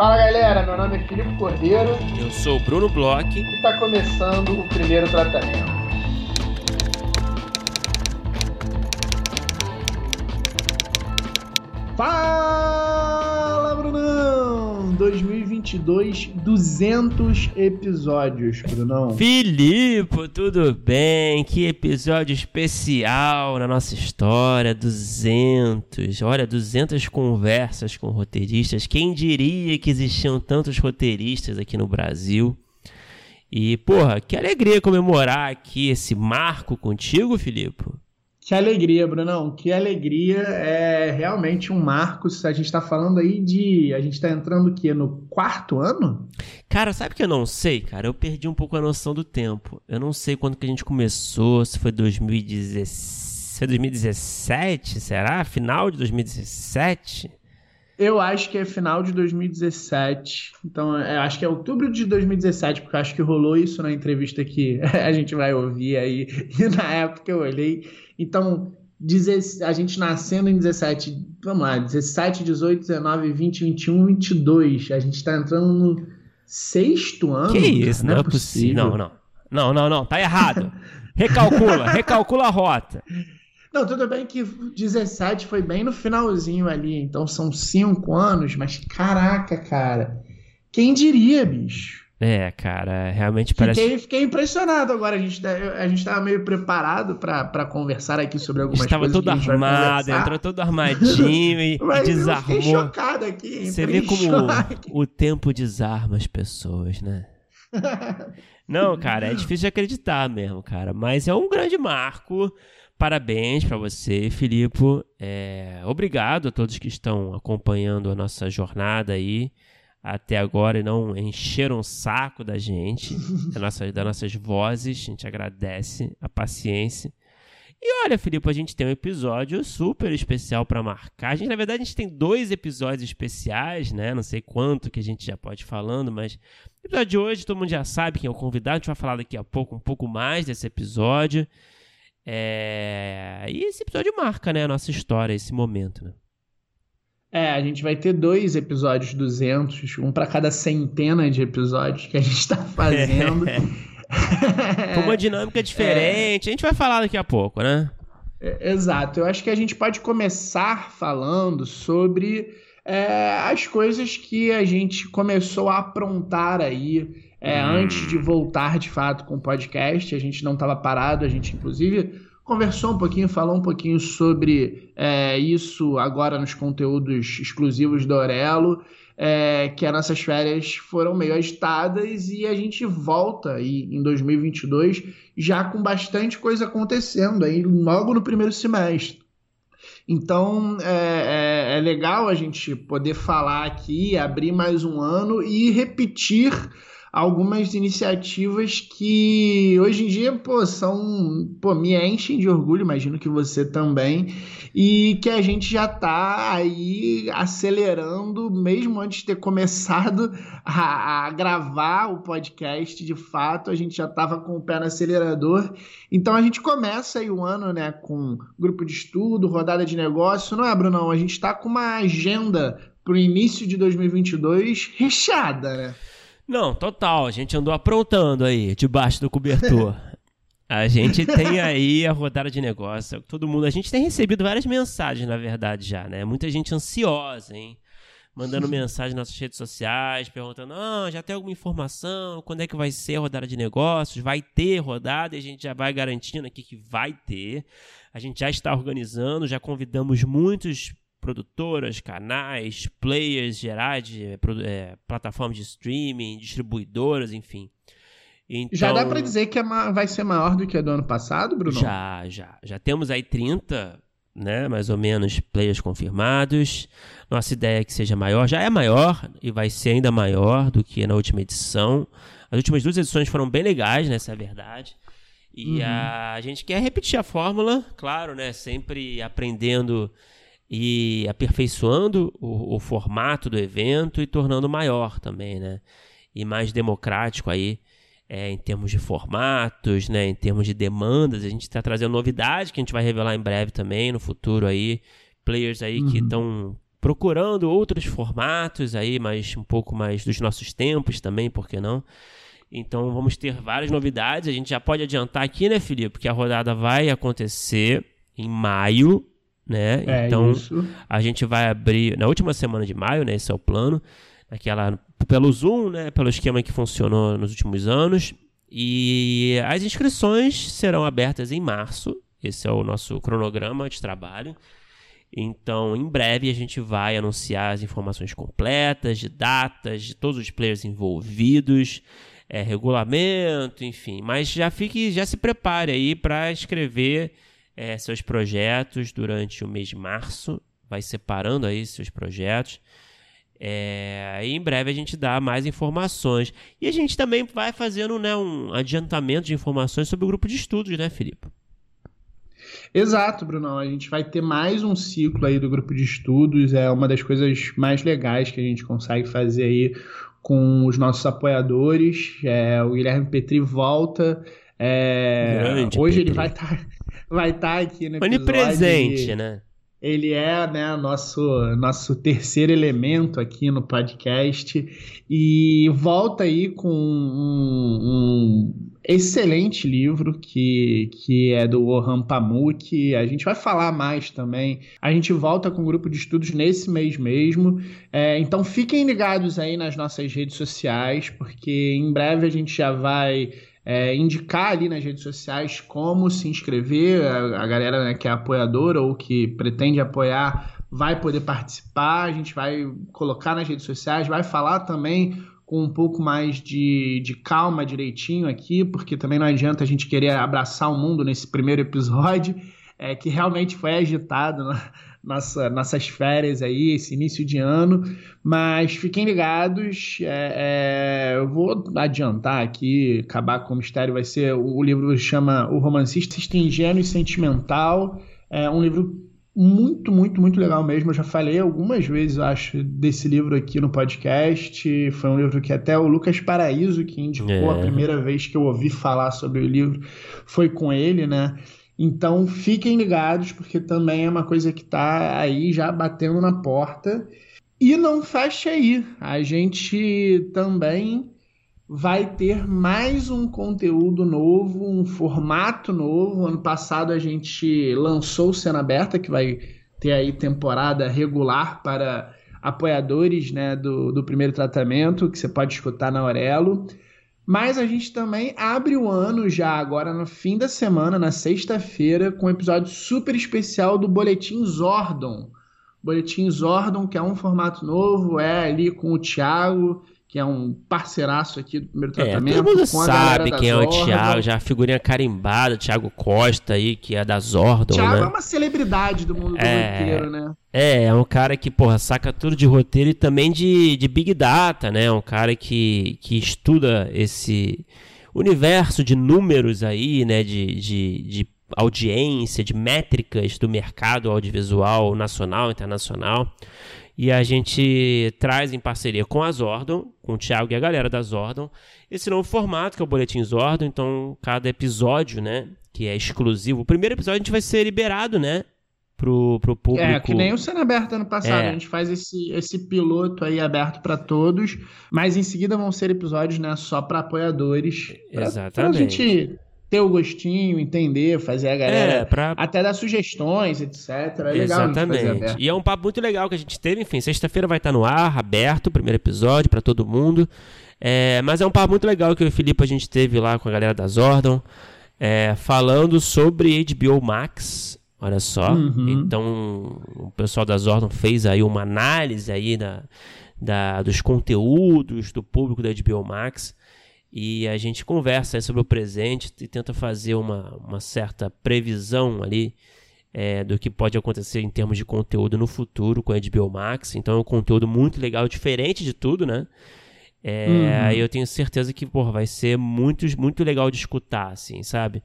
Fala galera, meu nome é Filipe Cordeiro. Eu sou o Bruno Bloch. E está começando o primeiro tratamento. 2022, 200 episódios, Brunão. Filipe, tudo bem? Que episódio especial na nossa história, 200. Olha, 200 conversas com roteiristas. Quem diria que existiam tantos roteiristas aqui no Brasil? E, porra, que alegria comemorar aqui esse marco contigo, Filipe. Que alegria, Brunão. Que alegria. É realmente um marco. A gente está falando aí de. A gente está entrando aqui no quarto ano? Cara, sabe que eu não sei, cara? Eu perdi um pouco a noção do tempo. Eu não sei quando que a gente começou, se foi 2017. Foi 2017, será? Final de 2017? Eu acho que é final de 2017. Então, é, acho que é outubro de 2017, porque acho que rolou isso na entrevista que a gente vai ouvir aí. E na época eu olhei. Então, a gente nascendo em 17, vamos lá, 17, 18, 19, 20, 21, 22. A gente está entrando no sexto ano. Que isso, não, não é possível. Não, não. Não, não, não, tá errado. Recalcula, recalcula a rota. Não, tudo bem que 17 foi bem no finalzinho ali, então são cinco anos, mas caraca, cara. Quem diria, bicho? É, cara, realmente parece. Fiquei, fiquei impressionado agora. A gente, tá, a gente tava meio preparado para conversar aqui sobre algumas Estava coisas. Estava todo armado, entrou todo armadinho e, Mas desarmou. Eu chocado aqui. Você vê como o tempo desarma as pessoas, né? Não, cara, é difícil de acreditar mesmo, cara. Mas é um grande marco. Parabéns para você, Filipe. É, obrigado a todos que estão acompanhando a nossa jornada aí até agora e não encheram o saco da gente, da nossa, das nossas vozes. A gente agradece a paciência. E olha, Filipe, a gente tem um episódio super especial para marcar. A gente, na verdade, a gente tem dois episódios especiais, né? Não sei quanto que a gente já pode ir falando, mas o episódio de hoje todo mundo já sabe quem é o convidado. A gente vai falar daqui a pouco um pouco mais desse episódio. É... E esse episódio marca né, a nossa história, esse momento. Né? É, a gente vai ter dois episódios 200, um para cada centena de episódios que a gente está fazendo. Com uma dinâmica diferente. É... A gente vai falar daqui a pouco, né? É, exato. Eu acho que a gente pode começar falando sobre é, as coisas que a gente começou a aprontar aí é, hum. antes de voltar de fato com o podcast. A gente não estava parado, a gente inclusive conversou um pouquinho, falou um pouquinho sobre é, isso agora nos conteúdos exclusivos do Aurelo. É, que as nossas férias foram meio agitadas e a gente volta aí em 2022 já com bastante coisa acontecendo aí logo no primeiro semestre. Então é, é, é legal a gente poder falar aqui, abrir mais um ano e repetir algumas iniciativas que hoje em dia, pô, são, pô, me enchem de orgulho, imagino que você também, e que a gente já está aí acelerando, mesmo antes de ter começado a, a gravar o podcast, de fato, a gente já estava com o pé no acelerador. Então a gente começa aí o ano, né, com grupo de estudo, rodada de negócio, não é, Brunão? A gente está com uma agenda para o início de 2022 recheada, né? Não, total. A gente andou aprontando aí, debaixo do cobertor. A gente tem aí a rodada de negócio. Todo mundo. A gente tem recebido várias mensagens, na verdade, já, né? Muita gente ansiosa, hein? Mandando mensagem nas nossas redes sociais, perguntando: ah, já tem alguma informação? Quando é que vai ser a rodada de negócios? Vai ter rodada? E a gente já vai garantindo aqui que vai ter. A gente já está organizando, já convidamos muitos produtoras, canais, players gerais, de, é, plataformas de streaming, distribuidoras, enfim. Então, já dá para dizer que é vai ser maior do que a do ano passado, Bruno? Já, já. Já temos aí 30, né, mais ou menos, players confirmados. Nossa ideia é que seja maior. Já é maior e vai ser ainda maior do que na última edição. As últimas duas edições foram bem legais, né, essa é a verdade. E uhum. a, a gente quer repetir a fórmula, claro, né, sempre aprendendo e aperfeiçoando o, o, formato do evento e tornando maior também, né? E mais democrático aí é, em termos de formatos, né? Em termos de demandas, a gente está trazendo novidade que a gente vai revelar em breve também no futuro aí, players aí uhum. que estão procurando outros formatos aí, mas um pouco mais dos nossos tempos também, por que não? Então vamos ter várias novidades. A gente já pode adiantar aqui, né, Felipe? Que a rodada vai acontecer em maio, né? É então isso. a gente vai abrir na última semana de maio, né? Esse é o plano. Aquela, pelo Zoom, né? Pelo esquema que funcionou nos últimos anos. E as inscrições serão abertas em março. Esse é o nosso cronograma de trabalho. Então, em breve a gente vai anunciar as informações completas de datas, de todos os players envolvidos, é, regulamento, enfim. Mas já fique, já se prepare aí para escrever é, seus projetos durante o mês de março. Vai separando aí seus projetos. É, e em breve a gente dá mais informações. E a gente também vai fazendo né, um adiantamento de informações sobre o grupo de estudos, né, Felipe? Exato, Brunão. A gente vai ter mais um ciclo aí do grupo de estudos. É uma das coisas mais legais que a gente consegue fazer aí com os nossos apoiadores. É, o Guilherme Petri volta. É, hoje Petri. ele vai estar tá, vai tá aqui no episódio. Onipresente, né? Ele é né, nosso, nosso terceiro elemento aqui no podcast e volta aí com um, um excelente livro que, que é do Orhan Pamuk. A gente vai falar mais também. A gente volta com um grupo de estudos nesse mês mesmo. É, então fiquem ligados aí nas nossas redes sociais, porque em breve a gente já vai é, indicar ali nas redes sociais como se inscrever. A, a galera né, que é apoiadora ou que pretende apoiar vai poder participar. A gente vai colocar nas redes sociais, vai falar também com um pouco mais de, de calma direitinho aqui, porque também não adianta a gente querer abraçar o mundo nesse primeiro episódio, é, que realmente foi agitado. Né? Nossa, nossas férias aí, esse início de ano. Mas fiquem ligados. É, é, eu vou adiantar aqui, acabar com o mistério. Vai ser o, livro chama O Romancista Ingênuo e Sentimental. É um livro muito, muito, muito legal mesmo. Eu já falei algumas vezes, eu acho, desse livro aqui no podcast. Foi um livro que até o Lucas Paraíso, que indicou é. a primeira vez que eu ouvi falar sobre o livro, foi com ele, né? Então fiquem ligados, porque também é uma coisa que está aí já batendo na porta. E não fecha aí. A gente também vai ter mais um conteúdo novo, um formato novo. Ano passado a gente lançou o Cena Aberta, que vai ter aí temporada regular para apoiadores né, do, do primeiro tratamento, que você pode escutar na Aurelo. Mas a gente também abre o ano já agora no fim da semana, na sexta-feira, com um episódio super especial do Boletim Zordon. Boletim Zordon, que é um formato novo, é ali com o Thiago que é um parceiraço aqui do primeiro tratamento. É, todo mundo sabe quem é o Thiago, já a figurinha carimbada, Thiago Costa aí, que é da Zordon, Thiago né? é uma celebridade do mundo é, do roteiro, né? É, é um cara que, porra, saca tudo de roteiro e também de, de Big Data, né? É um cara que, que estuda esse universo de números aí, né? De, de, de audiência, de métricas do mercado audiovisual nacional, internacional. E a gente traz em parceria com a Zordon, com o Thiago e a galera da Zordon, esse novo formato que é o Boletim Zordon. Então, cada episódio, né, que é exclusivo. O primeiro episódio a gente vai ser liberado, né, pro, pro público. É, que nem o Cena Aberta ano passado. É. A gente faz esse, esse piloto aí aberto para todos, mas em seguida vão ser episódios, né, só para apoiadores. Pra, Exatamente. Pra gente ter o gostinho, entender, fazer a galera. É, pra... Até dar sugestões, etc. É legal Exatamente. E é um papo muito legal que a gente teve. Enfim, sexta-feira vai estar no ar, aberto, o primeiro episódio para todo mundo. É, mas é um papo muito legal que e o Felipe a gente teve lá com a galera da Zordon, é, falando sobre HBO Max. Olha só. Uhum. Então, o pessoal da Zordon fez aí uma análise aí da, da, dos conteúdos do público da HBO Max e a gente conversa sobre o presente e tenta fazer uma, uma certa previsão ali é, do que pode acontecer em termos de conteúdo no futuro com a HBO Max. Então é um conteúdo muito legal, diferente de tudo, né? É, uhum. Eu tenho certeza que porra, vai ser muito, muito legal de escutar, assim, sabe?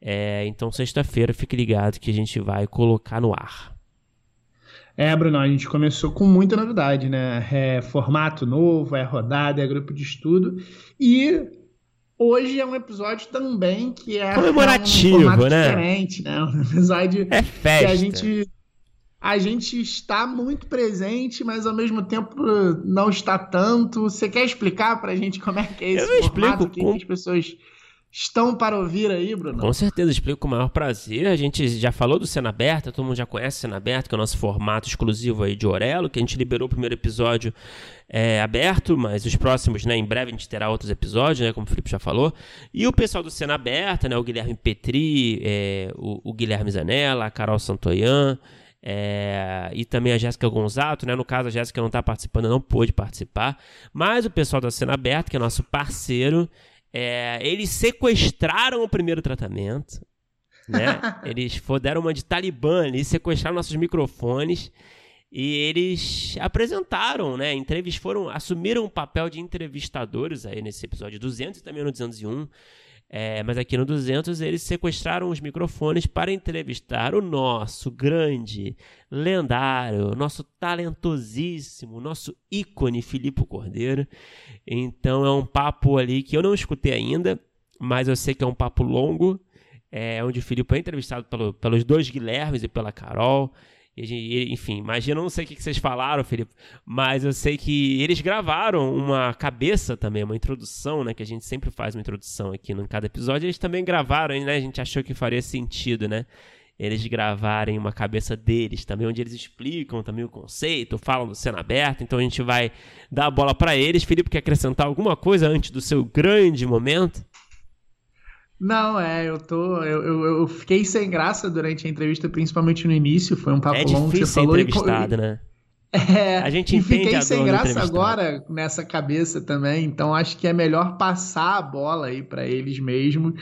É, então, sexta-feira, fique ligado que a gente vai colocar no ar. É, Bruno, a gente começou com muita novidade, né? É formato novo, é rodada, é grupo de estudo. E hoje é um episódio também que é comemorativo, um né? diferente, né? Um episódio é festa. que a gente a gente está muito presente, mas ao mesmo tempo não está tanto. Você quer explicar para a gente como é que é esse Eu formato? explico. que as pessoas estão para ouvir aí, Bruno? Com certeza, explico com o maior prazer. A gente já falou do Cena Aberta, todo mundo já conhece Cena Aberta, que é o nosso formato exclusivo aí de Orelo, que a gente liberou o primeiro episódio é, aberto, mas os próximos, né, em breve a gente terá outros episódios, né, como o Felipe já falou. E o pessoal do Cena Aberta, né, o Guilherme Petri, é, o, o, Guilherme Zanella, a Carol Santoyan, é, e também a Jéssica Gonzato, né? No caso, a Jéssica não está participando, não pôde participar. Mas o pessoal da Cena Aberta, que é nosso parceiro, é, eles sequestraram o primeiro tratamento. Né? eles deram uma de Talibã ali, sequestraram nossos microfones e eles apresentaram, né? Entrevistas foram, assumiram o papel de entrevistadores aí nesse episódio 200 e também no 201. É, mas aqui no 200 eles sequestraram os microfones para entrevistar o nosso grande, lendário, nosso talentosíssimo, nosso ícone Filipe Cordeiro. Então é um papo ali que eu não escutei ainda, mas eu sei que é um papo longo, é, onde o Filipe é entrevistado pelo, pelos dois Guilhermes e pela Carol. Enfim, imagina, não sei o que vocês falaram, Felipe, mas eu sei que eles gravaram uma cabeça também, uma introdução, né? Que a gente sempre faz uma introdução aqui em cada episódio. Eles também gravaram, né? A gente achou que faria sentido, né? Eles gravarem uma cabeça deles também, onde eles explicam também o conceito, falam do cena aberta. Então a gente vai dar a bola para eles. Felipe, quer acrescentar alguma coisa antes do seu grande momento? Não, é, eu tô. Eu, eu, eu, fiquei sem graça durante a entrevista, principalmente no início. Foi um papo é longo que você falou. entrevistado, e, né? É, a gente e fiquei sem graça agora nessa cabeça também, então acho que é melhor passar a bola aí para eles mesmo.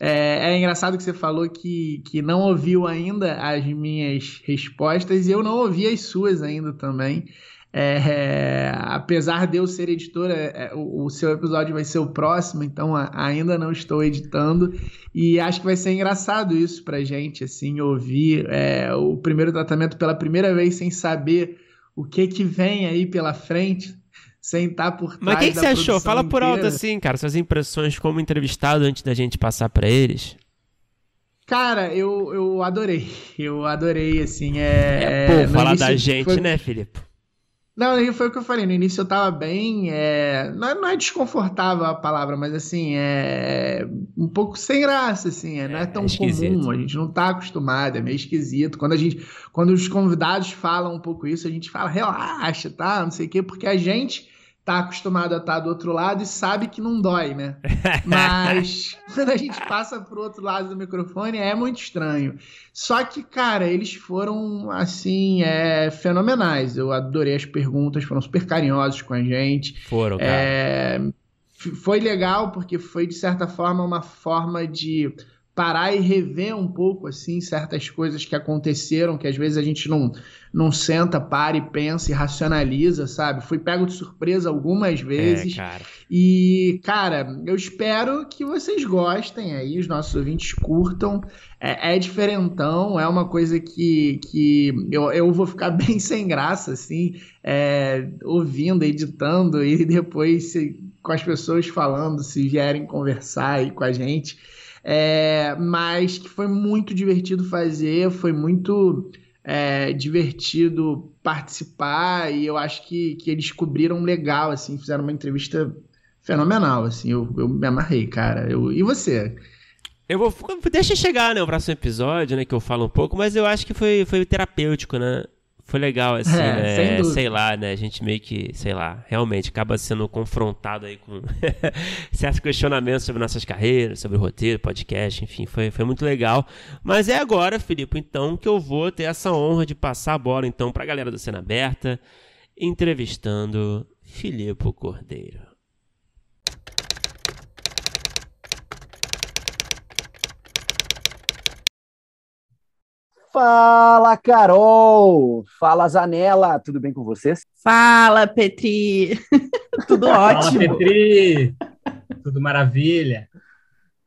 É, é, engraçado que você falou que, que não ouviu ainda as minhas respostas e eu não ouvi as suas ainda também. É, apesar de eu ser editora, é, o, o, seu episódio vai ser o próximo, então a, ainda não estou editando. E acho que vai ser engraçado isso pra gente, assim, ouvir é, o primeiro tratamento pela primeira vez sem saber o que que vem aí pela frente, sem estar por trás Mas o que, que você achou? Fala por alto assim, cara, suas impressões como entrevistado antes da gente passar para eles. Cara, eu, eu adorei. Eu adorei, assim. É, é pô, falar da gente, foi... né, Felipe? Não, foi o que eu falei. No início eu tava bem. É... Não, é, não, é, desconfortável a palavra, mas assim, é um pouco sem graça, assim. É, não é, é tão é comum, a gente não tá acostumado, é meio esquisito. Quando a gente. Quando os convidados falam um pouco isso, a gente fala, relaxa, tá? Não sei o quê, porque a gente tá acostumado a estar do outro lado e sabe que não dói, né? Mas quando a gente passa pro outro lado do microfone é muito estranho. Só que, cara, eles foram, assim, é, fenomenais. Eu adorei as perguntas, foram super carinhosos com a gente. Foram, cara. É, foi legal porque foi, de certa forma, uma forma de parar e rever um pouco assim certas coisas que aconteceram, que às vezes a gente não, não senta, para e pensa e racionaliza, sabe? Fui pego de surpresa algumas vezes. É, cara. E, cara, eu espero que vocês gostem aí, os nossos ouvintes curtam. É, é diferentão, é uma coisa que, que eu, eu vou ficar bem sem graça, assim, é, ouvindo, editando e depois se, com as pessoas falando, se vierem conversar aí com a gente. É, mas que foi muito divertido fazer, foi muito é, divertido participar e eu acho que, que eles cobriram legal, assim, fizeram uma entrevista fenomenal, assim, eu, eu me amarrei, cara. Eu, e você? Eu vou. Deixa chegar, né, o próximo episódio, né, que eu falo um pouco, mas eu acho que foi, foi terapêutico, né? Foi legal, assim, é, né? Sei lá, né? A gente meio que, sei lá, realmente acaba sendo confrontado aí com certos questionamentos sobre nossas carreiras, sobre o roteiro, podcast, enfim, foi, foi muito legal. Mas é agora, Filipe, então, que eu vou ter essa honra de passar a bola, então, pra galera do Cena Aberta, entrevistando Filipe Cordeiro. Fala, Carol! Fala, Zanella! Tudo bem com vocês? Fala, Petri! Tudo ótimo! Fala, Petri! Tudo maravilha!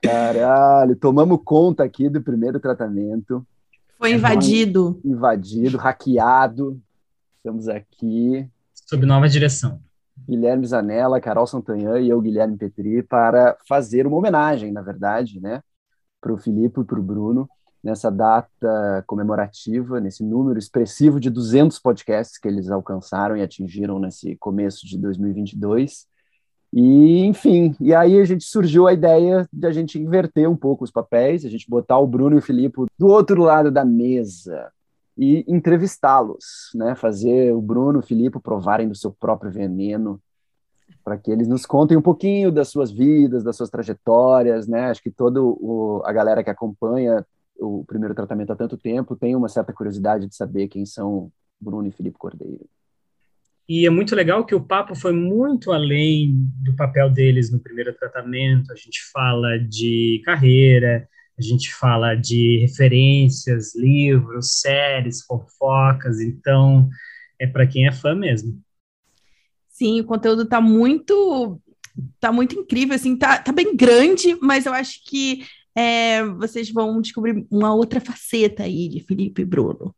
Caralho, tomamos conta aqui do primeiro tratamento. Foi invadido. Invadido, hackeado. Estamos aqui. Sob nova direção. Guilherme Zanella, Carol Santanhan e eu, Guilherme Petri, para fazer uma homenagem, na verdade, né, para o Filipe e para o Bruno, nessa data comemorativa, nesse número expressivo de 200 podcasts que eles alcançaram e atingiram nesse começo de 2022. E, enfim, e aí a gente surgiu a ideia de a gente inverter um pouco os papéis, a gente botar o Bruno e o Filipe do outro lado da mesa e entrevistá-los, né? Fazer o Bruno e o Filipe provarem do seu próprio veneno, para que eles nos contem um pouquinho das suas vidas, das suas trajetórias, né? Acho que toda a galera que acompanha o primeiro tratamento há tanto tempo tem uma certa curiosidade de saber quem são Bruno e Felipe Cordeiro. E é muito legal que o papo foi muito além do papel deles no primeiro tratamento. A gente fala de carreira, a gente fala de referências, livros, séries, fofocas. Então, é para quem é fã mesmo. Sim, o conteúdo está muito tá muito incrível, assim, tá, tá bem grande, mas eu acho que é, vocês vão descobrir uma outra faceta aí de Felipe e Bruno.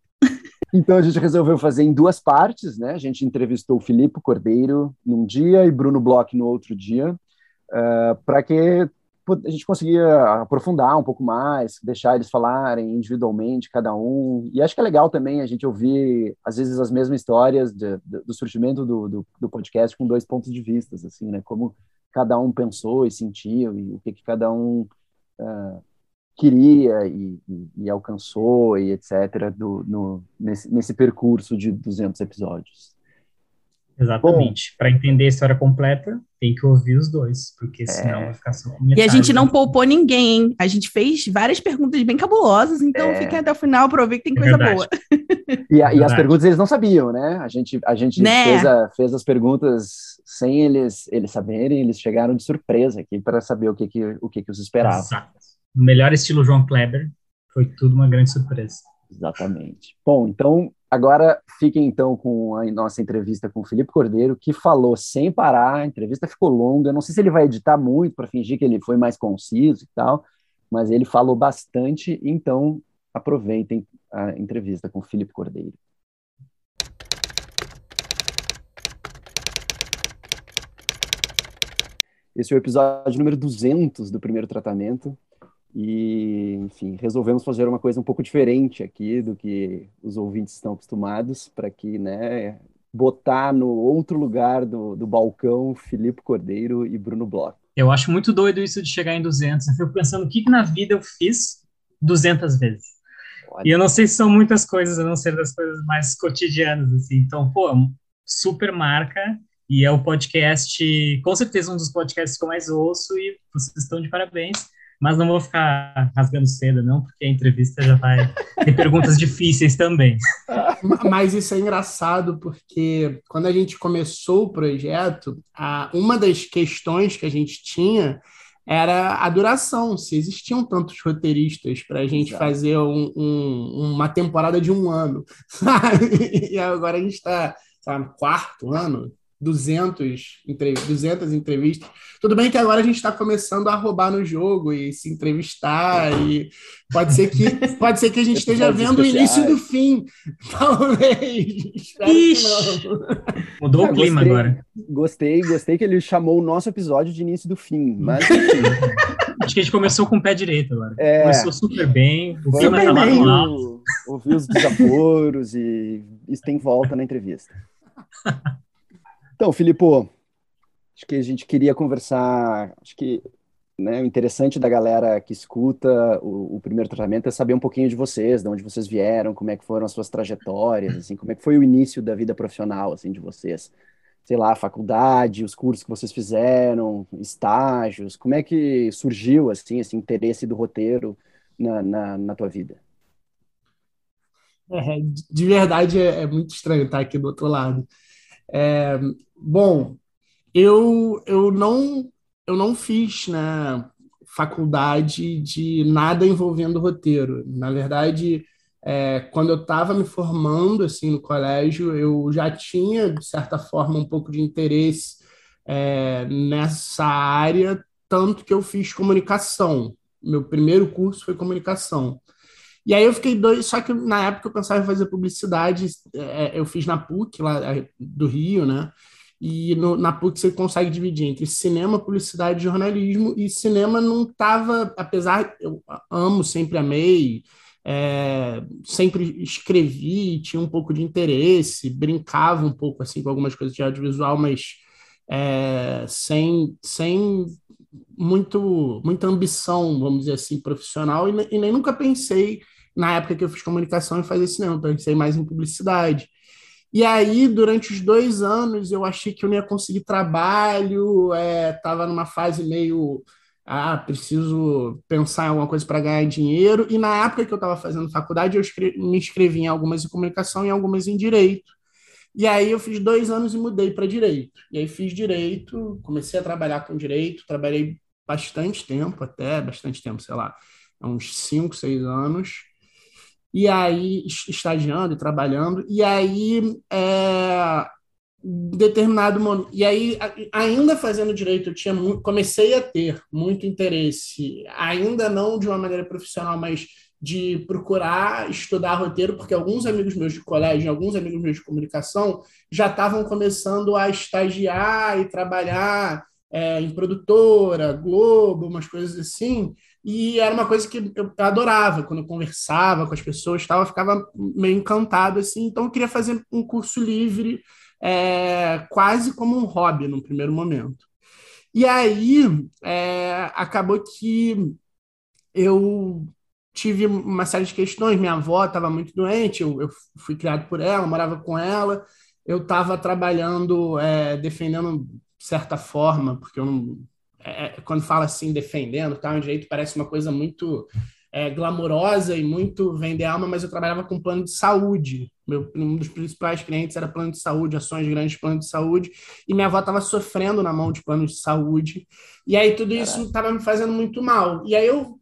Então a gente resolveu fazer em duas partes, né? A gente entrevistou o Filipe Cordeiro num dia e Bruno Bloch no outro dia, uh, eh, para que a gente conseguia aprofundar um pouco mais, deixar eles falarem individualmente, cada um. E acho que é legal também a gente ouvir, às vezes, as mesmas histórias de, de, do surgimento do, do, do, podcast com dois pontos de vista, assim, né? Como cada um pensou e sentiu e o que, que cada um uh, queria e, e, e, alcançou e etc. Do, no, nesse, nesse percurso de 200 episódios. Exatamente. Para entender a história completa, tem que ouvir os dois, porque é. senão vai ficar só E a gente não poupou ninguém, hein? A gente fez várias perguntas bem cabulosas, então é. fiquem até o final para ouvir que tem é coisa boa. E, a, e, as perguntas eles não sabiam, né? A gente, a gente né? fez, a, fez as perguntas sem eles, eles saberem, eles chegaram de surpresa aqui para saber o que, que, o que, que os esperava. Exato no melhor estilo João Kleber, foi tudo uma grande surpresa. Exatamente. Bom, então agora fiquem então com a nossa entrevista com o Felipe Cordeiro, que falou sem parar, a entrevista ficou longa, não sei se ele vai editar muito para fingir que ele foi mais conciso e tal, mas ele falou bastante, então aproveitem a entrevista com o Felipe Cordeiro. Esse é o episódio número 200 do primeiro tratamento. E, enfim, resolvemos fazer uma coisa um pouco diferente aqui do que os ouvintes estão acostumados, para que, né, botar no outro lugar do, do balcão Filipe Cordeiro e Bruno Bloch. Eu acho muito doido isso de chegar em 200. Eu fico pensando o que, que na vida eu fiz 200 vezes. Olha. E eu não sei se são muitas coisas, a não ser das coisas mais cotidianas, assim. Então, pô, super marca. E é o podcast, com certeza um dos podcasts que eu mais ouço e vocês estão de parabéns mas não vou ficar rasgando seda, não, porque a entrevista já vai ter perguntas difíceis também. Mas isso é engraçado, porque quando a gente começou o projeto, a, uma das questões que a gente tinha era a duração, se existiam tantos roteiristas para a gente Exato. fazer um, um, uma temporada de um ano? E agora a gente está no quarto ano, 200, entre, 200 entrevistas. Tudo bem que agora a gente está começando a roubar no jogo e se entrevistar e pode ser que pode ser que a gente esteja vendo o início do fim, talvez. Mudou o clima gostei, agora. Gostei, gostei que ele chamou o nosso episódio de início do fim, mas Acho que a gente começou com o pé direito agora. É, começou super bem, o clima tá lá no. Ouviu os desaforos e isso tem volta na entrevista. Então, Filipe, acho que a gente queria conversar, acho que né, o interessante da galera que escuta o, o, primeiro tratamento é saber um pouquinho de vocês, de onde vocês vieram, como é que foram as suas trajetórias, assim, como é que foi o início da vida profissional, assim, de vocês. Sei lá, faculdade, os cursos que vocês fizeram, estágios, como é que surgiu, assim, esse interesse do roteiro na, na, na tua vida? É, de verdade, é, é muito estranho estar aqui do outro lado. É, bom, eu, eu, não, eu não fiz né, faculdade de nada envolvendo roteiro. Na verdade, é, quando eu estava me formando assim no colégio, eu já tinha, de certa forma, um pouco de interesse é, nessa área, tanto que eu fiz comunicação. Meu primeiro curso foi comunicação. E aí eu fiquei dois, só que na época eu pensava em fazer publicidade, é, eu fiz na PUC, lá do Rio, né? E no, na PUC você consegue dividir entre cinema, publicidade e jornalismo, e cinema não estava, apesar, eu amo, sempre amei, é, sempre escrevi, tinha um pouco de interesse, brincava um pouco assim com algumas coisas de audiovisual, mas é, sem, sem muito, muita ambição, vamos dizer assim, profissional, e, e, nem nunca pensei, na época que eu fiz comunicação, em fazer cinema, pensei mais em publicidade. E aí, durante os dois anos, eu achei que eu não ia conseguir trabalho, estava é, numa fase meio ah, preciso pensar em alguma coisa para ganhar dinheiro. E na época que eu estava fazendo faculdade, eu me inscrevi em algumas em comunicação e algumas em direito. E aí eu fiz dois anos e mudei para direito. E aí fiz direito, comecei a trabalhar com direito, trabalhei bastante tempo, até bastante tempo, sei lá, uns cinco, seis anos. E aí, estagiando e trabalhando. E aí, é, determinado momento. E aí, ainda fazendo direito, eu tinha comecei a ter muito interesse, ainda não de uma maneira profissional, mas de procurar estudar roteiro, porque alguns amigos meus de colégio, alguns amigos meus de comunicação já estavam começando a estagiar e trabalhar é, em produtora, Globo, umas coisas assim. E era uma coisa que eu adorava quando eu conversava com as pessoas, tal, eu ficava meio encantado assim. Então eu queria fazer um curso livre é, quase como um hobby no primeiro momento. E aí é, acabou que eu tive uma série de questões. Minha avó estava muito doente, eu, eu, fui criado por ela, morava com ela. Eu estava trabalhando, é, defendendo de certa forma, porque eu não. É, é quando fala assim, defendendo, tá, um direito parece uma coisa muito é, glamourosa e muito vender alma, mas eu trabalhava com plano de saúde. Meu, um dos principais clientes era plano de saúde, ações grandes de plano de saúde, e minha avó estava sofrendo na mão de plano de saúde. E aí tudo isso estava me fazendo muito mal. E aí eu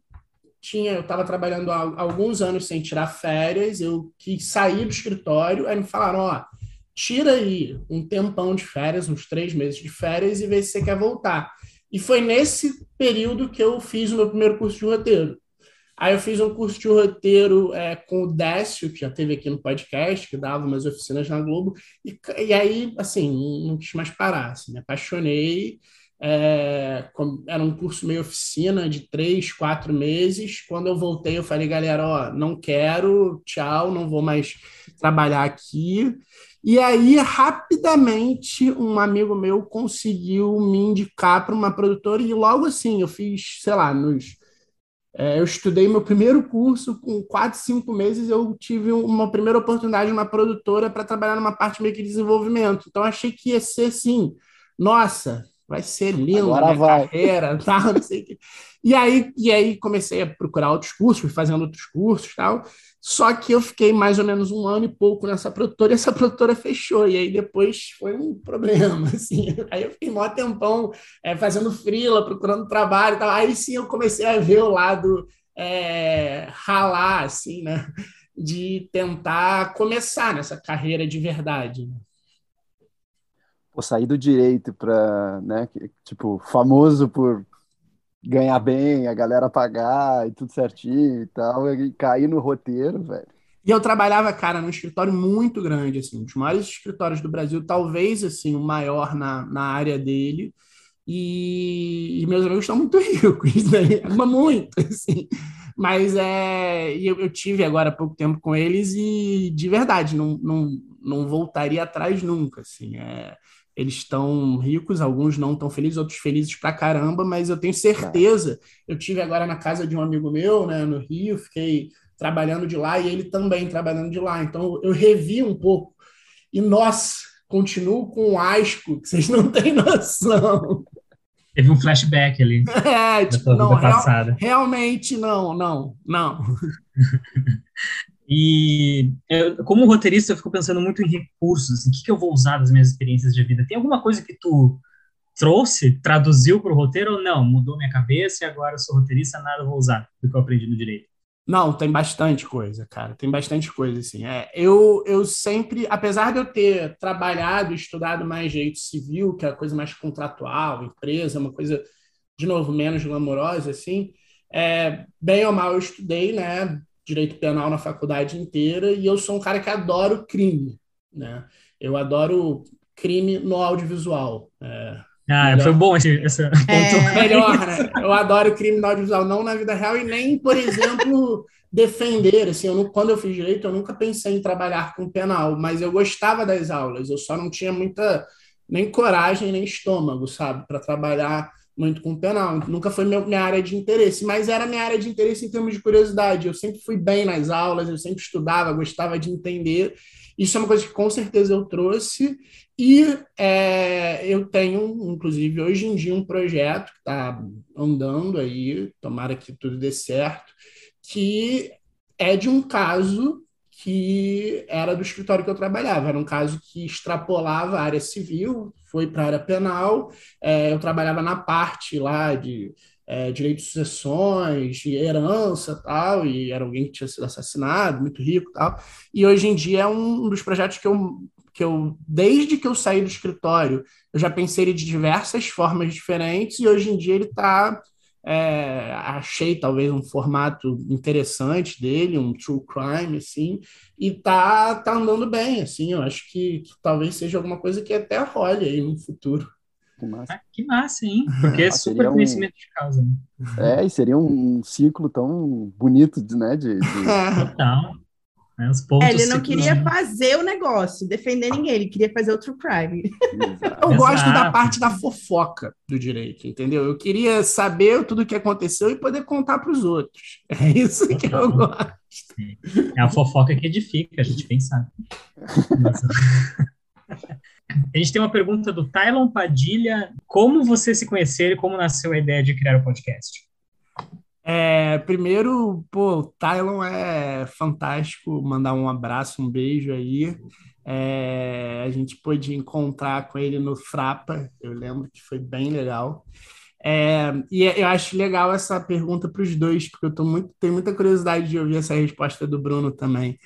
tinha, eu estava trabalhando há alguns anos sem tirar férias, eu quis sair do escritório, aí me falaram, ó, tira aí um tempão de férias, uns três meses de férias, e vê se você quer voltar. E foi nesse período que eu fiz o meu primeiro curso de roteiro. Aí eu fiz um curso de roteiro é, com o Décio, que já teve aqui no podcast, que dava umas oficinas na Globo, e, e aí, assim, não quis mais parar, assim, me apaixonei, é, era um curso meio oficina de três, quatro meses, quando eu voltei eu falei, galera, ó, não quero, tchau, não vou mais trabalhar aqui, e aí, rapidamente, um amigo meu conseguiu me indicar para uma produtora, e logo assim, eu fiz, sei lá, nos é, eu estudei meu primeiro curso, com quatro, cinco meses eu tive uma primeira oportunidade numa produtora para trabalhar numa parte meio que de desenvolvimento. Então achei que ia ser assim, nossa, vai ser lindo Agora minha vai. carreira, tal, não sei o quê. E aí, e aí comecei a procurar outros cursos, fui fazendo outros cursos tal. Só que eu fiquei mais ou menos um ano e pouco nessa produtora e essa produtora fechou. E aí depois foi um problema, assim. Aí eu fiquei mó tempão é, fazendo frila, procurando trabalho e tal. Aí sim eu comecei a ver o lado é, ralar, assim, né? De tentar começar nessa carreira de verdade. Pô, sair do direito para, né, tipo, famoso por ganhar bem, a galera pagar e tudo certinho e tal, e cair no roteiro, velho. E eu trabalhava, cara, num escritório muito grande, assim, um dos maiores escritórios do Brasil, talvez, assim, o maior na, na área dele. E, e meus amigos estão muito ricos, né? muito, assim. Mas é, eu, eu tive agora há pouco tempo com eles e, de verdade, não, não, não voltaria atrás nunca, assim. É, eles estão ricos, alguns não estão felizes, outros felizes pra caramba, mas eu tenho certeza. Eu tive agora na casa de um amigo meu, né, no Rio, fiquei trabalhando de lá e ele também trabalhando de lá. Então eu revi um pouco. E nossa, continuo com um asco que vocês não têm noção. Teve um flashback ali. É, tipo, não, real, realmente não, não, não. E eu, como roteirista, eu fico pensando muito em recursos, assim, o que, que eu vou usar das minhas experiências de vida. Tem alguma coisa que tu trouxe, traduziu para o roteiro ou não? Mudou minha cabeça e agora eu sou roteirista, nada vou usar do que eu aprendi no direito. Não, tem bastante coisa, cara. Tem bastante coisa, assim. É, eu, eu sempre, apesar de eu ter trabalhado estudado mais direito civil, que é a coisa mais contratual, empresa, uma coisa, de novo, menos glamourosa, assim, é, bem ou mal eu estudei, né? Direito penal na faculdade inteira e eu sou um cara que adoro crime, né? Eu adoro crime no audiovisual. É, ah, melhor. foi bom esse, esse é. Melhor, né? Eu adoro crime no audiovisual, não na vida real e nem, por exemplo, defender, assim, eu não, quando eu fiz direito, eu nunca pensei em trabalhar com penal, mas eu gostava das aulas, eu só não tinha muita nem coragem nem estômago, sabe, para trabalhar muito com penal. Nunca foi meu, minha área de interesse, mas era minha área de interesse em termos de curiosidade. Eu sempre fui bem nas aulas, eu sempre estudava, gostava de entender. Isso é uma coisa que com certeza eu trouxe. E é, eu tenho, inclusive, hoje em dia, um projeto que está andando aí, tomara que tudo dê certo, que é de um caso que era do escritório que eu trabalhava. Era um caso que extrapolava a área civil, foi para a área penal. É, eu trabalhava na parte lá de é, direito de sucessões, de herança tal, e era alguém que tinha sido assassinado, muito rico tal. E hoje em dia é um dos projetos que eu, que eu desde que eu saí do escritório, eu já pensei de diversas formas diferentes, e hoje em dia ele está é, achei talvez um formato interessante dele, um true crime, assim, e tá, tá andando bem, assim, eu acho que, que talvez seja alguma coisa que até role aí no futuro. Que massa. Ah, que massa, hein? Porque é super conhecimento de causa. Né? É, e seria um ciclo tão bonito, né? De, de... Total. Né? É, ele não queria fazer o negócio, defender ninguém, ele queria fazer outro crime. Eu gosto da parte da fofoca do direito, entendeu? Eu queria saber tudo o que aconteceu e poder contar para os outros. É isso que eu gosto. É a fofoca que edifica, a gente pensa. A gente tem uma pergunta do Tylon Padilha. Como você se conheceu e como nasceu a ideia de criar o podcast? É, primeiro, pô, o Tylon é fantástico, mandar um abraço, um beijo aí. É, a gente pôde encontrar com ele no Frapa, eu lembro que foi bem legal. É, e eu acho legal essa pergunta para os dois, porque eu tô muito, tenho muita curiosidade de ouvir essa resposta do Bruno também.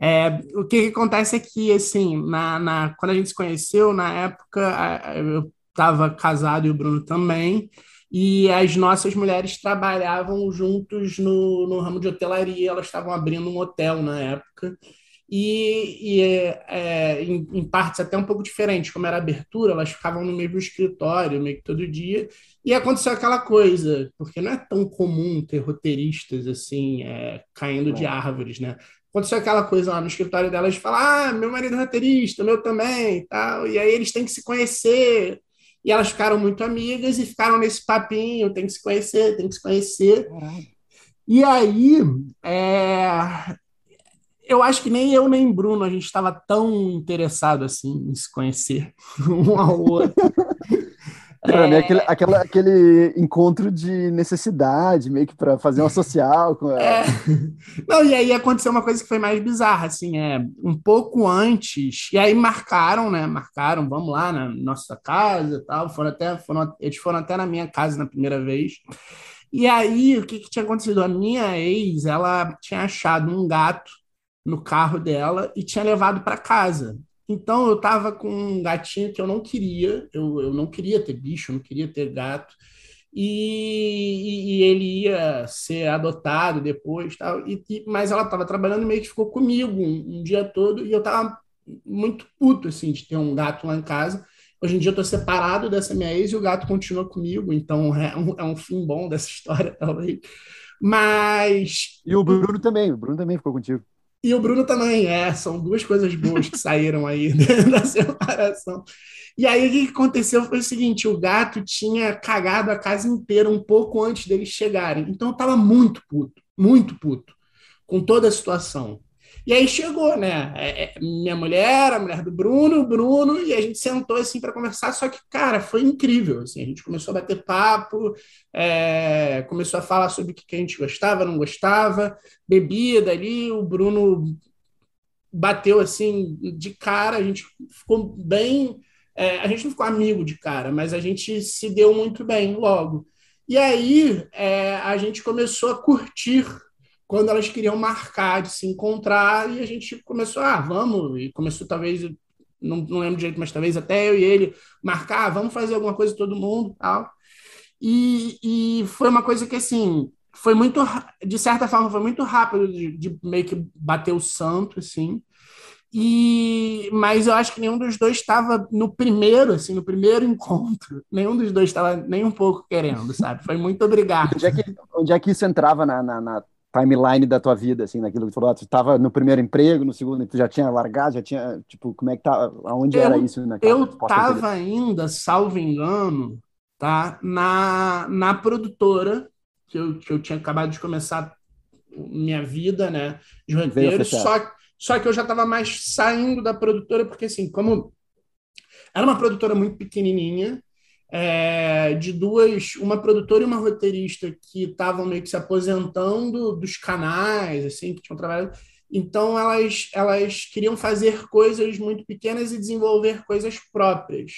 É, o que, que, acontece é que, assim, na, na, quando a gente se conheceu, na época, eu estava casado e o Bruno também, e as nossas mulheres trabalhavam juntos no, no ramo de hotelaria, elas estavam abrindo um hotel na época, e, e é, em, em, partes até um pouco diferentes, como era abertura, elas ficavam no mesmo escritório, meio que todo dia, e aconteceu aquela coisa, porque não é tão comum ter roteiristas assim, é, caindo de árvores, né? Aconteceu aquela coisa lá no escritório delas de falar: ah, meu marido é roteirista, meu também, tal, e aí eles têm que se conhecer. E elas ficaram muito amigas e ficaram nesse papinho, tem que se conhecer, tem que se conhecer. E aí, é... eu acho que nem eu nem Bruno a gente estava tão interessado assim em se conhecer um ao outro. Pra mim, é aquele, aquele, aquele encontro de necessidade, meio que para fazer uma social com ela. É. Não, e aí aconteceu uma coisa que foi mais bizarra, assim, é um pouco antes, e aí marcaram, né? Marcaram, vamos lá na nossa casa e tal. Foram até, foram, eles foram até na minha casa na primeira vez. E aí, o que, que tinha acontecido? A minha ex, ela tinha achado um gato no carro dela e tinha levado para casa. Então eu estava com um gatinho que eu não queria, eu, eu não queria ter bicho, eu não queria ter gato, e, e ele ia ser adotado depois, tal, e, e mas ela estava trabalhando e meio que ficou comigo um, um dia todo, e eu estava muito puto assim, de ter um gato lá em casa. Hoje em dia eu estou separado dessa minha ex e o gato continua comigo, então é um, é um fim bom dessa história, talvez. Mas. E o Bruno também, o Bruno também ficou contigo. E o Bruno também, é, são duas coisas boas que saíram aí da separação. E aí o que aconteceu foi o seguinte: o gato tinha cagado a casa inteira um pouco antes deles chegarem. Então eu tava muito puto, muito puto com toda a situação. E aí chegou, né? É, é, minha mulher, a mulher do Bruno, o Bruno, e a gente sentou assim para conversar. Só que, cara, foi incrível. Assim, a gente começou a bater papo, é, começou a falar sobre o que a gente gostava, não gostava, bebida ali. O Bruno bateu assim de cara, a gente ficou bem. É, a gente não ficou amigo de cara, mas a gente se deu muito bem logo. E aí é, a gente começou a curtir quando elas queriam marcar de se encontrar, e a gente começou, ah, vamos, e começou talvez, não, não lembro direito, mas talvez até eu e ele marcar, ah, vamos fazer alguma coisa todo mundo, tal. E, e foi uma coisa que, assim, foi muito, de certa forma, foi muito rápido de, de meio que bater o santo, assim, e mas eu acho que nenhum dos dois estava no primeiro, assim, no primeiro encontro. Nenhum dos dois estava nem um pouco querendo, sabe? Foi muito obrigado. Onde é que, onde é que isso entrava na, na, na timeline da tua vida, assim, naquilo que tu falou, ah, tu estava no primeiro emprego, no segundo, tu já tinha largado, já tinha, tipo, como é que tá, aonde eu, era isso naquela Eu estava ainda, salvo engano, tá, na, na produtora, que eu, que eu tinha acabado de começar minha vida, né, de roteiro, só, só que eu já estava mais saindo da produtora, porque, assim, como era uma produtora muito pequenininha, é, de duas, uma produtora e uma roteirista que estavam meio que se aposentando dos canais, assim, que tinham trabalhado. Então elas, elas queriam fazer coisas muito pequenas e desenvolver coisas próprias.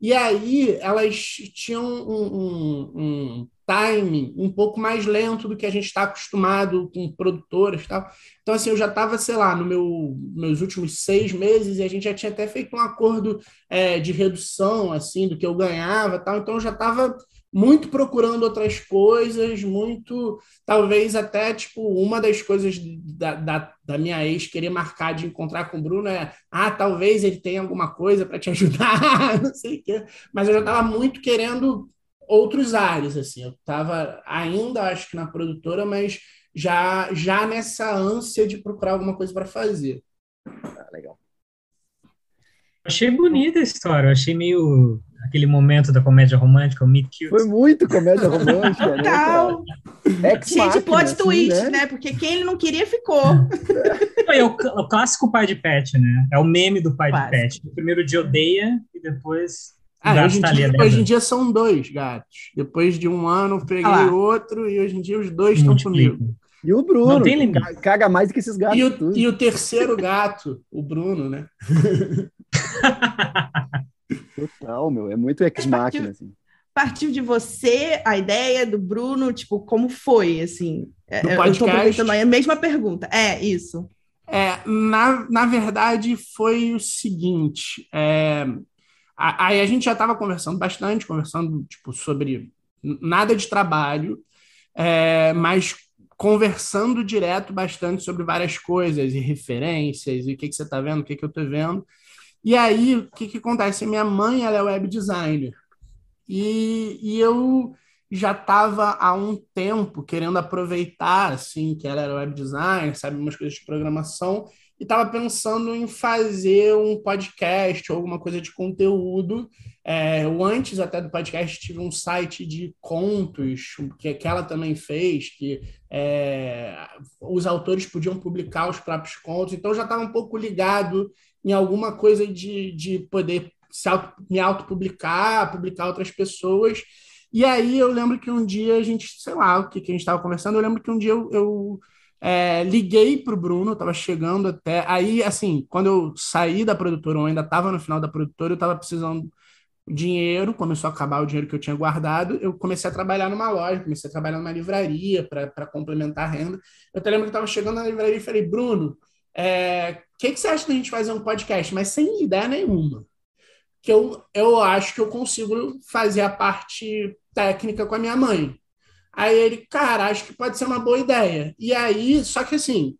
E aí elas tinham um, um, um timing um pouco mais lento do que a gente está acostumado com produtoras e tal. Então, assim, eu já estava, sei lá, no meu meus últimos seis meses e a gente já tinha até feito um acordo é, de redução, assim, do que eu ganhava tal. Então, eu já estava muito procurando outras coisas, muito, talvez até, tipo, uma das coisas da, da, da, minha ex querer marcar de encontrar com o Bruno é, ah, talvez ele tenha alguma coisa para te ajudar, não sei o quê, mas eu já estava muito querendo outros ares, assim. Eu estava ainda, acho que na produtora, mas já, já nessa ânsia de procurar alguma coisa para fazer. Ah, legal. Achei bonita a história, achei meio aquele momento da comédia romântica, o Meet Cute. Foi muito comédia romântica, né? Cheio de plot assim, twist, né? né? Porque quem ele não queria ficou. É o, o, clássico pai de pet, né? É o meme do pai Quase. de pet. No primeiro dia odeia e depois ah, hoje, em dia, hoje, em dia, são dois gatos. Depois de um ano, peguei ah outro e hoje em dia os dois estão comigo. E o Bruno, Não tem caga mais do que esses gatos. E o, e o terceiro gato, o Bruno, né? Total, meu. É muito ex-máquina, assim. Partiu de você a ideia do Bruno, tipo, como foi, assim? É, do podcast? Eu tô aproveitando aí a mesma pergunta. É, isso. É, na, na verdade, foi o seguinte. É, Aí a gente já estava conversando bastante, conversando tipo, sobre nada de trabalho, é, mas conversando direto bastante sobre várias coisas e referências, e o que, que você está vendo, o que, que eu estou vendo. E aí, o que, que acontece? Minha mãe ela é web designer. E, e eu já estava há um tempo querendo aproveitar, assim, que ela era web designer, sabe, umas coisas de programação, e estava pensando em fazer um podcast ou alguma coisa de conteúdo. É, eu, antes até do podcast, tive um site de contos que, que ela também fez, que é, os autores podiam publicar os próprios contos, então eu já estava um pouco ligado em alguma coisa de, de poder se auto, me autopublicar, publicar outras pessoas. E aí eu lembro que um dia a gente, sei lá o que, que a gente estava conversando, eu lembro que um dia eu, eu é, liguei para o Bruno, estava chegando até. Aí, assim, quando eu saí da produtora, eu ainda estava no final da produtora, eu estava precisando dinheiro, começou a acabar o dinheiro que eu tinha guardado, eu comecei a trabalhar numa loja, comecei a trabalhar numa livraria para complementar a renda. Eu até lembro que estava chegando na livraria e falei, Bruno, o é, que, que você acha da gente fazer um podcast? Mas sem ideia nenhuma. Que eu, eu acho que eu consigo fazer a parte técnica com a minha mãe. Aí ele, cara, acho que pode ser uma boa ideia. E aí, só que assim,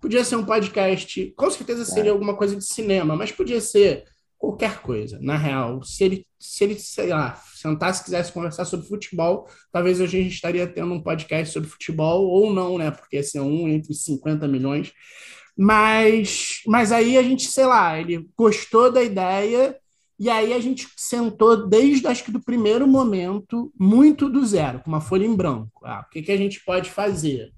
podia ser um podcast, com certeza seria é. alguma coisa de cinema, mas podia ser qualquer coisa, na real. Se ele, se ele, sei lá, sentasse e quisesse conversar sobre futebol, talvez hoje a gente estaria tendo um podcast sobre futebol, ou não, né? Porque esse é um entre 50 milhões. Mas, mas aí a gente, sei lá, ele gostou da ideia e aí a gente sentou desde acho que do primeiro momento, muito do zero, com uma folha em branco. Ah, o que, que a gente pode fazer?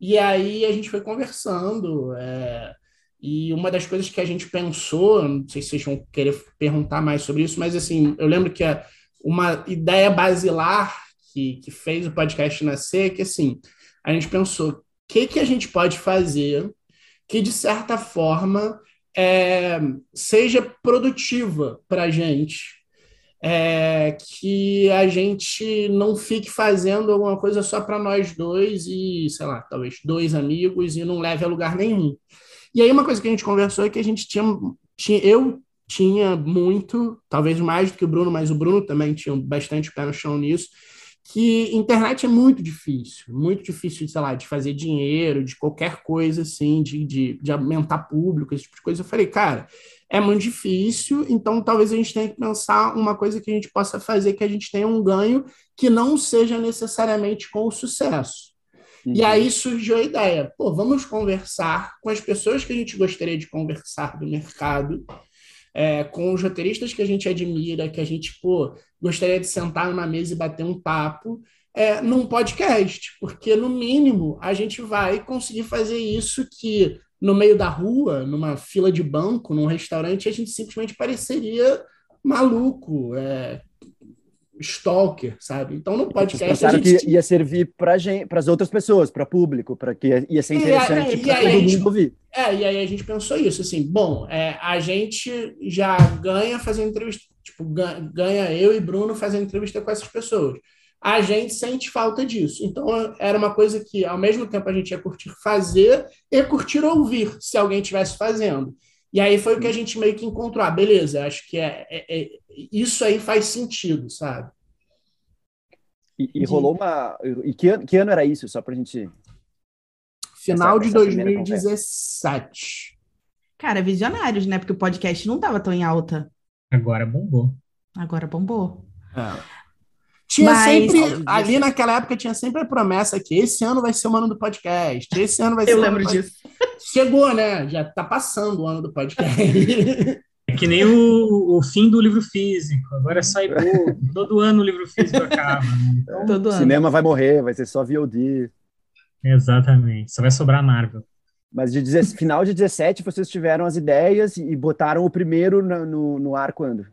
E aí a gente foi conversando. É, e uma das coisas que a gente pensou, não sei se vocês vão querer perguntar mais sobre isso, mas assim, eu lembro que uma ideia basilar que, que fez o podcast nascer é que assim, a gente pensou o que, que a gente pode fazer que, de certa forma, é, seja produtiva para a gente. É, que a gente não fique fazendo alguma coisa só para nós dois e, sei lá, talvez dois amigos e não leve a lugar nenhum. E aí uma coisa que a gente conversou é que a gente tinha, tinha eu tinha muito, talvez mais do que o Bruno, mas o Bruno também tinha bastante pé no chão nisso, que internet é muito difícil, muito difícil, sei lá, de fazer dinheiro, de qualquer coisa assim, de, de, de aumentar público, esse tipo de coisa. Eu falei, cara, é muito difícil, então talvez a gente tenha que pensar uma coisa que a gente possa fazer que a gente tenha um ganho que não seja necessariamente com o sucesso. Uhum. E aí surgiu a ideia, pô, vamos conversar com as pessoas que a gente gostaria de conversar do mercado, é, com os roteiristas que a gente admira, que a gente, pô, gostaria de sentar numa mesa e bater um papo, é, num podcast, porque no mínimo a gente vai conseguir fazer isso que no meio da rua, numa fila de banco, num restaurante, a gente simplesmente pareceria maluco, é, stalker, sabe? Então no podcast. Pensaram gente... que ia servir para as outras pessoas, para público, para que ia ser interessante para todo gente, mundo ouvir. É, e aí a gente pensou isso, assim, bom, é, a gente já ganha fazendo entrevista, tipo, ganha eu e Bruno fazendo entrevista com essas pessoas a gente sente falta disso. Então, era uma coisa que, ao mesmo tempo, a gente ia curtir fazer e curtir ouvir, se alguém estivesse fazendo. E aí foi o que a gente meio que encontrou. Ah, beleza, acho que é, é, é isso aí faz sentido, sabe? E, e rolou uma. E que ano, que ano era isso, só para a gente. Final essa, de 2017. Cara, visionários, né? Porque o podcast não estava tão em alta. Agora bombou. Agora bombou. É. Tinha Mas... sempre, ali naquela época, tinha sempre a promessa que esse ano vai ser o ano do podcast, esse ano vai ser Eu lembro disso. Chegou, né? Já tá passando o ano do podcast. É que nem o, o fim do livro físico, agora é só e-book, todo ano o livro físico acaba. Né? Então, todo o cinema vai morrer, vai ser só VOD. Exatamente, só vai sobrar Marvel. Mas de final de 17 vocês tiveram as ideias e botaram o primeiro no, no, no ar quando?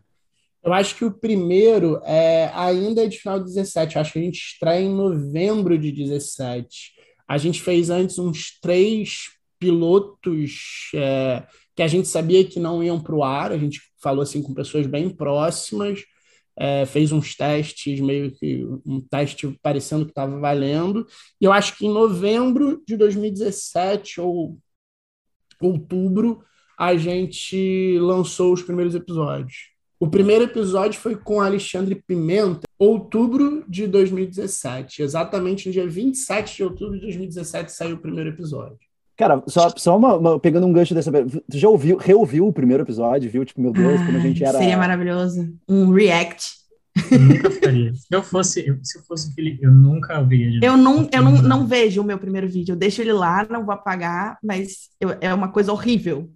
Eu acho que o primeiro é ainda é de final de 17. Eu acho que a gente estreia em novembro de 17. A gente fez antes uns três pilotos é, que a gente sabia que não iam para o ar. A gente falou assim com pessoas bem próximas. É, fez uns testes, meio que um teste parecendo que estava valendo. E eu acho que em novembro de 2017 ou outubro a gente lançou os primeiros episódios. O primeiro episódio foi com Alexandre Pimenta, outubro de 2017. Exatamente no dia 27 de outubro de 2017 saiu o primeiro episódio. Cara, só, só uma, uma, pegando um gancho dessa. Tu já ouviu, reouviu o primeiro episódio, viu? Tipo, meu Deus, como a gente era. Seria maravilhoso. Um react. Eu nunca faria. Se eu fosse, eu, se eu fosse Felipe, eu nunca ouviria. Eu não, eu não, não vejo o meu primeiro vídeo. Eu deixo ele lá, não vou apagar, mas eu, é uma coisa horrível.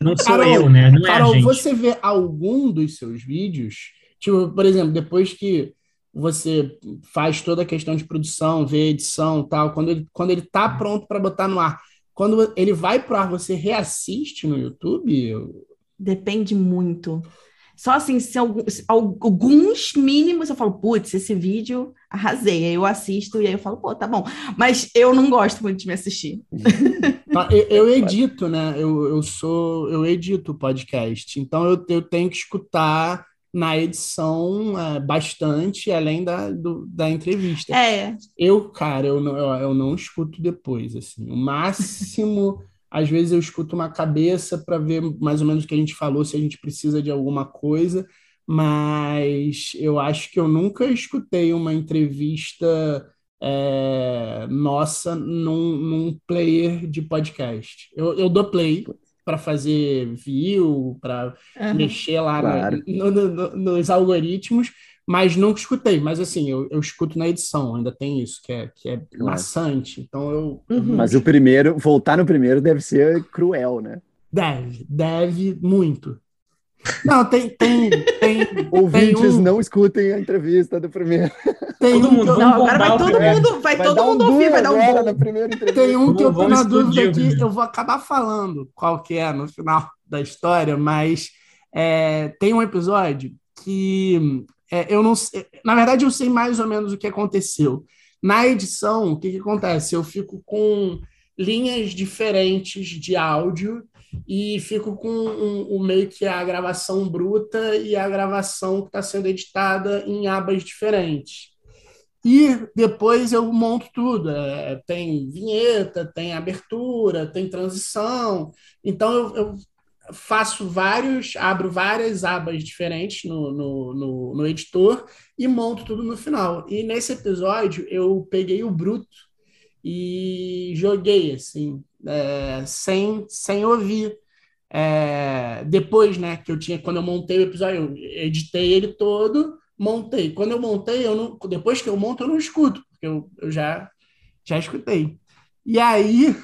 Não sou Carol, eu, né? Não Carol, é você vê algum dos seus vídeos, tipo, por exemplo, depois que você faz toda a questão de produção, vê edição tal, quando ele, quando ele tá pronto para botar no ar, quando ele vai pro ar, você reassiste no YouTube? Depende muito. Só assim, se alguns, alguns mínimos eu falo, putz, esse vídeo arrasei. Aí eu assisto e aí eu falo, pô, tá bom. Mas eu não gosto muito de me assistir. Ah, eu, eu edito, né? Eu, eu sou, eu edito o podcast. Então eu, eu tenho que escutar na edição é, bastante, além da, do, da entrevista. É. Eu, cara, eu não, eu, eu não escuto depois, assim. O máximo às vezes eu escuto uma cabeça para ver mais ou menos o que a gente falou, se a gente precisa de alguma coisa, mas eu acho que eu nunca escutei uma entrevista é, nossa num, num, player de podcast. Eu, eu dou play para fazer view, para uhum. mexer lá claro. no, no, no, nos algoritmos, mas nunca escutei. Mas assim, eu, eu escuto na edição, ainda tem isso, que é, que é claro. maçante. Então eu. Uhum. Mas o primeiro, voltar no primeiro deve ser cruel, né? Deve, deve muito. Não, tem. tem, tem Ouvintes, tem um... não escutem a entrevista do primeiro. Tem todo um mundo, não, agora vai todo mundo, vai, vai todo mundo um ouvir, vai dar um bom. Na primeira entrevista. Tem um que eu tô na dúvida aqui, eu vou acabar falando qual que é no final da história, mas é, tem um episódio que é, eu não sei, na verdade, eu sei mais ou menos o que aconteceu. Na edição, o que, que acontece? Eu fico com linhas diferentes de áudio e fico com o um, um, meio que a gravação bruta e a gravação que está sendo editada em abas diferentes. E depois eu monto tudo. É, tem vinheta, tem abertura, tem transição. Então eu, eu faço vários, abro várias abas diferentes no, no, no, no, editor e monto tudo no final. E nesse episódio eu peguei o bruto e joguei assim, é, sem, sem ouvir. É, depois, né, que eu tinha, quando eu montei o episódio, eu editei ele todo, montei. Quando eu montei, eu não, depois que eu monto, eu não escuto, porque eu, eu já Já escutei. E aí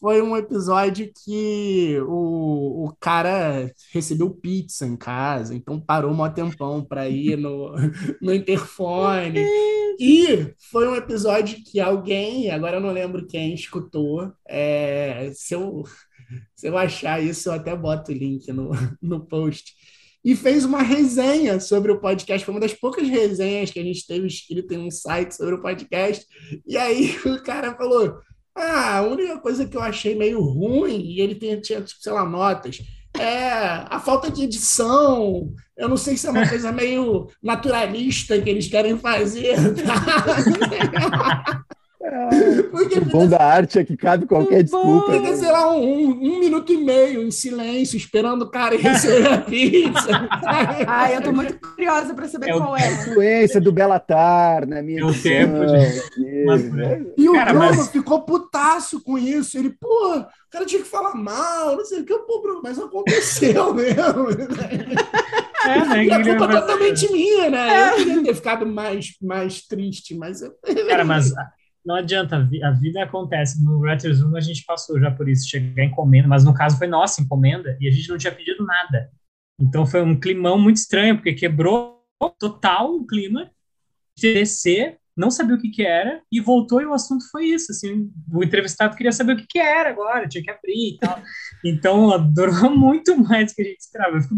foi um episódio que o, o cara recebeu pizza em casa, então parou um tempão para ir no, no interfone. E foi um episódio que alguém, agora eu não lembro quem, escutou. É, se, eu, se eu achar isso, eu até boto o link no, no post. E fez uma resenha sobre o podcast. Foi uma das poucas resenhas que a gente teve escrito em um site sobre o podcast. E aí o cara falou ah, a única coisa que eu achei meio ruim, e ele tinha, tinha tipo, sei lá, notas, é a falta de edição. Eu não sei se é uma coisa meio naturalista que eles querem fazer. Tá? Porque o bom da arte é que cabe qualquer desculpa. Fica, né? sei lá, um, um, minuto e meio em silêncio, esperando o cara receber a pizza. Ai, eu tô muito curiosa para saber é qual é. A influência do Belatar, né? Minha é o tempo de... E o cara, mas... ficou putaço com isso. Ele, pô, o cara tinha que falar mal, não sei o que. Pô, Bruno, mas aconteceu mesmo. É, né? E a culpa é totalmente minha, né? É. Eu queria ter ficado mais, mais triste, mas... Cara, mas não adianta, a vida acontece. No Writers Room a gente passou já por isso, chegar encomenda, mas no caso foi nossa encomenda e a gente não tinha pedido nada. Então foi um climão muito estranho, porque quebrou total o clima, descer, não sabia o que que era, e voltou e o assunto foi isso, assim, o entrevistado queria saber o que que era agora, tinha que abrir e tal. Então, durou muito mais que a gente esperava. Eu fico,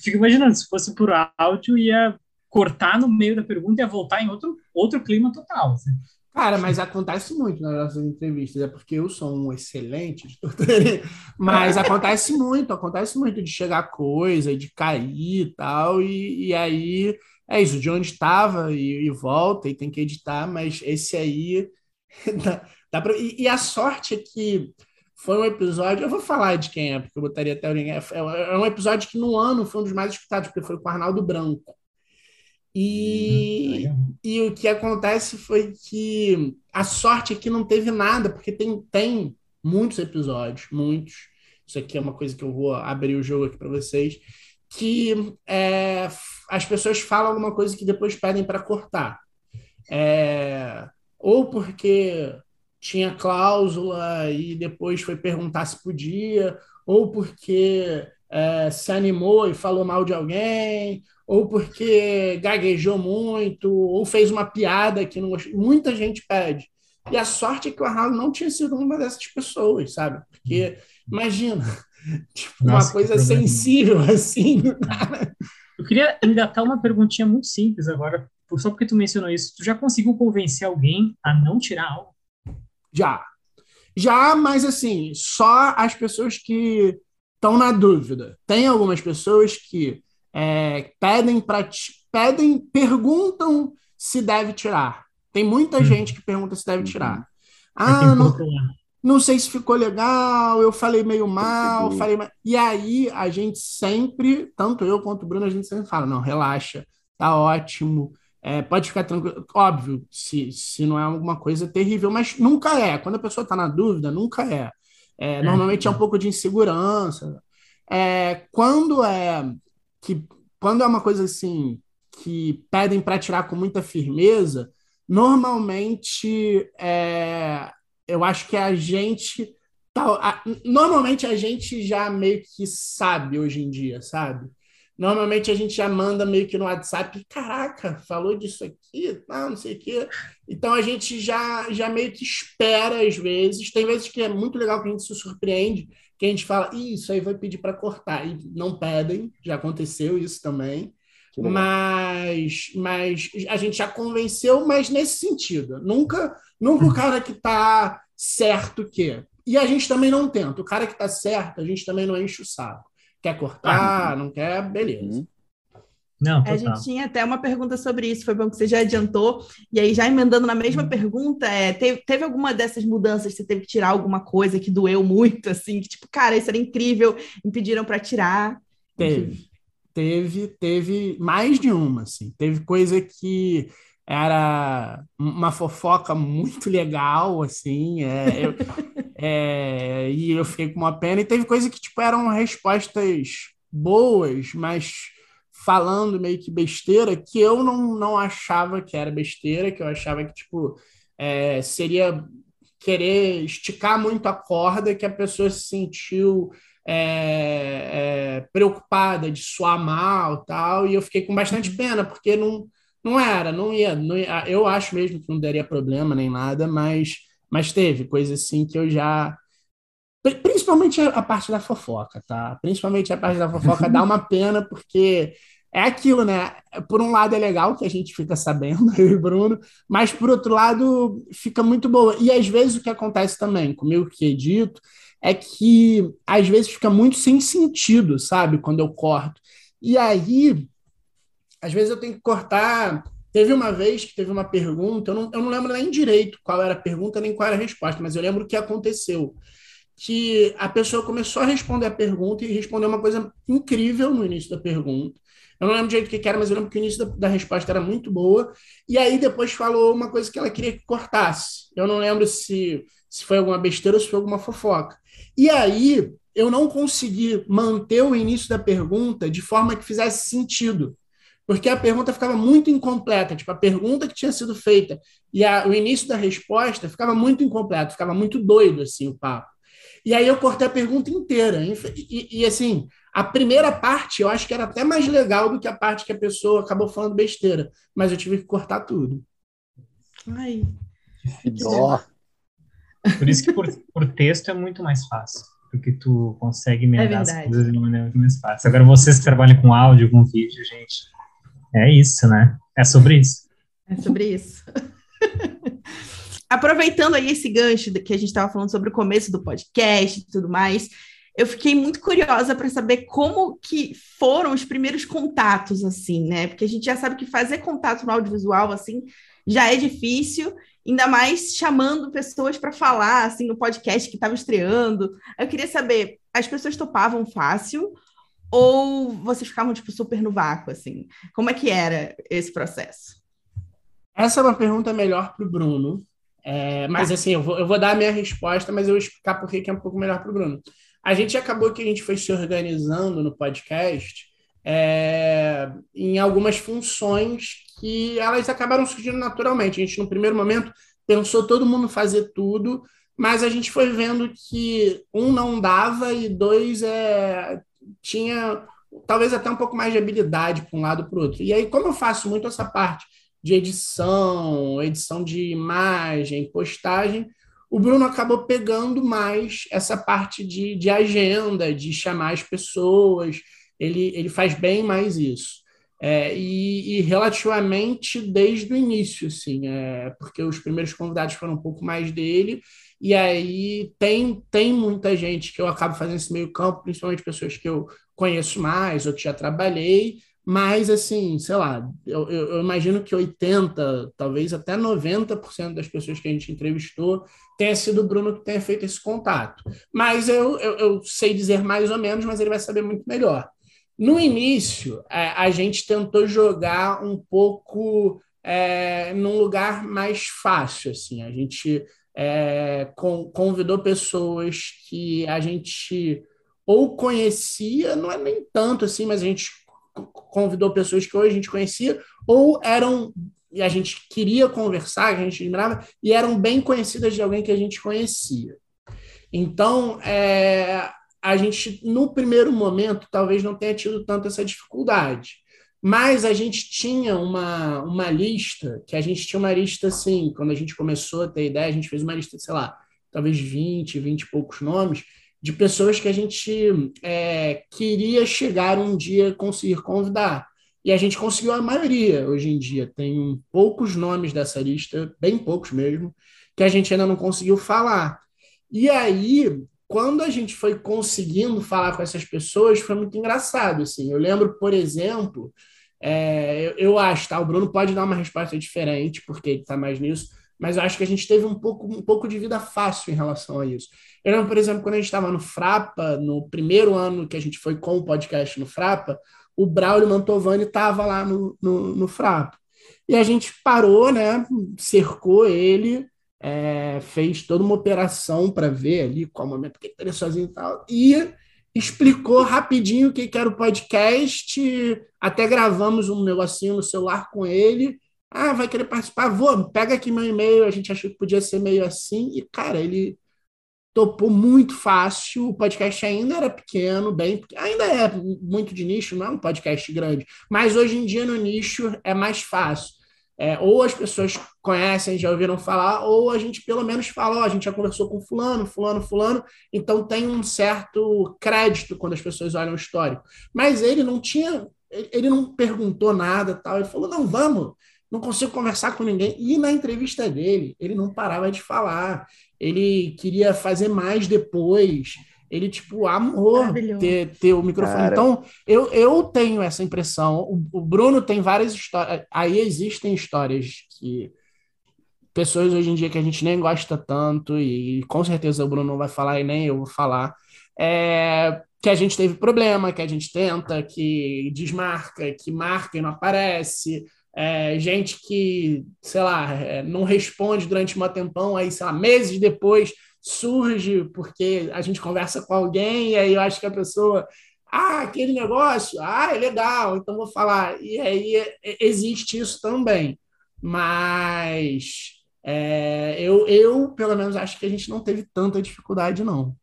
fico imaginando, se fosse por áudio, ia cortar no meio da pergunta e ia voltar em outro, outro clima total, assim. Cara, mas acontece muito nas nossas entrevistas, é porque eu sou um excelente editor, mas acontece muito, acontece muito de chegar coisa, de cair e tal, e, e aí é isso, de onde estava e, e, volta e tem que editar, mas esse aí dá, dá pra, e, e, a sorte é que foi um episódio, eu vou falar de quem é, porque eu botaria até o link, é, é um episódio que no ano foi um dos mais escutados, porque foi com o Arnaldo Branco. E, uhum. e o que acontece foi que a sorte é que não teve nada, porque tem, tem muitos episódios, muitos. Isso aqui é uma coisa que eu vou abrir o jogo aqui para vocês. Que é, as pessoas falam alguma coisa que depois pedem para cortar. É, ou porque tinha cláusula e depois foi perguntar se podia, ou porque é, se animou e falou mal de alguém, ou porque gaguejou muito, ou fez uma piada que não Muita gente pede. E a sorte é que o Arnaldo não tinha sido uma dessas pessoas, sabe? Porque, imagina, tipo, Nossa, uma coisa sensível assim. Eu queria engatar uma perguntinha muito simples agora, só porque tu mencionou isso. Tu já conseguiu convencer alguém a não tirar algo? Já. Já, mas assim, só as pessoas que estão na dúvida. Tem algumas pessoas que é, pedem para pedem, perguntam se deve tirar. Tem muita hum. gente que pergunta se deve tirar. Uhum. Ah, não, não sei se ficou legal, eu falei meio mal, falei mal. E aí a gente sempre, tanto eu quanto o Bruno, a gente sempre fala: não, relaxa, tá ótimo. É, pode ficar tranquilo. Óbvio, se, se não é alguma coisa terrível, mas nunca é. Quando a pessoa está na dúvida, nunca é. é, é normalmente é um é. pouco de insegurança. É, quando é que quando é uma coisa assim que pedem para tirar com muita firmeza, normalmente é, eu acho que a gente tá, normalmente a gente já meio que sabe hoje em dia, sabe? Normalmente a gente já manda meio que no WhatsApp, caraca, falou disso aqui, não, não sei o quê. Então a gente já, já meio que espera às vezes. Tem vezes que é muito legal que a gente se surpreende que a gente fala, isso aí vai pedir para cortar, e não pedem, já aconteceu isso também. Mas, mas a gente já convenceu, mas nesse sentido. Nunca, nunca o cara que está certo que. E a gente também não tenta. O cara que está certo, a gente também não enche o saco. Quer cortar, ah, não quer, beleza. Uhum. Não, a gente tinha até uma pergunta sobre isso, foi bom que você já adiantou. E aí, já emendando na mesma uhum. pergunta, é, teve, teve alguma dessas mudanças você teve que tirar alguma coisa que doeu muito, assim, que tipo, cara, isso era incrível, me pediram para tirar? Teve, teve, teve mais de uma, assim. Teve coisa que era uma fofoca muito legal, assim, é, eu, é, e eu fiquei com uma pena. E teve coisa que, tipo, eram respostas boas, mas falando meio que besteira que eu não, não achava que era besteira, que eu achava que, tipo, é, seria querer esticar muito a corda que a pessoa se sentiu é, é, preocupada de suar mal tal, e eu fiquei com bastante uhum. pena, porque não, não era, não ia, não ia, eu acho mesmo que não daria problema nem nada, mas, mas teve coisa assim que eu já. Principalmente a parte da fofoca, tá? Principalmente a parte da fofoca dá uma pena, porque é aquilo, né? Por um lado é legal que a gente fica sabendo, eu e Bruno, mas por outro lado fica muito boa. E às vezes o que acontece também, comigo que edito, é que às vezes fica muito sem sentido, sabe? Quando eu corto. E aí, às vezes eu tenho que cortar. Teve uma vez que teve uma pergunta, eu não, eu não lembro nem direito qual era a pergunta nem qual era a resposta, mas eu lembro o que aconteceu. Que a pessoa começou a responder a pergunta e respondeu uma coisa incrível no início da pergunta. Eu não lembro direito o que era, mas eu lembro que o início da, da, resposta era muito boa. E aí depois falou uma coisa que ela queria que cortasse. Eu não lembro se, se foi alguma besteira ou se foi alguma fofoca. E aí eu não consegui manter o início da pergunta de forma que fizesse sentido. Porque a pergunta ficava muito incompleta. Tipo, a pergunta que tinha sido feita e a, o início da resposta ficava muito incompleto, ficava muito doido assim o papo. E aí eu cortei a pergunta inteira. E, e, e, assim, a primeira parte eu acho que era até mais legal do que a parte que a pessoa acabou falando besteira. Mas eu tive que cortar tudo. Ai. Que dó. Por isso que por, por texto é muito mais fácil. Porque tu consegue emendar é as coisas de uma maneira muito mais fácil. Agora, vocês que trabalham com áudio, com vídeo, gente, é isso, né? É sobre isso. É sobre isso. aproveitando aí esse gancho que a gente estava falando sobre o começo do podcast e tudo mais, eu fiquei muito curiosa para saber como que foram os primeiros contatos, assim, né? Porque a gente já sabe que fazer contato no audiovisual, assim, já é difícil, ainda mais chamando pessoas para falar, assim, no podcast que estava estreando. Eu queria saber, as pessoas topavam fácil ou vocês ficavam, tipo, super no vácuo, assim? Como é que era esse processo? Essa é uma pergunta melhor para o Bruno, é, mas assim, eu vou, eu vou dar a minha resposta, mas eu vou explicar por que é um pouco melhor para o Bruno. A gente acabou que a gente foi se organizando no podcast é, em algumas funções que elas acabaram surgindo naturalmente. A gente, no primeiro momento, pensou todo mundo fazer tudo, mas a gente foi vendo que um não dava e dois é, tinha talvez até um pouco mais de habilidade para um lado para o outro. E aí, como eu faço muito essa parte de edição, edição de imagem, postagem, o Bruno acabou pegando mais essa parte de, de agenda, de chamar as pessoas, ele, ele faz bem mais isso. É, e, e, relativamente desde o início, assim, é, porque os primeiros convidados foram um pouco mais dele, e aí tem, tem muita gente que eu acabo fazendo esse meio campo, principalmente pessoas que eu conheço mais ou que já trabalhei, mas, assim, sei lá, eu, eu, imagino que 80%, talvez até 90% das pessoas que a gente entrevistou tenha sido o Bruno que tenha feito esse contato. Mas eu, eu, eu sei dizer mais ou menos, mas ele vai saber muito melhor. No início, é, a gente tentou jogar um pouco é, num lugar mais fácil. Assim. A gente é, com, convidou pessoas que a gente ou conhecia, não é nem tanto assim, mas a gente convidou pessoas que hoje a gente conhecia, ou eram, e a gente queria conversar, a gente lembrava, e eram bem conhecidas de alguém que a gente conhecia. Então, é, a gente, no primeiro momento, talvez não tenha tido tanto essa dificuldade. Mas a gente tinha uma, uma lista, que a gente tinha uma lista assim, quando a gente começou a ter ideia, a gente fez uma lista, sei lá, talvez 20, 20 e poucos nomes, de pessoas que a gente é, queria chegar um dia conseguir convidar. E a gente conseguiu a maioria hoje em dia. Tem poucos nomes dessa lista, bem poucos mesmo, que a gente ainda não conseguiu falar. E aí, quando a gente foi conseguindo falar com essas pessoas, foi muito engraçado. Assim. Eu lembro, por exemplo, é, eu, eu acho, tá? O Bruno pode dar uma resposta diferente, porque ele está mais nisso, mas acho que a gente teve um pouco, um pouco de vida fácil em relação a isso. Eu lembro, por exemplo, quando a gente estava no Frapa, no primeiro ano que a gente foi com o podcast no Frapa, o Braulio Mantovani estava lá no, no, no, Frapa. E a gente parou, né, cercou ele, é, fez toda uma operação para ver ali qual momento que ele estaria sozinho e tal, e explicou rapidinho o que era o podcast, até gravamos um negocinho no celular com ele, Ah, vai querer participar? Vou, pega aqui meu e-mail. A gente achou que podia ser meio assim. E, cara, ele topou muito fácil. O podcast ainda era pequeno, bem, ainda é muito de nicho, não é um podcast grande, mas hoje em dia no nicho é mais fácil. É, ou as pessoas conhecem, já ouviram falar, ou a gente pelo menos fala, ó, a gente já conversou com fulano, fulano, fulano, então tem um certo crédito quando as pessoas olham o histórico. Mas ele não tinha, ele não perguntou nada, tal, ele falou, não, vamos, não consigo conversar com ninguém. E na entrevista dele, ele não parava de falar ele queria fazer mais depois. Ele, tipo, amou ter, ter o microfone. Cara. Então, eu, eu tenho essa impressão. O, o Bruno tem várias histórias. Aí existem histórias que pessoas hoje em dia que a gente nem gosta tanto, e com certeza o Bruno não vai falar e nem eu vou falar, é, que a gente teve problema, que a gente tenta, que desmarca, que marca e não aparece, é, gente que, sei lá, é, não responde durante um tempão, aí, sei lá, meses depois surge porque a gente conversa com alguém e aí eu acho que a pessoa, ah, aquele negócio, ah, é legal, então vou falar. E aí é, existe isso também. Mas é, eu, eu, pelo menos, acho que a gente não teve tanta dificuldade, não.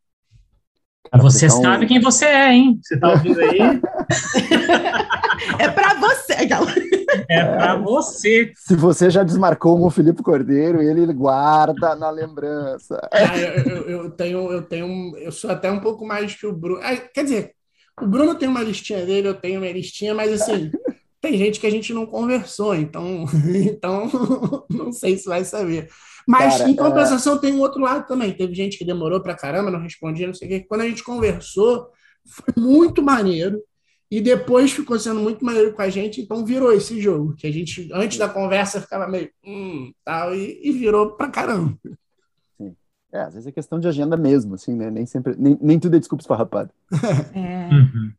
Você então... sabe quem você é, hein? Você tá ouvindo aí? é para você, galera. É para você. Se você já desmarcou o Felipe Cordeiro, ele guarda na lembrança. Ah, eu, eu, eu, tenho, eu tenho, eu sou até um pouco mais que o Bruno. Ah, quer dizer, o Bruno tem uma listinha dele, eu tenho uma listinha, mas assim, tem gente que a gente não conversou, então, então não sei se vai saber. Mas, Cara, em compensação, é... tem um outro lado também. Teve gente que demorou pra caramba, não respondia, não sei o quê. Quando a gente conversou, foi muito maneiro. E depois ficou sendo muito maneiro com a gente, então virou esse jogo. Que a gente, antes da conversa, ficava meio, hum, tal, e, e virou pra caramba. Sim. É, às vezes é questão de agenda mesmo, assim, né? Nem sempre, nem, nem tudo é desculpa esfarrapada. é. Uhum.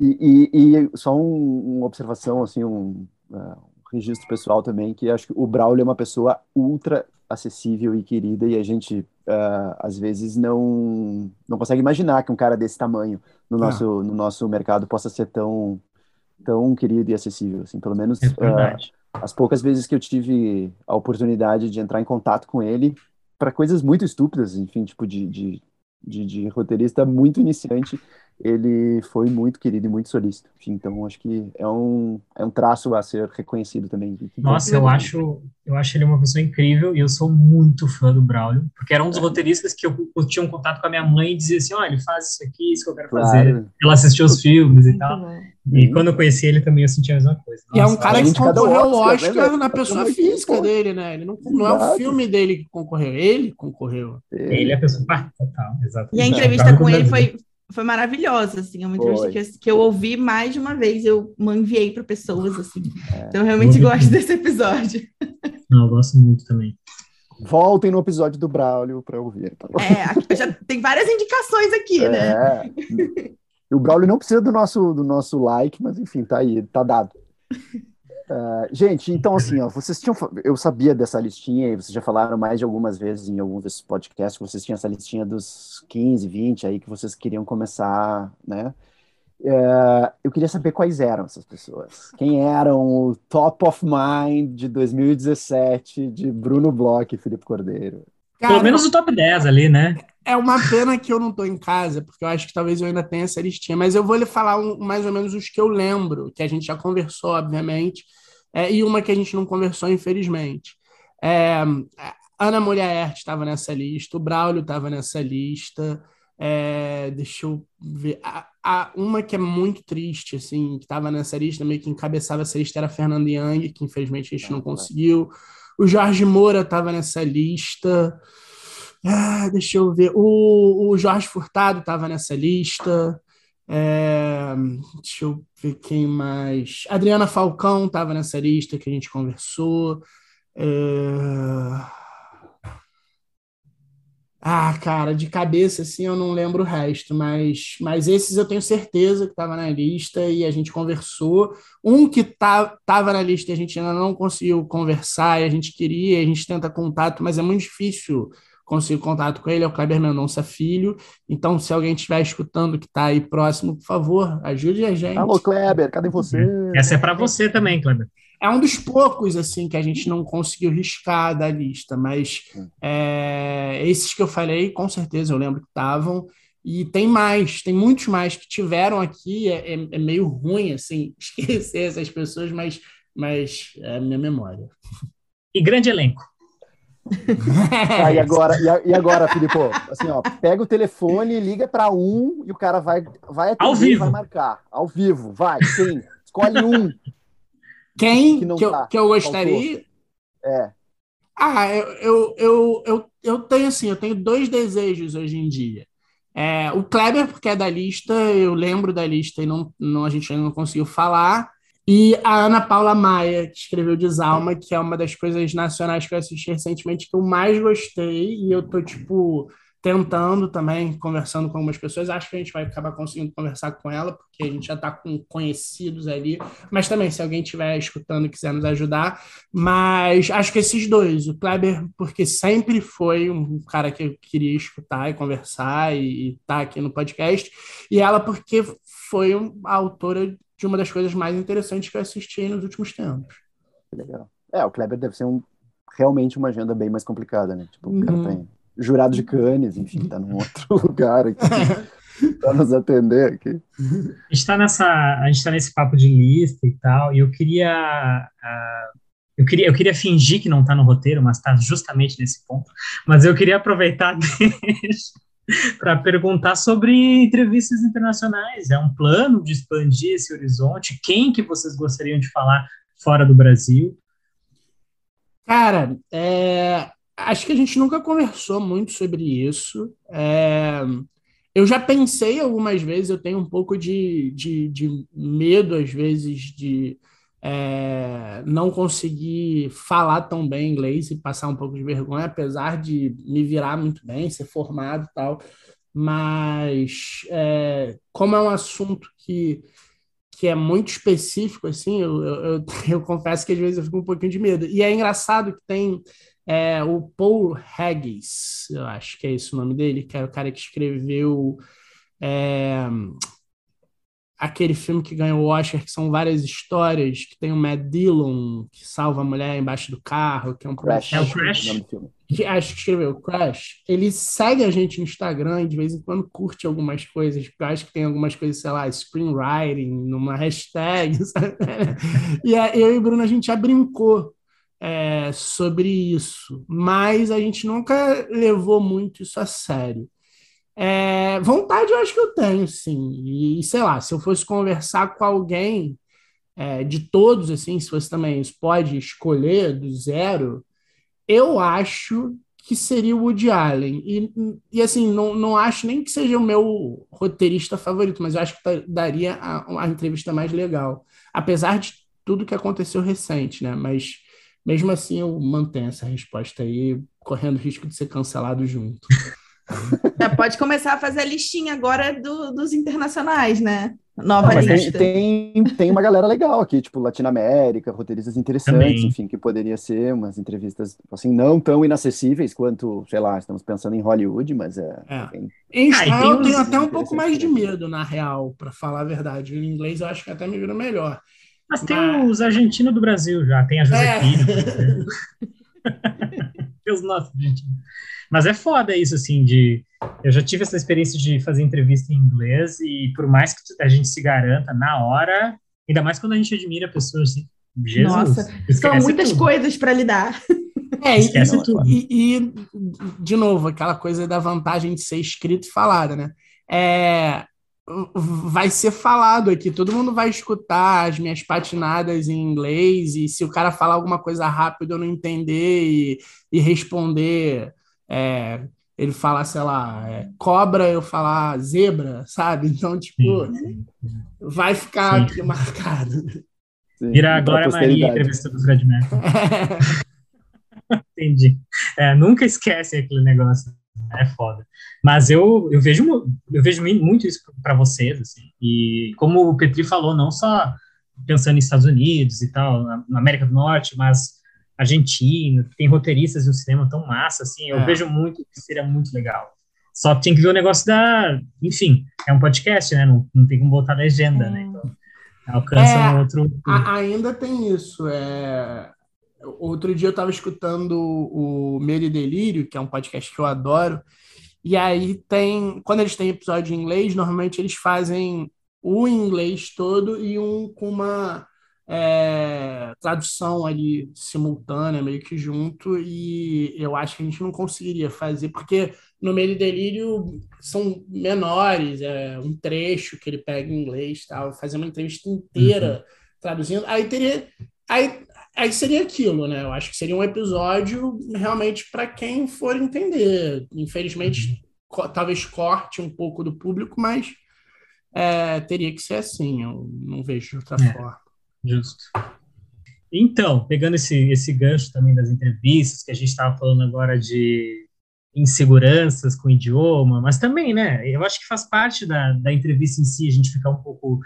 E, e, e, só um, uma observação, assim, um, uh, um registro pessoal também, que acho que o Braulio é uma pessoa ultra acessível e querida e a gente uh, às vezes não não consegue imaginar que um cara desse tamanho no ah. nosso no nosso mercado possa ser tão tão querido e acessível assim pelo menos é uh, as poucas vezes que eu tive a oportunidade de entrar em contato com ele para coisas muito estúpidas enfim tipo de, de, de, de roteirista muito iniciante ele foi muito querido e muito solícito. Então, acho que é um, é um traço a ser reconhecido também. Nossa, eu acho, eu acho ele uma pessoa incrível e eu sou muito fã do Braulio, porque era um dos roteiristas que eu, eu, tinha um contato com a minha mãe e dizia assim, olha, ele faz isso aqui, isso que eu quero claro. fazer. Ela assistiu os filmes e tal. E quando eu conheci ele também eu senti a mesma coisa. Nossa, e é um cara que concorreu ao Oscar, Oscar né, na pessoa física dele, né? Ele não, não é o filme dele que concorreu, ele concorreu. Ele é a pessoa, ah, total, exatamente. E a entrevista com ele foi foi maravilhosa, assim, é uma entrevista que eu, que eu, ouvi mais de uma vez, eu enviei para pessoas, assim. É. Então eu realmente gosto desse episódio. Não, eu gosto muito também. Voltem no episódio do Braulio para ouvir. Tá é, já tem várias indicações aqui, é. né? o Braulio não precisa do nosso, do nosso like, mas enfim, tá aí, tá dado. Uh, gente, então assim, ó, vocês tinham, eu sabia dessa listinha e vocês já falaram mais de algumas vezes em alguns desses podcasts que vocês tinham essa listinha dos 15, 20 aí que vocês queriam começar, né? Uh, eu queria saber quais eram essas pessoas. Quem eram o top of mind de 2017 de Bruno Bloch e Felipe Cordeiro? Cara, Pelo menos o top 10 ali, né? É uma pena que eu não estou em casa, porque eu acho que talvez eu ainda tenha essa listinha, mas eu vou lhe falar um, mais ou menos os que eu lembro, que a gente já conversou, obviamente, é, e uma que a gente não conversou, infelizmente. É, Ana Mulher estava nessa lista, o Braulio estava nessa lista. É, deixa eu ver. A, a, uma que é muito triste, assim, que estava nessa lista, meio que encabeçava essa lista, era a Fernanda Young, que infelizmente a gente não conseguiu. O Jorge Moura estava nessa lista. Ah, deixa eu ver. O, o Jorge Furtado estava nessa lista. É, deixa eu ver quem mais. Adriana Falcão estava nessa lista que a gente conversou. É... Ah, cara, de cabeça assim eu não lembro o resto, mas, mas esses eu tenho certeza que estava na lista e a gente conversou. Um que tá, na lista e a gente ainda não conseguiu conversar e a gente queria, a gente tenta contato, mas é muito difícil conseguir contato com ele, é o Kleber Mendonça Filho. Então, se alguém estiver escutando que está aí próximo, por favor, ajude a gente. Alô, Kleber, cadê você? Essa é para você também, Kleber. é um dos poucos assim que a gente não conseguiu riscar da lista, mas é, esses que eu falei, com certeza eu lembro que estavam. E tem mais, tem muitos mais que tiveram aqui. É, é, é meio ruim assim esquecer essas pessoas, mas, mas é a minha memória. E grande elenco. Ah, e agora, e, agora, Filipe? Assim, ó, pega o telefone, liga para um e o cara vai, vai atender, ao vivo. vai marcar. Ao vivo, vai, sim. Escolhe um. Quem que, que, eu, tá, que eu gostaria? É. Ah, eu, eu, eu, eu, eu tenho assim, eu tenho dois desejos hoje em dia. É, o Kleber, porque é da lista, eu lembro da lista e não, não, a gente ainda não conseguiu falar. E a Ana Paula Maia, que escreveu Desalma, que é uma das coisas nacionais que eu assisti recentemente que eu mais gostei, e eu tô, tipo, tentando também, conversando com algumas pessoas. Acho que a gente vai acabar conseguindo conversar com ela, porque a gente já está com conhecidos ali. Mas também, se alguém estiver escutando e quiser nos ajudar. Mas acho que esses dois, o Kleber, porque sempre foi um cara que eu queria escutar e conversar e estar tá aqui no podcast. E ela, porque foi a autora de uma das coisas mais interessantes que eu assisti nos últimos tempos. Legal. É, o Kleber deve ser um, realmente uma agenda bem mais complicada, né? Tipo, o cara uhum. tem jurado de Cannes, enfim, está num outro lugar aqui para nos atender aqui. A gente está nessa, a gente tá nesse papo de lista e tal, e eu queria uh, eu queria, eu queria fingir que não está no roteiro, mas está justamente nesse ponto. Mas eu queria aproveitar para perguntar sobre entrevistas internacionais. É um plano de expandir esse horizonte? Quem que vocês gostariam de falar fora do Brasil? Cara, é, acho que a gente nunca conversou muito sobre isso. É, eu já pensei algumas vezes, eu tenho um pouco de, de, de medo, às vezes, de é, não conseguir falar tão bem inglês e passar um pouco de vergonha, apesar de me virar muito bem, ser formado e tal. Mas, é, como é um assunto que que é muito específico, assim, eu, eu, eu, eu, confesso que às vezes eu fico um pouquinho de medo. E é engraçado que tem é, o Paul Haggis, eu acho que é esse o nome dele, que é o cara que escreveu é, aquele filme que ganhou o Oscar, que são várias histórias, que tem o Matt Dillon, que salva a mulher embaixo do carro, que é um Crash. É o Crash? Que, acho que escreveu Crash. Ele segue a gente no Instagram e de vez em quando curte algumas coisas, porque eu acho que tem algumas coisas, sei lá, screenwriting, numa hashtag, sabe? E eu e o Bruno, a gente já brincou é, sobre isso, mas a gente nunca levou muito isso a sério. É, vontade eu acho que eu tenho, sim. E sei lá, se eu fosse conversar com alguém é, de todos, assim, se você também pode escolher do zero, eu acho que seria o Woody Allen. E, e assim, não, não acho nem que seja o meu roteirista favorito, mas eu acho que daria a, a entrevista mais legal. Apesar de tudo que aconteceu recente, né? Mas mesmo assim, eu mantenho essa resposta aí, correndo risco de ser cancelado junto. Já pode começar a fazer a listinha agora do, dos internacionais, né? Nova Não, lista. Tem, tem, tem, uma galera legal aqui, tipo Latinoamérica, roteiristas interessantes, Também. enfim, que poderia ser umas entrevistas, assim, não tão inacessíveis quanto, sei lá, estamos pensando em Hollywood, mas é. é. Em ah, eu tenho até um pouco mais de medo, na real, para falar a verdade. Em inglês eu acho que até me vira melhor. Mas tem Mas... os argentinos do Brasil já, tem a Josefina. É. tem os nossos argentinos. Mas é foda isso, assim, de. Eu já tive essa experiência de fazer entrevista em inglês e por mais que a gente se garanta na hora, ainda mais quando a gente admira pessoas assim, Jesus, Nossa, são muitas tudo. coisas para lidar. É, esquece e, tudo. E, e, de novo, aquela coisa da vantagem de ser escrito e falada, né? É, vai ser falado aqui, todo mundo vai escutar as minhas patinadas em inglês, e se o cara falar alguma coisa rápido eu não entender e, e responder, é, ele falar, sei lá, é, cobra, eu falar zebra, sabe? Então, tipo, sim, sim. vai ficar aqui marcado. Vira a Glória Maria entrevista do Fred Mercury. Entendi. É, nunca esquece aquele negócio. É foda. Mas eu, eu, vejo, eu vejo muito isso para vocês, assim. E como o Petri falou, não só pensando nos Estados Unidos e tal, na, América do Norte, mas Argentina, tem roteiristas no cinema tão massa, assim, eu é. vejo muito que seria muito legal. Só tem que ver o negócio da. Enfim, é um podcast, né? Não, não tem como botar legenda, né? Então, Alcança é, um outro. A, ainda tem isso. É... Outro dia eu estava escutando o Medo e Delírio, que é um podcast que eu adoro. E aí tem. Quando eles têm episódio em inglês, normalmente eles fazem o inglês todo e um com uma é, tradução ali simultânea, meio que junto, e eu acho que a gente não conseguiria fazer, porque no meio do delírio são menores, é um trecho que ele pega em inglês, tal, fazer uma entrevista inteira uhum. traduzindo, aí teria. Aí, aí seria aquilo, né? Eu acho que seria um episódio realmente para quem for entender. Infelizmente, uhum. co talvez corte um pouco do público, mas é, teria que ser assim, eu não vejo de outra é. forma. Justo. Então, pegando esse, esse gancho também das entrevistas, que a gente estava falando agora de inseguranças com o idioma, mas também, né, eu acho que faz parte da, da entrevista em si a gente ficar um pouco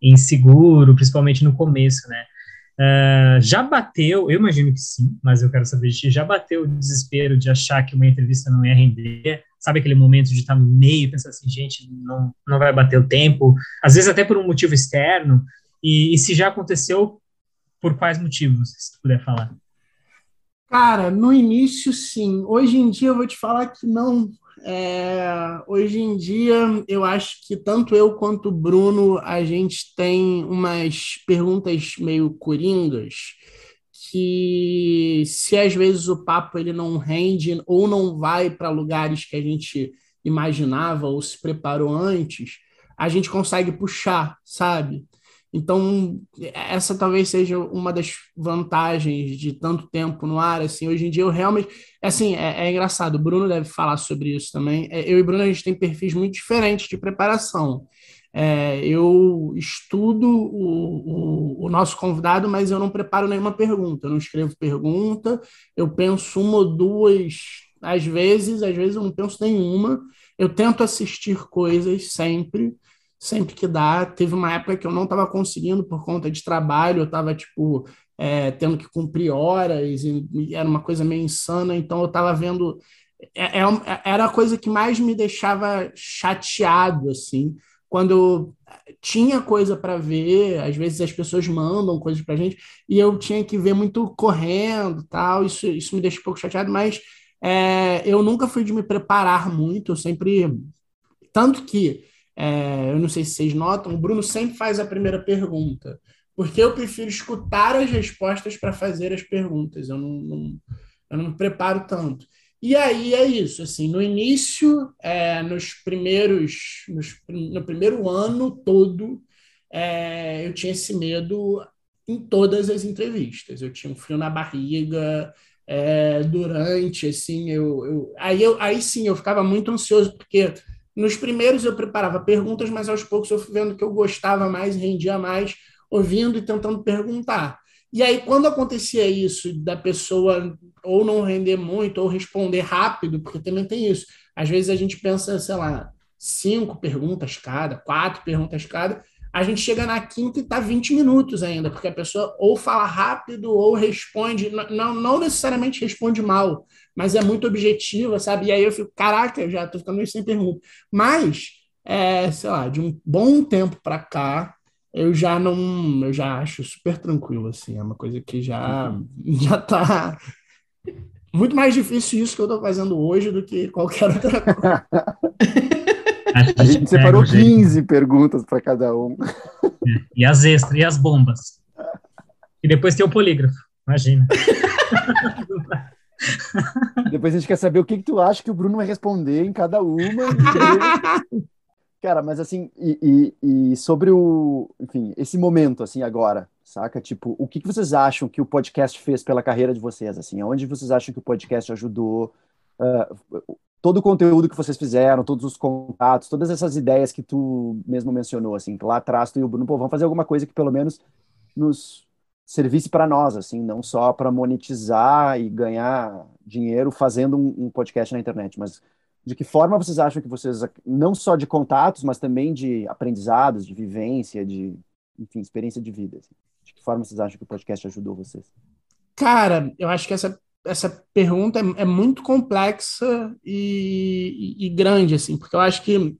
inseguro, principalmente no começo, né. Uh, já bateu, eu imagino que sim, mas eu quero saber de ti, já bateu o desespero de achar que uma entrevista não ia render? Sabe aquele momento de estar no meio, pensar assim, gente, não, não vai bater o tempo, às vezes até por um motivo externo, e, e se já aconteceu, por quais motivos, se tu puder falar? Cara, no início, sim. Hoje em dia, eu vou te falar que não. É, hoje em dia, eu acho que tanto eu quanto o Bruno, a gente tem umas perguntas meio coringas que se às vezes o papo ele não rende ou não vai para lugares que a gente imaginava ou se preparou antes, a gente consegue puxar, sabe? Então, essa talvez seja uma das vantagens de tanto tempo no ar. Assim, hoje em dia eu realmente. Assim, é, é engraçado, o Bruno deve falar sobre isso também. É, eu e Bruno, a gente tem perfis muito diferentes de preparação. É, eu estudo o, o, o, nosso convidado, mas eu não preparo nenhuma pergunta, eu não escrevo pergunta, eu penso uma ou duas, às vezes, às vezes eu não penso nenhuma. Eu tento assistir coisas sempre sempre que dá. Teve uma época que eu não estava conseguindo por conta de trabalho, eu estava, tipo, é, tendo que cumprir horas, e, era uma coisa meio insana, então eu estava vendo. É, é, era a coisa que mais me deixava chateado, assim, quando tinha coisa para ver, às vezes as pessoas mandam coisas para gente, e eu tinha que ver muito correndo, tal, isso, isso me deixa um pouco chateado, mas é, eu nunca fui de me preparar muito, eu sempre. Tanto que é, eu não sei se vocês notam, o Bruno sempre faz a primeira pergunta, porque eu prefiro escutar as respostas para fazer as perguntas, eu não, não, eu não me preparo tanto. E aí é isso, assim, no início, é, nos primeiros, nos, no primeiro ano todo, é, eu tinha esse medo em todas as entrevistas. Eu tinha um frio na barriga é, durante, assim, eu, eu, aí, eu, aí sim eu ficava muito ansioso, porque nos primeiros eu preparava perguntas, mas aos poucos eu fui vendo que eu gostava mais, rendia mais, ouvindo e tentando perguntar. E aí, quando acontecia isso, da pessoa ou não render muito, ou responder rápido, porque também tem isso. Às vezes a gente pensa, sei lá, cinco perguntas cada, quatro perguntas cada, a gente chega na quinta e está 20 minutos ainda, porque a pessoa ou fala rápido ou responde, não, não necessariamente responde mal, mas é muito objetiva, sabe? E aí eu fico, caraca, eu já estou ficando meio sem pergunta. Mas, é, sei lá, de um bom tempo para cá, eu já não, eu já acho super tranquilo, assim, é uma coisa que já, uhum. já tá muito mais difícil isso que eu estou fazendo hoje do que qualquer outra coisa. A gente separou 15 perguntas para cada um. É, e as extras, e as bombas. E depois tem o polígrafo, imagina. Depois a gente quer saber o que, que tu acha que o Bruno vai responder em cada uma. Cara, mas assim, e, e, e, sobre o, enfim, esse momento, assim, agora, saca? Tipo, o que, que vocês acham que o podcast fez pela carreira de vocês, assim? Onde vocês acham que o podcast ajudou? Uh, todo o conteúdo que vocês fizeram, todos os contatos, todas essas ideias que tu mesmo mencionou, assim, lá atrás tu e o Bruno, pô, vamos fazer alguma coisa que pelo menos nos servisse para nós, assim, não só para monetizar e ganhar dinheiro fazendo um, um, podcast na internet, mas de que forma vocês acham que vocês, não só de contatos, mas também de aprendizados, de vivência, de, enfim, experiência de vida, assim, de que forma vocês acham que o podcast ajudou vocês? Cara, eu acho que essa essa pergunta é, é muito complexa e, e, e, grande, assim, porque eu acho que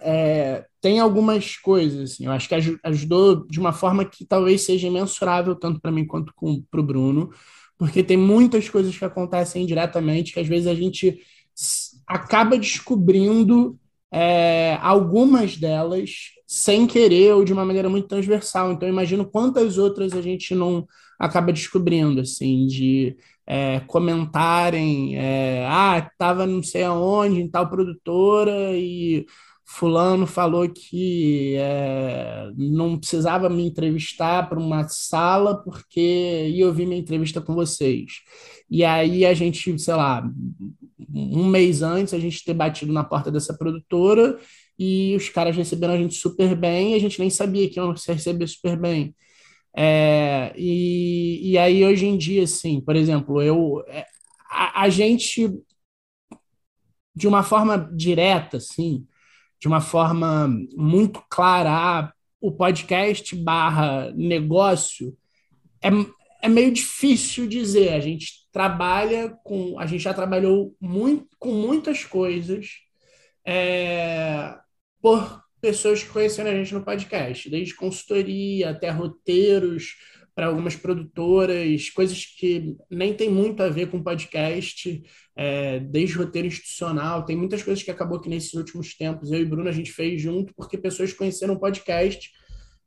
é, tem algumas coisas, assim, eu acho que ajudou de uma forma que talvez seja imensurável tanto para mim quanto para o Bruno, porque tem muitas coisas que acontecem diretamente que às vezes a gente acaba descobrindo é, algumas delas sem querer ou de uma maneira muito transversal. Então, imagino quantas outras a gente não acaba descobrindo, assim, de é, comentarem, é, ah, estava não sei aonde, em tal produtora, e fulano falou que é, não precisava me entrevistar para uma sala porque ia ouvir minha entrevista com vocês. E aí a gente, sei lá, um mês antes, a gente ter batido na porta dessa produtora e os caras receberam a gente super bem a gente nem sabia que iam receber super bem. É, e, e aí, hoje em dia, assim, por exemplo, eu, é, a, a gente, de uma forma direta, assim, de uma forma muito clara, ah, o podcast barra negócio é, é meio difícil dizer. A gente trabalha com. A gente já trabalhou muito, com muitas coisas é, por pessoas que conheceram a gente no podcast, desde consultoria até roteiros para algumas produtoras, coisas que nem tem muito a ver com podcast, é, desde roteiro institucional, tem muitas coisas que acabou que nesses últimos tempos eu e Bruno a gente fez junto, porque pessoas conheceram o podcast,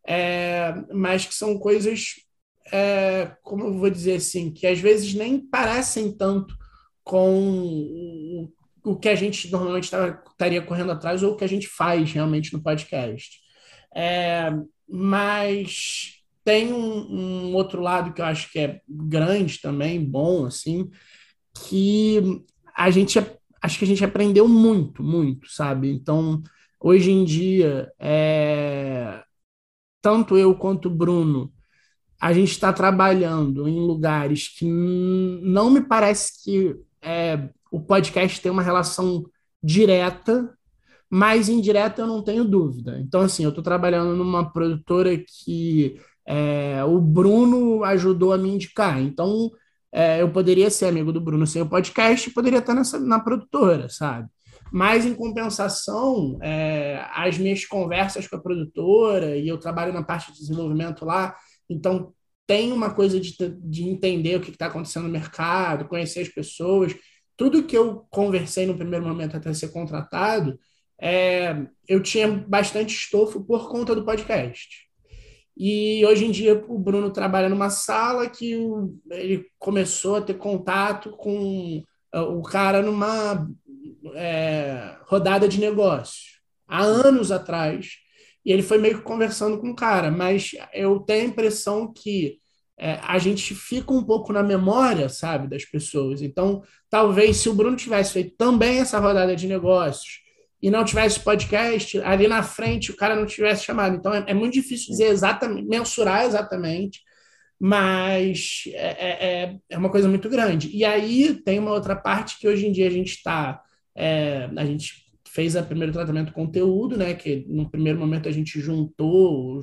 é, mas que são coisas, é, como eu vou dizer assim, que às vezes nem parecem tanto com o que a gente normalmente estaria correndo atrás ou o que a gente faz realmente no podcast. É, mas tem um, um, outro lado que eu acho que é grande também, bom, assim, que a gente acho que a gente aprendeu muito, muito, sabe? Então, hoje em dia, é, tanto eu quanto o Bruno, a gente está trabalhando em lugares que não me parece que o podcast tem uma relação direta, mas indireta eu não tenho dúvida. Então, assim, eu estou trabalhando numa produtora que é, o Bruno ajudou a me indicar. Então, é, eu poderia ser amigo do Bruno sem o podcast e poderia estar nessa, na produtora, sabe? Mas, em compensação, é, as minhas conversas com a produtora, e eu trabalho na parte de desenvolvimento lá, então tem uma coisa de, de entender o que está acontecendo no mercado, conhecer as pessoas tudo que eu conversei no primeiro momento até ser contratado, é, eu tinha bastante estofo por conta do podcast. E hoje em dia o Bruno trabalha numa sala que ele começou a ter contato com é, o cara numa é, rodada de negócio, há anos atrás. E ele foi meio que conversando com o cara, mas eu tenho a impressão que é, a gente fica um pouco na memória, sabe, das pessoas. Então, talvez se o Bruno tivesse feito também essa rodada de negócios e não tivesse podcast, ali na frente o cara não tivesse chamado. Então, é, é muito difícil dizer exatamente, mensurar exatamente, mas é, é, é, uma coisa muito grande. E aí tem uma outra parte que hoje em dia a gente está. É, a gente fez o primeiro tratamento conteúdo, né? Que no primeiro momento a gente juntou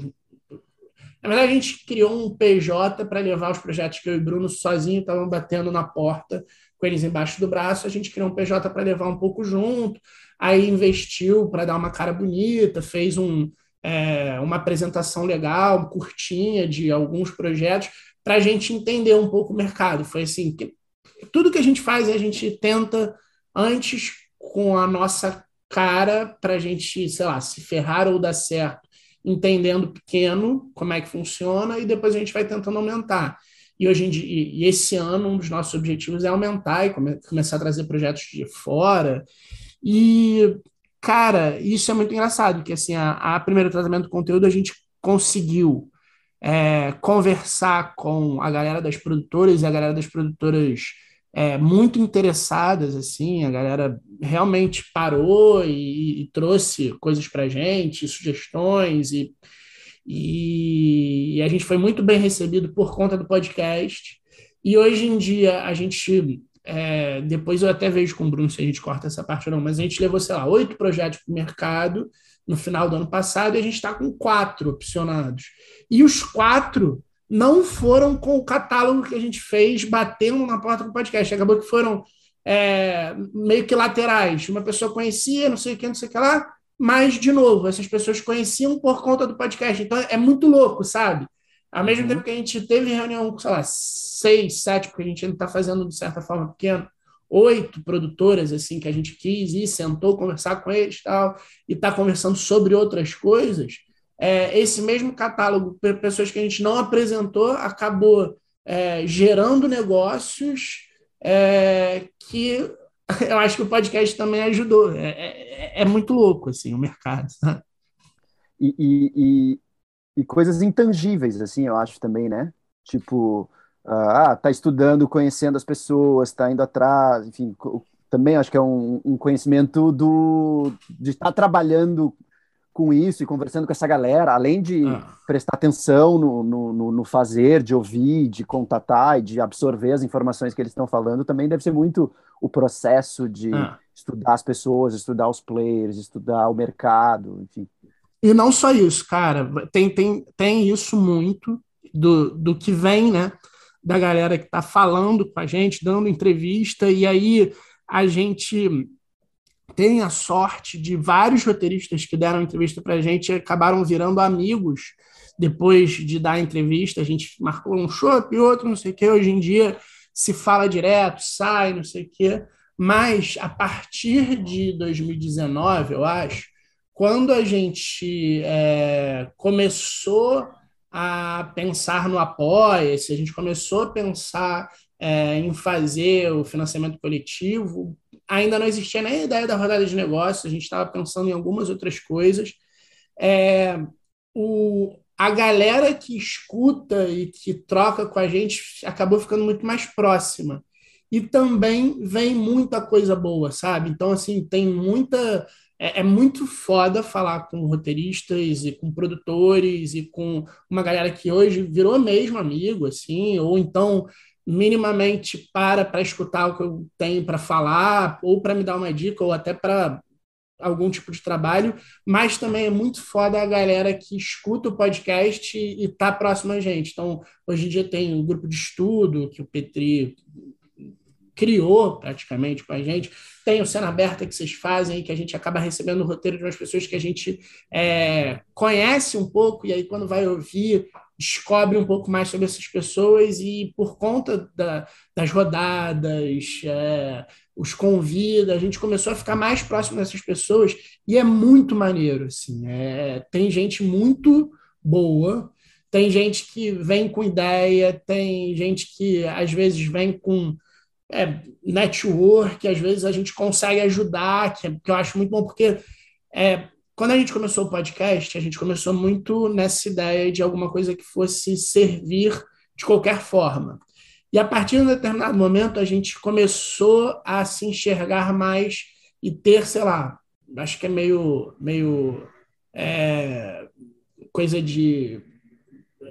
na verdade, a gente criou um PJ para levar os projetos que eu e Bruno sozinho estavam batendo na porta, com eles embaixo do braço. A gente criou um PJ para levar um pouco junto, aí investiu para dar uma cara bonita, fez um, é, uma apresentação legal, curtinha de alguns projetos, para a gente entender um pouco o mercado. Foi assim: que, tudo que a gente faz, a gente tenta antes com a nossa cara para a gente, sei lá, se ferrar ou dar certo entendendo pequeno como é que funciona e depois a gente vai tentando aumentar. E hoje em dia, e esse ano, um dos nossos objetivos é aumentar e come, começar a trazer projetos de fora. E, cara, isso é muito engraçado, que assim, a, a primeiro tratamento do conteúdo a gente conseguiu é, conversar com a galera das produtoras e a galera das produtoras é, muito interessadas, assim, a galera realmente parou e, e trouxe coisas para a gente, sugestões, e, e, e, a gente foi muito bem recebido por conta do podcast. E hoje em dia a gente, é, depois eu até vejo com o Bruno se a gente corta essa parte ou não, mas a gente levou, sei lá, oito projetos para o mercado no final do ano passado e a gente está com quatro opcionados. E os quatro não foram com o catálogo que a gente fez batendo na porta do podcast. Acabou que foram é, meio que laterais. Uma pessoa conhecia, não sei o que, não sei o que lá, mas, de novo, essas pessoas conheciam por conta do podcast. Então, é muito louco, sabe? Ao mesmo uhum. tempo que a gente teve reunião com, sei lá, seis, sete, porque a gente ainda está fazendo de certa forma pequeno, oito produtoras assim que a gente quis ir, sentou conversar com eles tal, e está conversando sobre outras coisas. É, esse mesmo catálogo, pessoas que a gente não apresentou, acabou é, gerando negócios é, que eu acho que o podcast também ajudou. É, é, é muito louco assim o mercado. E, e, e, e, coisas intangíveis, assim, eu acho também, né? Tipo, ah, tá estudando, conhecendo as pessoas, tá indo atrás, enfim, também acho que é um, um conhecimento do de estar tá trabalhando com isso e conversando com essa galera, além de ah. prestar atenção no, no, no, fazer, de ouvir, de contatar e de absorver as informações que eles estão falando, também deve ser muito o processo de ah. estudar as pessoas, estudar os players, estudar o mercado, enfim. E não só isso, cara, tem, tem, tem isso muito do, do que vem, né, da galera que está falando com a gente, dando entrevista, e aí a gente tem a sorte de vários roteiristas que deram entrevista para a gente acabaram virando amigos depois de dar entrevista. A gente marcou um show e outro, não sei o que. Hoje em dia se fala direto, sai, não sei o que. Mas a partir de 2019, eu acho, quando a gente é, começou a pensar no Apoia-se, a gente começou a pensar é, em fazer o financiamento coletivo, ainda não existia nem a ideia da rodada de negócios, a gente estava pensando em algumas outras coisas. É, o, a galera que escuta e que troca com a gente acabou ficando muito mais próxima. E também vem muita coisa boa, sabe? Então, assim, tem muita. É, é, muito foda falar com roteiristas e com produtores e com uma galera que hoje virou mesmo amigo, assim, ou então minimamente para para escutar o que eu tenho para falar, ou para me dar uma dica, ou até para algum tipo de trabalho, mas também é muito foda a galera que escuta o podcast e está próximo a gente. Então, hoje em dia tem um grupo de estudo que o Petri criou praticamente com a gente. Tem o Cena Aberta que vocês fazem, que a gente acaba recebendo o roteiro de umas pessoas que a gente é, conhece um pouco, e aí quando vai ouvir, descobre um pouco mais sobre essas pessoas e por conta da, das rodadas, é, os convida, a gente começou a ficar mais próximo dessas pessoas e é muito maneiro, assim, é, tem gente muito boa, tem gente que vem com ideia, tem gente que às vezes vem com é, network, às vezes a gente consegue ajudar, que, que eu acho muito bom, porque é, quando a gente começou o podcast, a gente começou muito nessa ideia de alguma coisa que fosse servir de qualquer forma. E a partir de um determinado momento, a gente começou a se enxergar mais e ter, sei lá, acho que é meio, meio é, coisa de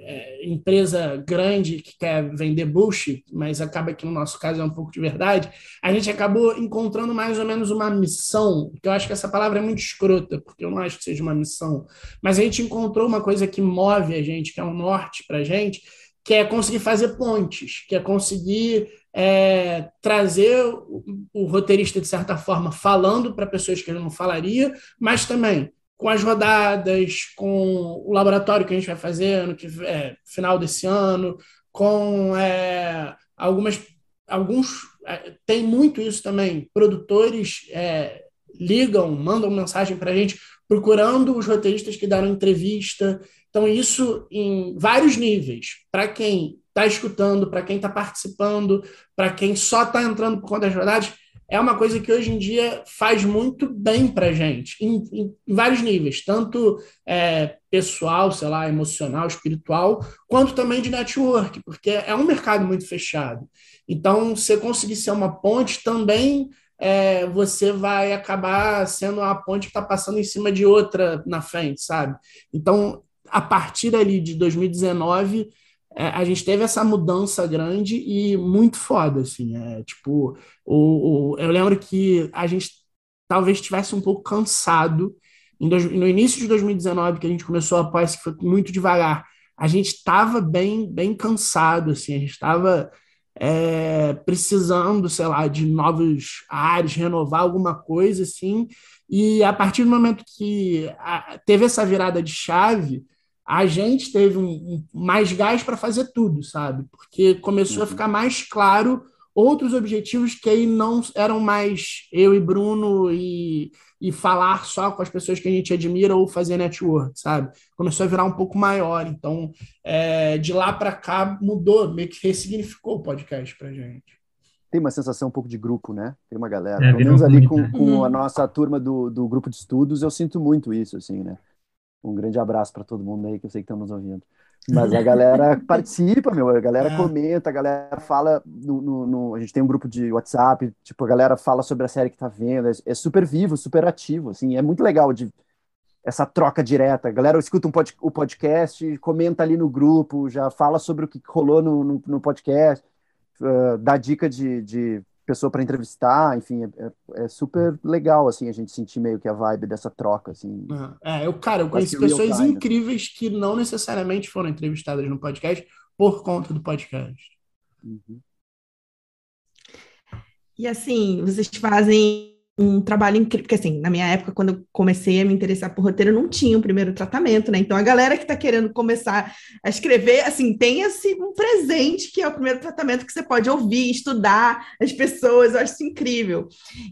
é, empresa grande que quer vender bullshit, mas acaba que no nosso caso é um pouco de verdade, a gente acabou encontrando mais ou menos uma missão, que eu acho que essa palavra é muito escrota, porque eu não acho que seja uma missão, mas a gente encontrou uma coisa que move a gente, que é um norte para a gente, que é conseguir fazer pontes, que é conseguir é, trazer o, o, roteirista, de certa forma, falando para pessoas que ele não falaria, mas também com as rodadas, com o laboratório que a gente vai fazer no é, final desse ano, com é, algumas. Alguns. É, tem muito isso também. Produtores é, ligam, mandam mensagem para a gente procurando os roteiristas que deram entrevista. Então, isso em vários níveis. Para quem está escutando, para quem está participando, para quem só está entrando por conta das rodadas é uma coisa que hoje em dia faz muito bem para a gente, em, em, em, vários níveis, tanto é, pessoal, sei lá, emocional, espiritual, quanto também de network, porque é um mercado muito fechado. Então, você conseguir ser uma ponte também. É, você vai acabar sendo a ponte que está passando em cima de outra na frente, sabe? Então, a partir ali de 2019, é, a gente teve essa mudança grande e muito foda, assim. É, tipo, o, o, eu lembro que a gente talvez estivesse um pouco cansado. Dois, no início de 2019, que a gente começou a apoiar, que foi muito devagar, a gente estava bem, bem cansado, assim, a gente estava é, precisando, sei lá, de novos ares, renovar alguma coisa assim. E a partir do momento que a, teve essa virada de chave, a gente teve um, um mais gás para fazer tudo, sabe? Porque começou uhum. a ficar mais claro outros objetivos que aí não eram mais eu e Bruno e, e falar só com as pessoas que a gente admira ou fazer network, sabe? Começou a virar um pouco maior. Então, é, de lá para cá, mudou, meio que ressignificou o podcast para gente. Tem uma sensação um pouco de grupo, né? Tem uma galera. É, Pelo menos ali com, com, a nossa turma do, do grupo de estudos, eu sinto muito isso, assim, né? Um grande abraço para todo mundo aí que eu sei que estão nos ouvindo. Mas a galera participa, meu, a galera é. comenta, a galera fala no, no, no, A gente tem um grupo de WhatsApp, tipo, a galera fala sobre a série que tá vendo, é, é super vivo, super ativo, assim, é muito legal de essa troca direta. A galera escuta um pod, o podcast, comenta ali no grupo, já fala sobre o que rolou no, no, no podcast, uh, dá dica de, de pessoa para entrevistar, enfim, é, é, é, super legal, assim, a gente sentir meio que a vibe dessa troca, assim. É, eu, cara, eu conheci pessoas incríveis que não necessariamente foram entrevistadas no podcast por conta do podcast. Uhum. E assim, vocês fazem um trabalho incrível, porque assim, na minha época, quando eu comecei a me interessar por roteiro, não tinha o um primeiro tratamento, né? Então, a galera que está querendo começar a escrever, assim, tenha-se um presente, que é o primeiro tratamento que você pode ouvir, estudar as pessoas, eu acho isso incrível.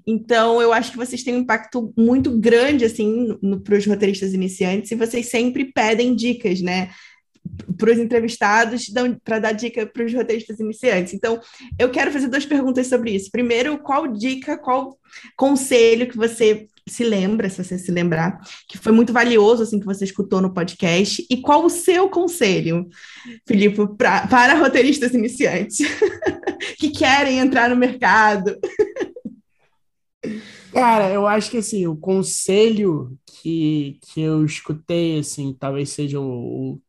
Então, eu acho que vocês têm um impacto muito grande, assim, para os roteiristas iniciantes, e vocês sempre pedem dicas, né? Para os entrevistados para dar dica para os roteiristas iniciantes. Então, eu quero fazer duas perguntas sobre isso. Primeiro, qual dica, qual conselho que você se lembra, se você se lembrar, que foi muito valioso, assim, que você escutou no podcast, e qual o seu conselho, Filipe, para roteiristas iniciantes que querem entrar no mercado? Cara, eu acho que, assim, o conselho que, que eu escutei, assim, talvez seja o, o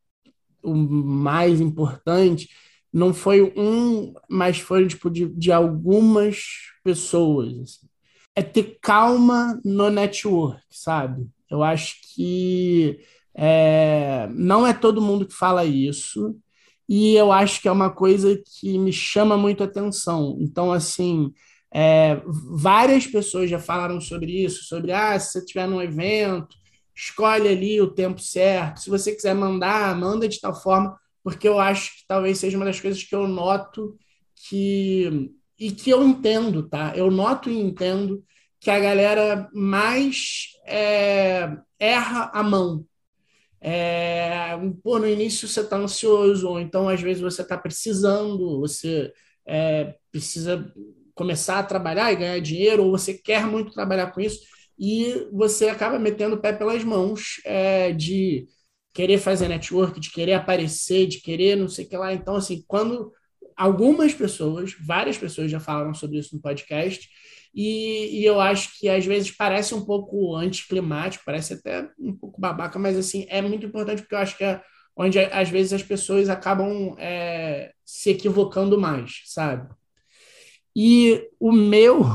mais importante, não foi um, mas foi tipo de, de algumas pessoas. Assim. É ter calma no network, sabe? Eu acho que é, não é todo mundo que fala isso, e eu acho que é uma coisa que me chama muito atenção. Então, assim, é, várias pessoas já falaram sobre isso, sobre ah, se você estiver num evento escolhe ali o tempo certo. Se você quiser mandar, manda de tal forma, porque eu acho que talvez seja uma das coisas que eu noto que e que eu entendo, tá? Eu noto e entendo que a galera mais é, erra a mão. É, pô, no início você está ansioso, ou então às vezes você está precisando, você é, precisa começar a trabalhar e ganhar dinheiro, ou você quer muito trabalhar com isso, e você acaba metendo o pé pelas mãos é, de querer fazer network, de querer aparecer, de querer não sei o que lá. Então, assim, quando algumas pessoas, várias pessoas já falaram sobre isso no podcast, e, e eu acho que às vezes parece um pouco anticlimático, parece até um pouco babaca, mas assim, é muito importante porque eu acho que é onde às vezes as pessoas acabam é, se equivocando mais, sabe? E o meu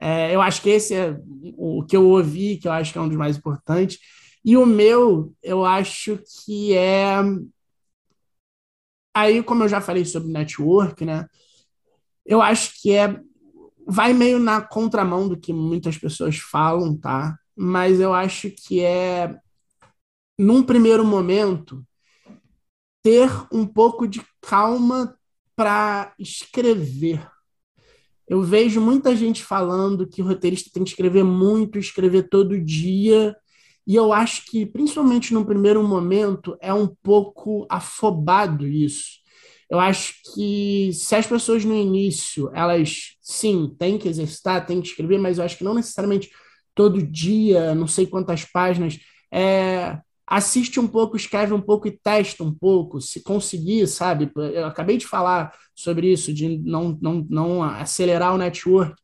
é, eu acho que esse é o que eu ouvi, que eu acho que é um dos mais importantes. E o meu, eu acho que é. Aí, como eu já falei sobre network, né? Eu acho que é. Vai meio na contramão do que muitas pessoas falam, tá? Mas eu acho que é, num primeiro momento, ter um pouco de calma para escrever eu vejo muita gente falando que o roteirista tem que escrever muito, escrever todo dia, e eu acho que, principalmente no primeiro momento, é um pouco afobado isso. Eu acho que se as pessoas no início, elas, sim, têm que exercitar, têm que escrever, mas eu acho que não necessariamente todo dia, não sei quantas páginas, é, assiste um pouco, escreve um pouco e testa um pouco, se conseguir, sabe? Eu acabei de falar sobre isso, de não, não, não acelerar o network,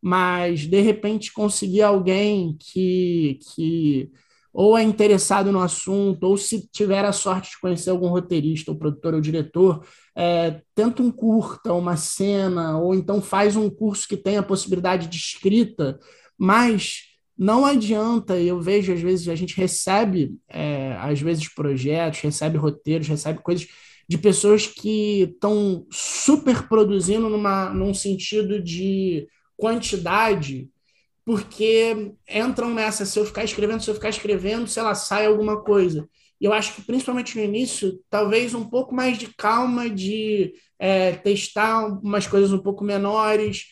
mas de repente conseguir alguém que, que ou é interessado no assunto, ou se tiver a sorte de conhecer algum roteirista, ou produtor ou diretor, é, tenta um curta, uma cena, ou então faz um curso que tenha a possibilidade de escrita, mas não adianta, eu vejo às vezes, a gente recebe, é, às vezes, projetos, recebe roteiros, recebe coisas de pessoas que estão super produzindo numa, num sentido de quantidade, porque entram nessa, se eu ficar escrevendo, se eu ficar escrevendo, sei lá, sai alguma coisa. E eu acho que, principalmente no início, talvez um pouco mais de calma, de é, testar umas coisas um pouco menores,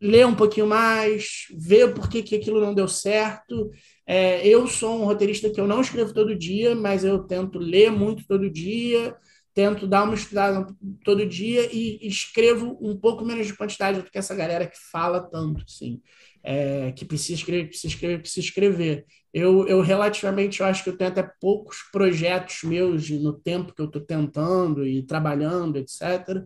ler um pouquinho mais, ver por que, que aquilo não deu certo. É, eu sou um roteirista que eu não escrevo todo dia, mas eu tento ler muito todo dia, tento dar uma estudada todo dia e escrevo um pouco menos de quantidade do que essa galera que fala tanto, assim é, que precisa escrever, precisa escrever, precisa escrever. Eu, eu relativamente eu acho que eu tenho até poucos projetos meus no tempo que eu estou tentando e trabalhando, etc.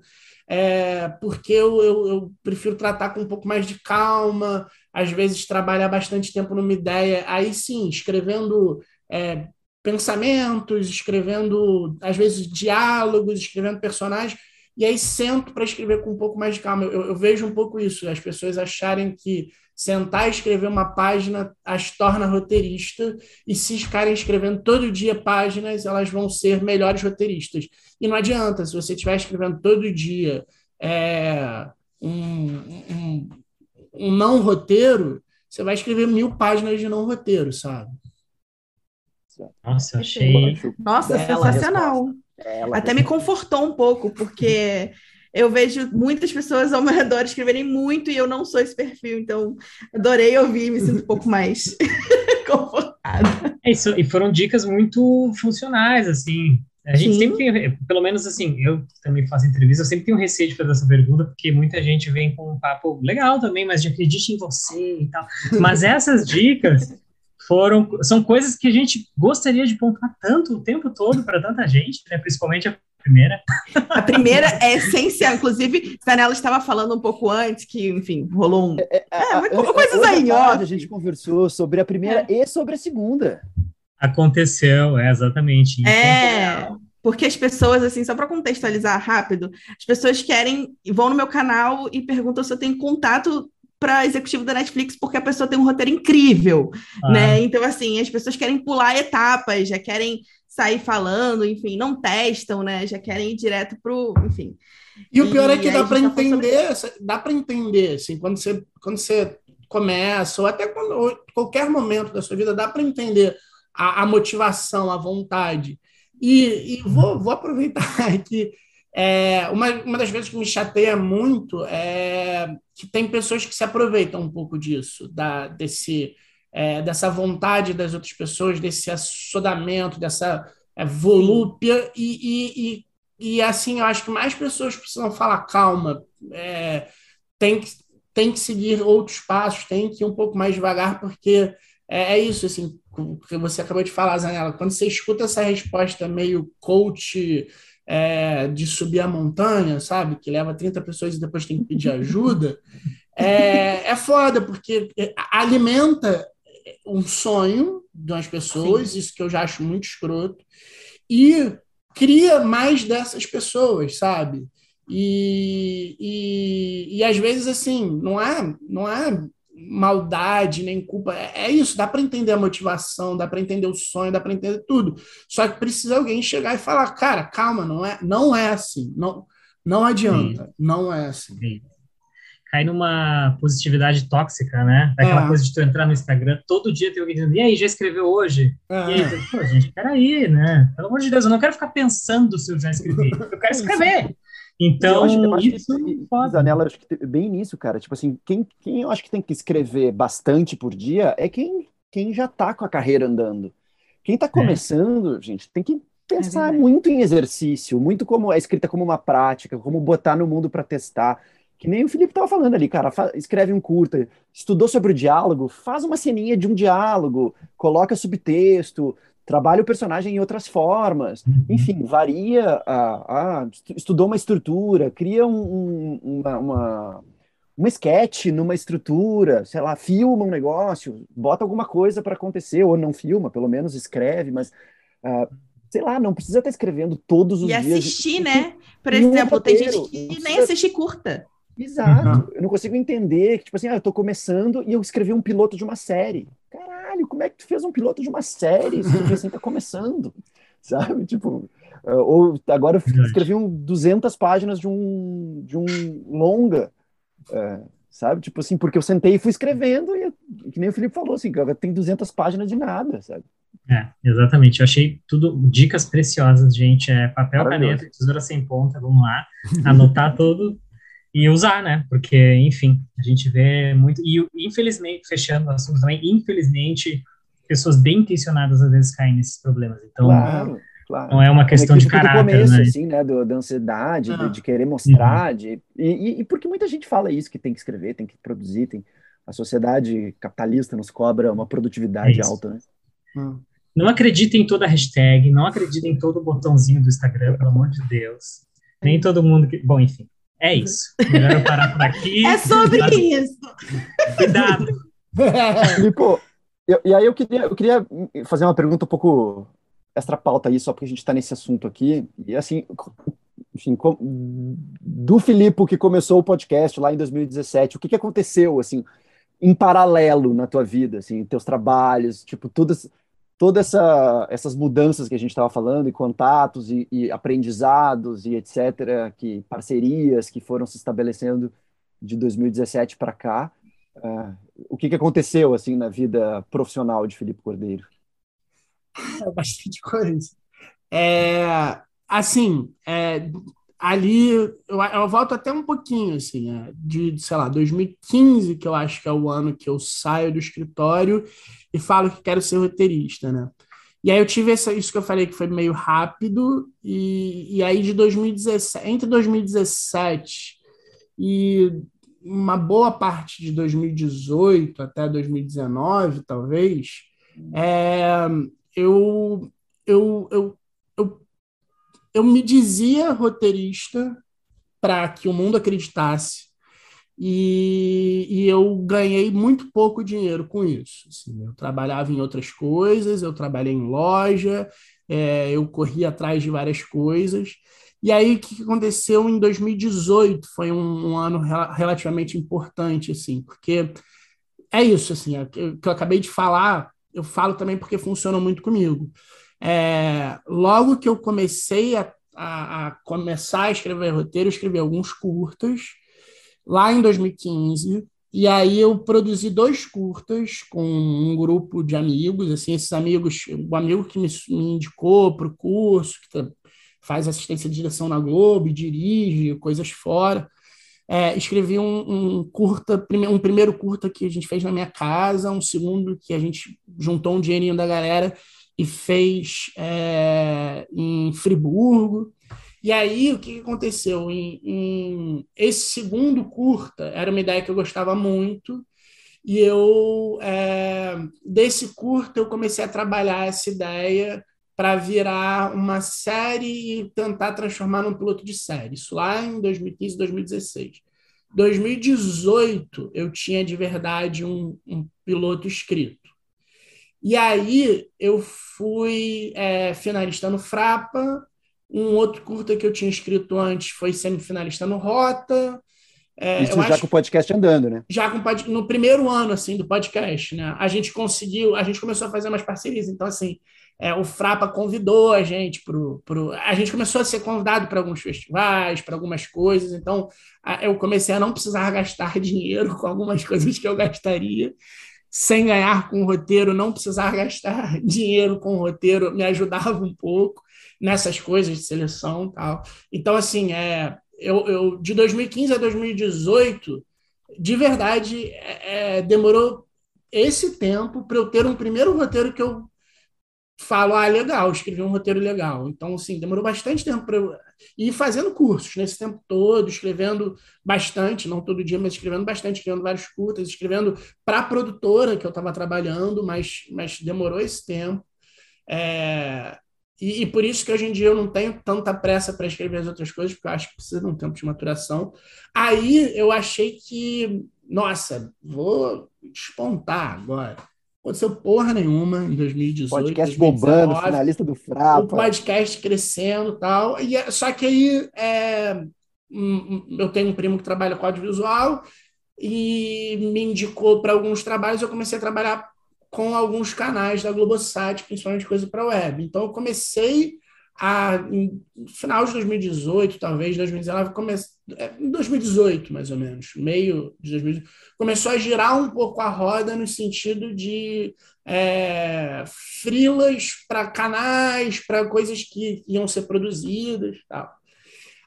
É, porque eu, eu, eu, prefiro tratar com um pouco mais de calma, às vezes trabalhar bastante tempo numa ideia, aí sim, escrevendo é, pensamentos, escrevendo, às vezes, diálogos, escrevendo personagens, e aí sento para escrever com um pouco mais de calma. Eu, eu, vejo um pouco isso, as pessoas acharem que sentar e escrever uma página as torna roteirista, e se ficarem escrevendo todo dia páginas, elas vão ser melhores roteiristas. E não adianta, se você estiver escrevendo todo dia é, um, um, um não roteiro, você vai escrever mil páginas de não roteiro, sabe? Nossa, achei. Nossa, sensacional. Até me confortou um pouco, porque eu vejo muitas pessoas ao meu redor escreverem muito e eu não sou esse perfil, então adorei ouvir, me sinto um pouco mais confortada. É isso, e foram dicas muito funcionais, assim. A gente Sim. sempre tem, pelo menos assim, eu também faço entrevista, eu sempre tenho receio de fazer essa pergunta, porque muita gente vem com um papo legal também, mas de acredite em você e tal. Mas essas dicas foram, são coisas que a gente gostaria de pontuar tanto o tempo todo para tanta gente, né? principalmente a primeira. A primeira é essencial. Inclusive, Zanella estava falando um pouco antes que, enfim, rolou um. É, é, é, coisas aí, ó. A gente conversou sobre a primeira é. e sobre a segunda. Aconteceu, é exatamente. É. Porque as pessoas, assim, só para contextualizar rápido, as pessoas querem, vão no meu canal e perguntam se eu tenho contato para executivo da Netflix porque a pessoa tem um roteiro incrível, ah. né? Então, assim, as pessoas querem pular etapas, já querem sair falando, enfim, não testam, né? Já querem ir direto pro, enfim. E o pior é que dá para entender, sobre... dá para entender, assim, quando você, quando você começa, ou até quando, ou qualquer momento da sua vida, dá para entender a, a, motivação, a vontade. E, e vou, vou aproveitar aqui. É, uma, uma das vezes que me chateia muito é que tem pessoas que se aproveitam um pouco disso, da, desse é, dessa vontade das outras pessoas, desse assodamento, dessa é, volúpia, e, e, e, e, assim, eu acho que mais pessoas precisam falar, calma, é, tem, que, tem que seguir outros passos, tem que ir um pouco mais devagar, porque é, é isso, assim, que você acabou de falar, Zanella, quando você escuta essa resposta meio coach é, de subir a montanha, sabe, que leva 30 pessoas e depois tem que pedir ajuda, é, é foda, porque alimenta um sonho de umas pessoas, Sim. isso que eu já acho muito escroto, e cria mais dessas pessoas, sabe? E, e, e às vezes, assim, não é, não é maldade nem culpa, é, é isso, dá para entender a motivação, dá para entender o sonho, dá para entender tudo. Só que precisa alguém chegar e falar, cara, calma, não é, não é assim, não, não adianta, Sim. não é assim. Sim cai numa positividade tóxica, né? Daquela é. coisa de tu entrar no Instagram, todo dia tem alguém dizendo, e aí, já escreveu hoje? É. E aí, pô, gente, peraí, né? Pelo amor de Deus, eu não quero ficar pensando se eu já escrevi, eu quero escrever. Então, eu acho, eu acho isso que, Zanella, acho que bem nisso, cara. Tipo assim, quem, quem eu acho que tem que escrever bastante por dia é quem, quem já tá com a carreira andando. Quem tá é. começando, é. gente, tem que pensar é muito em exercício, muito como a escrita como uma prática, como botar no mundo para testar. Que nem o Felipe estava falando ali, cara, escreve um curta, estudou sobre o diálogo, faz uma ceninha de um diálogo, coloca subtexto, trabalha o personagem em outras formas, uhum. enfim, varia, a, a estudou uma estrutura, cria um, um, uma, uma, uma sketch numa estrutura, sei lá, filma um negócio, bota alguma coisa para acontecer, ou não filma, pelo menos escreve, mas uh, sei lá, não precisa estar escrevendo todos os e dias. E assistir, né? Por exemplo, um tem gente que nem assiste curta. Exato. Uhum. Eu não consigo entender que, tipo assim, ah, eu tô começando e eu escrevi um piloto de uma série. Caralho, como é que tu fez um piloto de uma série se tu assim tá começando? Sabe? Tipo, Uh, ou agora eu escrevi um 200 páginas de um, de um longa, uh, sabe? Tipo assim, porque eu sentei e fui escrevendo, e que nem o Felipe falou, assim, tem 200 páginas de nada, sabe? É, exatamente. Eu achei tudo dicas preciosas, gente. É papel, caneta, tesoura sem ponta, vamos lá, anotar tudo e usar, né? Porque, enfim, a gente vê muito. E, infelizmente, fechando o assunto também, infelizmente, pessoas bem intencionadas às vezes caem nesses problemas. Então, claro, claro. não é uma questão de caráter, do começo, né? assim, né? Do, da ansiedade, ah. de, de, querer mostrar, uhum. de, e, e, porque muita gente fala isso, que tem que escrever, tem que produzir, tem. A sociedade capitalista nos cobra uma produtividade é alta, né? Hum. Não acredita em toda a hashtag, não acredita em todo o botãozinho do Instagram, pelo amor de Deus. Nem todo mundo que. Bom, enfim. É isso. Melhor eu parar por aqui. É sobre Cuidado. isso. Cuidado. Filipe, eu, e aí eu queria, eu queria fazer uma pergunta um pouco extra pauta aí, só porque a gente está nesse assunto aqui. E assim, enfim, com, do Filipe que começou o podcast lá em 2017, o que, que aconteceu, assim, em paralelo na tua vida, assim, teus trabalhos, tipo, todas todas essa, essas mudanças que a gente estava falando, e contatos, e, e, aprendizados, e etc., que parcerias que foram se estabelecendo de 2017 para cá, uh, o que, que aconteceu assim na vida profissional de Felipe Cordeiro? Bastante coisa. É, assim, é, ali eu, eu, volto até um pouquinho, assim, é, de, sei lá, 2015, que eu acho que é o ano que eu saio do escritório e falo que quero ser roteirista, né? E aí eu tive essa, isso que eu falei que foi meio rápido, e, e aí de 2017, entre 2017 e uma boa parte de 2018 até 2019, talvez, é, eu, eu, eu, eu, eu me dizia roteirista para que o mundo acreditasse e, e, eu ganhei muito pouco dinheiro com isso. Assim, eu trabalhava em outras coisas, eu trabalhei em loja, é, eu corri atrás de várias coisas. E aí, o que aconteceu em 2018 foi um, um ano relativamente importante, assim, porque é isso, assim, é, que eu acabei de falar, eu falo também porque funciona muito comigo. É, logo que eu comecei a, a, a começar a escrever roteiro, eu escrevi alguns curtas, lá em 2015. E aí eu produzi dois curtas com um grupo de amigos, assim, esses amigos, o amigo que me, me indicou para o curso, que faz assistência de direção na Globo, dirige coisas fora. É, escrevi um, um, curta, um primeiro curta que a gente fez na minha casa, um segundo que a gente juntou um dinheirinho da galera e fez é, em Friburgo. E aí, o que aconteceu? Em, em, esse segundo curta, era uma ideia que eu gostava muito, e eu, é, desse curta, eu comecei a trabalhar essa ideia para virar uma série e tentar transformar num piloto de série. Isso lá em 2015, 2016. 2018, eu tinha de verdade um, um piloto escrito. E aí eu fui é, finalista no Frapa, um outro curta que eu tinha escrito antes foi semifinalista no Rota. É, Isso já com o podcast andando, né? Já com no primeiro ano assim do podcast, né? A gente conseguiu, a gente começou a fazer umas parcerias. Então assim, é, o Frapa convidou a gente pro, pro a gente começou a ser convidado para alguns festivais, para algumas coisas. Então eu comecei a não precisar gastar dinheiro com algumas coisas que eu gastaria sem ganhar com o roteiro, não precisar gastar dinheiro com o roteiro me ajudava um pouco nessas coisas de seleção tal. Então, assim, é, eu, eu de 2015 a 2018, de verdade, é, é, demorou esse tempo para eu ter um primeiro roteiro que eu falo, ah, legal, escrevi um roteiro legal. Então, assim, demorou bastante tempo para eu ir fazendo cursos nesse tempo todo, escrevendo bastante, não todo dia, mas escrevendo bastante, escrevendo vários curtas, escrevendo para a produtora que eu estava trabalhando, mas, mas demorou esse tempo. É, e, e, por isso que hoje em dia eu não tenho tanta pressa para escrever as outras coisas, porque eu acho que precisa de um tempo de maturação. Aí eu achei que, nossa, vou despontar agora. Aconteceu porra nenhuma em 2018. Podcast 2019, bombando, finalista do Frapa. O podcast crescendo tal. e tal. É, só que aí é, eu tenho um primo que trabalha com audiovisual e me indicou para alguns trabalhos. Eu comecei a trabalhar com alguns canais da Globosat, principalmente coisa para web. Então eu comecei a, em final de 2018, talvez 2019, come, 2018 é, mais ou menos, meio de 2018, começou a girar um pouco a roda no sentido de é, frilas para canais, para coisas que iam ser produzidas, tal.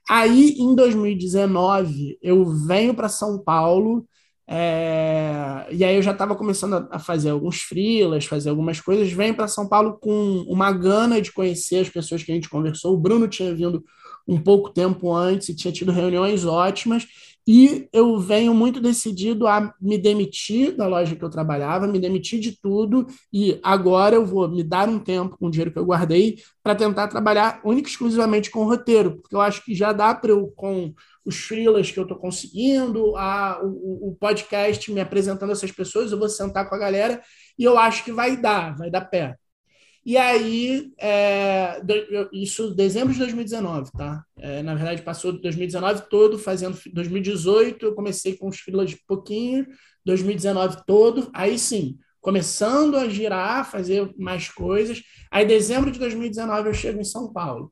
Aí, em 2019, eu venho para São Paulo é, e aí eu já estava começando a fazer alguns freelas, fazer algumas coisas. Venho para São Paulo com uma gana de conhecer as pessoas que a gente conversou. O Bruno tinha vindo um pouco tempo antes e tinha tido reuniões ótimas. E eu venho muito decidido a me demitir da loja que eu trabalhava, me demitir de tudo, e agora eu vou me dar um tempo com o dinheiro que eu guardei para tentar trabalhar única e exclusivamente com o roteiro, porque eu acho que já dá para eu, com os freelas que eu estou conseguindo, a, o, o, podcast me apresentando essas pessoas, eu vou sentar com a galera e eu acho que vai dar, vai dar pé. E aí, é, isso dezembro de 2019, tá? É, na verdade, passou 2019 todo fazendo 2018, eu comecei com os freelas de pouquinho, 2019 todo, aí sim, começando a girar, fazer mais coisas. Aí, dezembro de 2019, eu chego em São Paulo.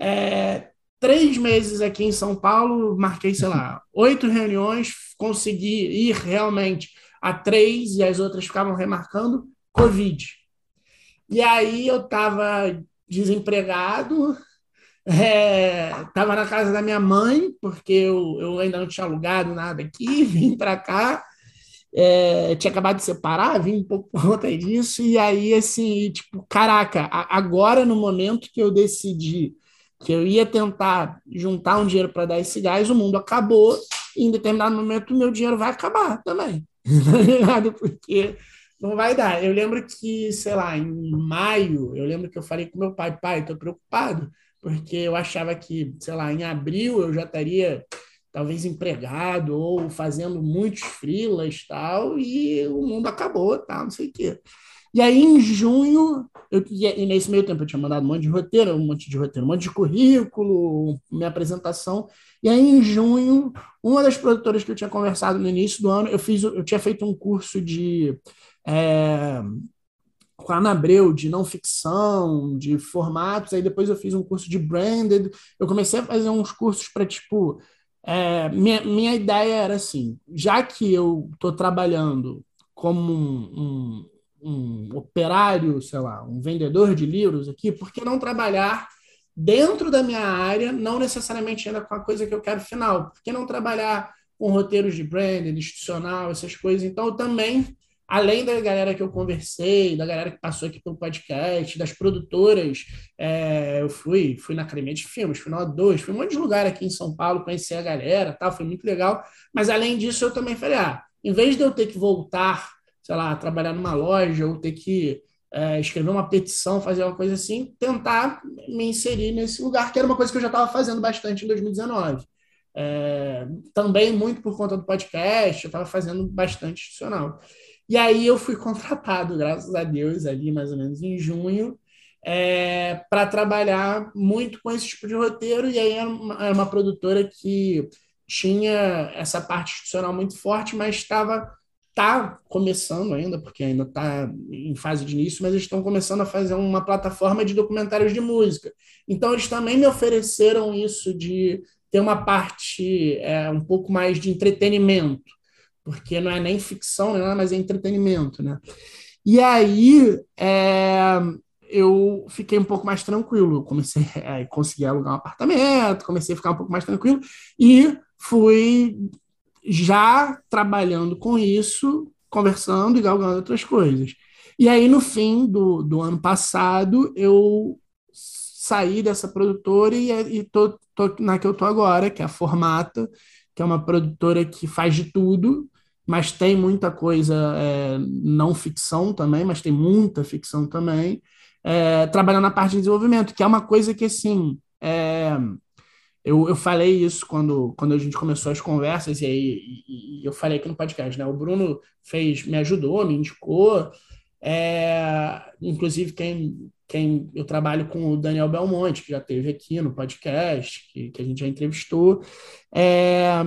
É, três meses aqui em São Paulo, marquei, sei lá, oito reuniões, consegui ir realmente a três e as outras ficavam remarcando Covid. E aí eu estava desempregado, estava é, na casa da minha mãe, porque eu, eu ainda não tinha alugado nada aqui, vim para cá, é, tinha acabado de separar, vim um pouco por conta disso, e aí, assim, tipo, caraca, agora no momento que eu decidi que eu ia tentar juntar um dinheiro para dar esse gás, o mundo acabou, e em determinado momento o meu dinheiro vai acabar também. Tá Porque não vai dar. Eu lembro que, sei lá, em maio, eu lembro que eu falei com meu pai, pai, estou preocupado, porque eu achava que, sei lá, em abril eu já estaria talvez empregado ou fazendo muitos frilas tal, e o mundo acabou, tal, não sei o quê. E aí, em junho, eu, e nesse meio tempo eu tinha mandado um monte de roteiro, um monte de roteiro, um monte de currículo, minha apresentação. E aí, em junho, uma das produtoras que eu tinha conversado no início do ano, eu fiz, eu tinha feito um curso de é, com a Anabreu de não ficção, de formatos. Aí depois eu fiz um curso de branded. Eu comecei a fazer uns cursos para tipo. É, minha, minha ideia era assim: já que eu estou trabalhando como um, um um operário, sei lá, um vendedor de livros aqui, por que não trabalhar dentro da minha área, não necessariamente ainda com a coisa que eu quero final? Por que não trabalhar com roteiros de brand, institucional, essas coisas? Então, também, além da galera que eu conversei, da galera que passou aqui pelo podcast, das produtoras, é, eu fui, fui na Academia de Filmes, fui na O2, fui um monte de lugar aqui em São Paulo, conhecer a galera, tal, foi muito legal. Mas, além disso, eu também falei, ah, em vez de eu ter que voltar sei lá, trabalhar numa loja ou ter que é, escrever uma petição, fazer uma coisa assim, tentar me inserir nesse lugar, que era uma coisa que eu já estava fazendo bastante em 2019. É, também muito por conta do podcast, eu estava fazendo bastante institucional. E aí eu fui contratado, graças a Deus, ali mais ou menos em junho, é, para trabalhar muito com esse tipo de roteiro. E aí era uma, era uma produtora que tinha essa parte institucional muito forte, mas estava está começando ainda, porque ainda está em fase de início, mas eles estão começando a fazer uma plataforma de documentários de música. Então, eles também me ofereceram isso de ter uma parte é, um pouco mais de entretenimento, porque não é nem ficção, né, mas é entretenimento. Né? E aí, é, eu fiquei um pouco mais tranquilo. comecei a conseguir alugar um apartamento, comecei a ficar um pouco mais tranquilo e fui já trabalhando com isso, conversando e galgando outras coisas. E aí, no fim do, do ano passado, eu saí dessa produtora e, e tô, tô na que eu tô agora, que é a Formata, que é uma produtora que faz de tudo, mas tem muita coisa é, não ficção também, mas tem muita ficção também, é, trabalhando na parte de desenvolvimento, que é uma coisa que, assim, é, eu, eu falei isso quando, quando a gente começou as conversas, e aí e, e eu falei aqui no podcast, né? O Bruno fez, me ajudou, me indicou. É, inclusive, quem, quem eu trabalho com o Daniel Belmonte, que já esteve aqui no podcast, que, que a gente já entrevistou. É,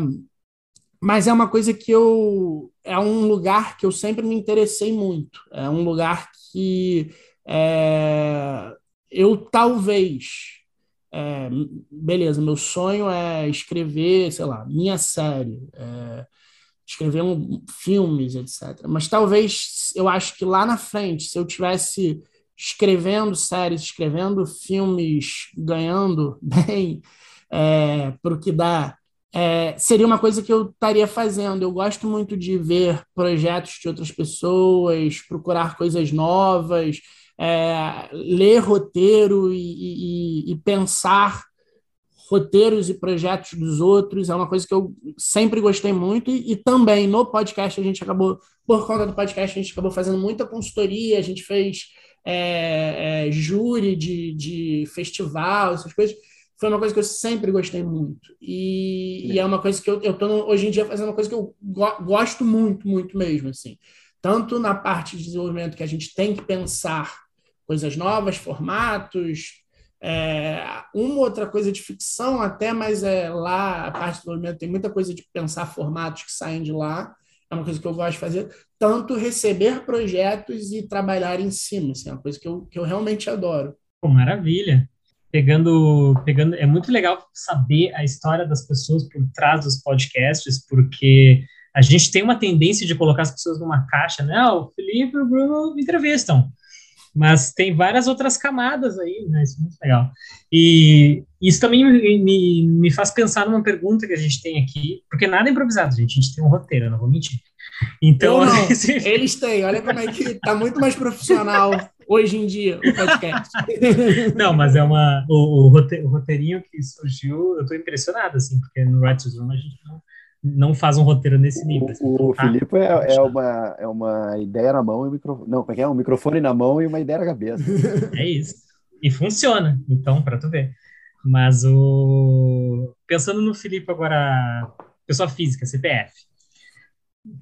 mas é uma coisa que eu. É um lugar que eu sempre me interessei muito. É um lugar que. É, eu talvez. É, beleza, meu sonho é escrever, sei lá, minha série, é, escrever um, filmes, etc. Mas talvez eu acho que lá na frente, se eu tivesse escrevendo séries, escrevendo filmes, ganhando bem é, para o que dá, é, seria uma coisa que eu estaria fazendo. Eu gosto muito de ver projetos de outras pessoas, procurar coisas novas, é, ler roteiro e, e, e pensar roteiros e projetos dos outros, é uma coisa que eu sempre gostei muito, e, e, também no podcast a gente acabou, por conta do podcast, a gente acabou fazendo muita consultoria, a gente fez é, é, júri de, de festival, essas coisas. Foi uma coisa que eu sempre gostei muito. E, e é uma coisa que eu estou, hoje em dia, fazendo uma coisa que eu go gosto muito, muito mesmo. assim Tanto na parte de desenvolvimento que a gente tem que pensar coisas novas, formatos, é, uma outra coisa de ficção até, mas é lá a parte do desenvolvimento tem muita coisa de pensar formatos que saem de lá é uma coisa que eu gosto de fazer, tanto receber projetos e trabalhar em cima, assim, é uma coisa que eu, que eu realmente adoro. Pô, maravilha. Pegando, pegando, é muito legal saber a história das pessoas por trás dos podcasts, porque a gente tem uma tendência de colocar as pessoas numa caixa, né? Ah, o Felipe e o Bruno entrevistam. Mas tem várias outras camadas aí, né? Isso é muito legal. E isso também me, me, me, faz pensar numa pergunta que a gente tem aqui, porque nada é improvisado, gente. A gente tem um roteiro, eu não vou mentir. Então, não, eles têm, olha como é que tá muito mais profissional hoje em dia o podcast. Não, mas é uma. O, o, roteirinho que surgiu, eu tô impressionado, assim, porque no Writers Room a gente não não faz um roteiro nesse nível. Assim, o, tá? Felipe é, é, uma, é uma ideia na mão e um microfone. Não, é é? Um microfone na mão e uma ideia na cabeça. É isso. E funciona, então, para tu ver. Mas o. Pensando no Felipe agora, pessoa física, CPF.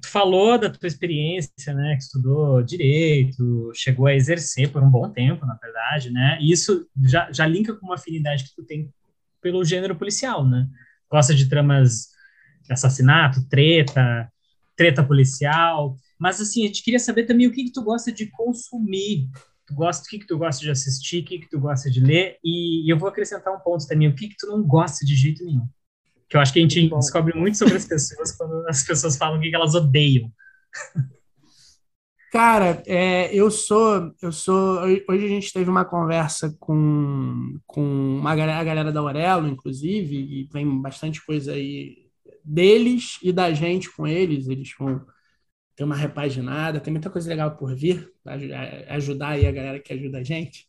Tu falou da tua experiência, né, que estudou direito, chegou a exercer por um bom tempo, na verdade, né? E isso já, já linka com uma afinidade que tu tem pelo gênero policial, né? Gosta de tramas assassinato, treta, treta policial. Mas assim, a gente queria saber também o que, que tu gosta de consumir. Tu gosta, o que, que tu gosta de assistir, o que, que tu gosta de ler. E, e eu vou acrescentar um ponto também, o que, que tu não gosta de jeito nenhum. Que eu acho que a gente muito descobre muito sobre as pessoas quando as pessoas falam o que, que elas odeiam. Cara, é, eu sou, eu sou. Hoje a gente teve uma conversa com, com uma galera, a galera da Aurelo, inclusive, e vem bastante coisa aí deles e da gente com eles. Eles vão ter uma repaginada, tem muita coisa legal por vir, ajudar aí a galera que ajuda a gente.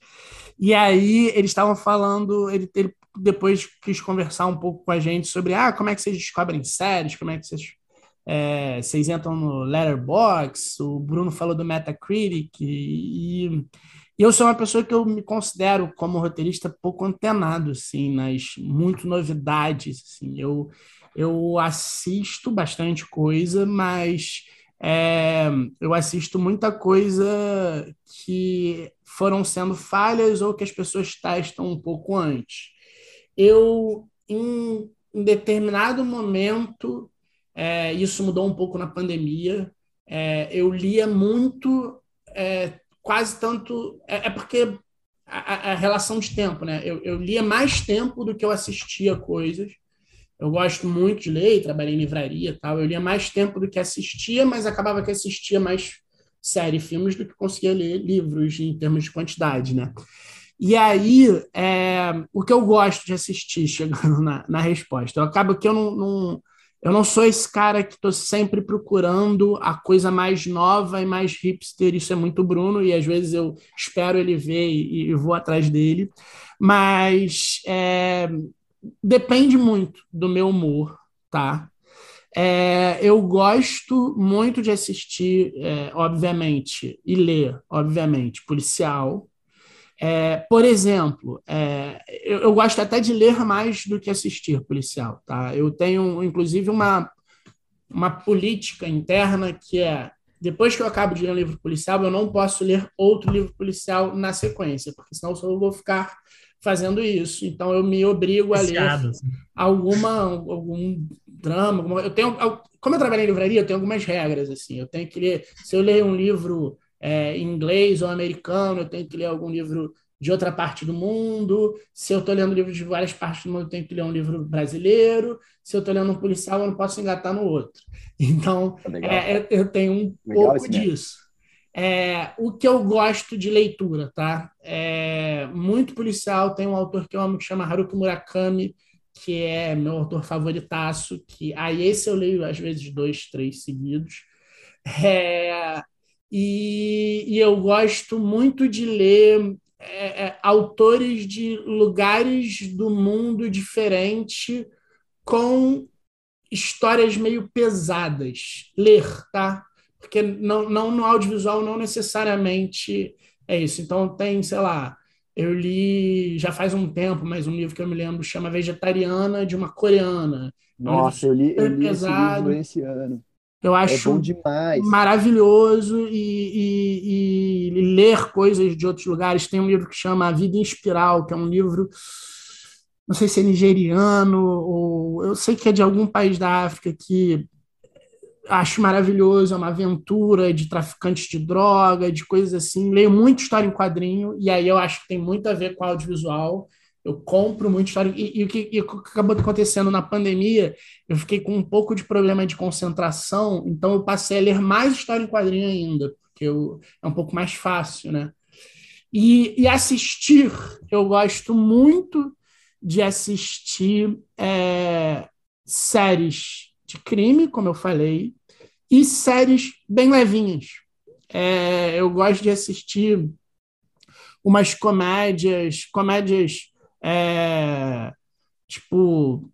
E aí eles estavam falando, ele, ele depois quis conversar um pouco com a gente sobre ah, como é que vocês descobrem séries, como é que vocês, é, vocês entram no Letterboxd, o Bruno falou do Metacritic, e, e eu sou uma pessoa que eu me considero como roteirista pouco antenado, assim, nas muito novidades, assim, eu eu assisto bastante coisa, mas é, eu assisto muita coisa que foram sendo falhas ou que as pessoas testam um pouco antes. Eu, em, em determinado momento, é, isso mudou um pouco na pandemia, é, eu lia muito, é, quase tanto. É, é porque a, a, relação de tempo, né? Eu, eu lia mais tempo do que eu assistia coisas. Eu gosto muito de ler, trabalhei em livraria tal. Eu lia mais tempo do que assistia, mas acabava que assistia mais série, filmes do que conseguia ler livros em termos de quantidade, né? E aí, é, o que eu gosto de assistir, chegando na, na resposta, eu acabo que eu não, não, eu não sou esse cara que estou sempre procurando a coisa mais nova e mais hipster, isso é muito Bruno, e às vezes eu espero ele ver e, e vou atrás dele, mas é, depende muito do meu humor, tá? É, eu gosto muito de assistir, é, obviamente, e ler, obviamente, policial. É, por exemplo, é, eu, eu, gosto até de ler mais do que assistir policial, tá? Eu tenho, inclusive, uma, uma política interna que é depois que eu acabo de ler um livro policial, eu não posso ler outro livro policial na sequência, porque senão eu só vou ficar fazendo isso. Então eu me obrigo a ler assim. alguma algum drama, alguma... eu tenho como eu trabalho em livraria, eu tenho algumas regras assim. Eu tenho que ler, se eu ler um livro é, em inglês ou americano, eu tenho que ler algum livro de outra parte do mundo. Se eu estou lendo livros de várias partes do mundo, eu tenho que ler um livro brasileiro. Se eu estou lendo um policial, eu não posso engatar no outro. Então, é, eu tenho um legal pouco disso. É, o que eu gosto de leitura, tá? É, muito policial. Tem um autor que eu amo que chama Haruki Murakami, que é meu autor favoritaço. Que aí esse eu leio às vezes dois, três seguidos. É, e, e, eu gosto muito de ler é, é, autores de lugares do mundo diferente com histórias meio pesadas. Ler, tá? Porque não, não no audiovisual não necessariamente é isso. Então tem, sei lá, eu li já faz um tempo, mas um livro que eu me lembro chama Vegetariana de uma coreana. Nossa, um eu li, eu li pesado. esse livro esse ano. Eu é acho é maravilhoso e, e, e, ler coisas de outros lugares. Tem um livro que chama A Vida em Espiral, que é um livro, não sei se é nigeriano, ou eu sei que é de algum país da África, que acho maravilhoso. É uma aventura de traficantes de droga, de coisas assim. Leio muito história em quadrinho, e aí eu acho que tem muito a ver com audiovisual. Eu compro muito história. E, e, o que, e, acabou acontecendo na pandemia, eu fiquei com um pouco de problema de concentração, então eu passei a ler mais história em quadrinho ainda, porque eu, é um pouco mais fácil, né? E, e assistir, eu gosto muito de assistir é, séries de crime, como eu falei, e séries bem levinhas. É, eu gosto de assistir umas comédias, comédias é, tipo,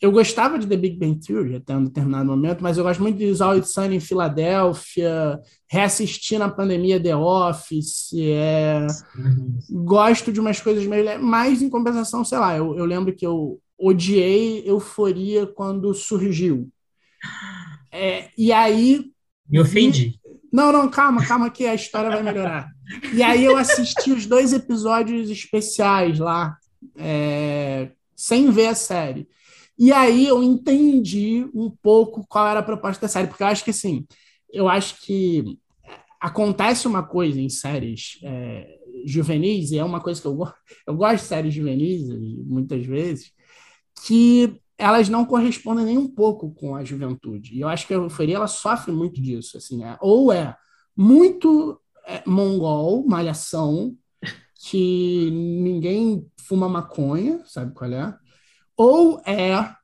eu gostava de The Big Bang Theory até um determinado momento, mas eu gosto muito de Always Sunny em Filadélfia, reassistir na pandemia The Office, é... gosto de umas coisas meio... Mas, em compensação, sei lá, eu, eu lembro que eu odiei Euforia quando surgiu. É, e aí... Me ofendi. Não, não, calma, calma que a história vai melhorar. E aí eu assisti os dois episódios especiais lá, é, sem ver a série. E aí eu entendi um pouco qual era a proposta da série, porque eu acho que assim, eu acho que acontece uma coisa em séries é, juvenis, e é uma coisa que eu, eu gosto de séries juvenis muitas vezes, que elas não correspondem nem um pouco com a juventude. E eu acho que a euforia ela sofre muito disso. Assim, é, ou é muito é, mongol, malhação, que ninguém fuma maconha, sabe qual é? Ou é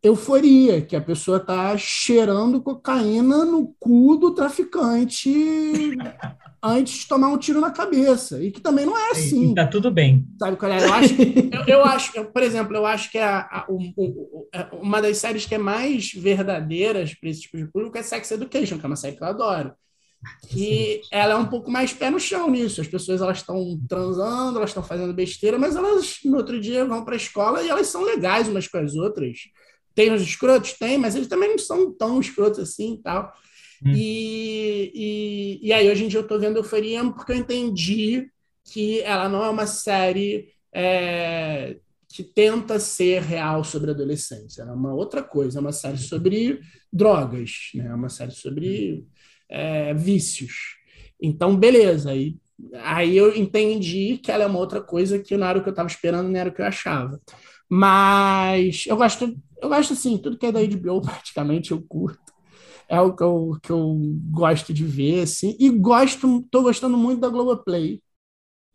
euforia, que a pessoa está cheirando cocaína no cu do traficante antes de tomar um tiro na cabeça. E que também não é assim. E tá tudo bem. Sabe qual é? Eu acho, eu, eu acho eu, por exemplo, eu acho que a, a, o, o, é, uma das séries que é mais verdadeiras para esse tipo de público é Sex Education, que é uma série que eu adoro. Que ela é um pouco mais pé no chão nisso. As pessoas elas estão transando, elas estão fazendo besteira, mas elas no outro dia vão para a escola e elas são legais umas com as outras. Tem os escrotos? Tem, mas eles também não são tão escrotos assim e tal. Hum. E, e, e, aí, hoje em dia, eu estou vendo Euforia porque eu entendi que ela não é uma série é, que tenta ser real sobre adolescência. Ela é uma outra coisa, é uma série sobre drogas, né? é uma série sobre é, vícios. Então, beleza. Aí, aí eu entendi que ela é uma outra coisa que não era o que eu estava esperando, não era o que eu achava. Mas eu gosto, eu gosto assim, tudo que é da HBO praticamente eu curto é o que eu, que eu gosto de ver, assim, e gosto, estou gostando muito da Globoplay.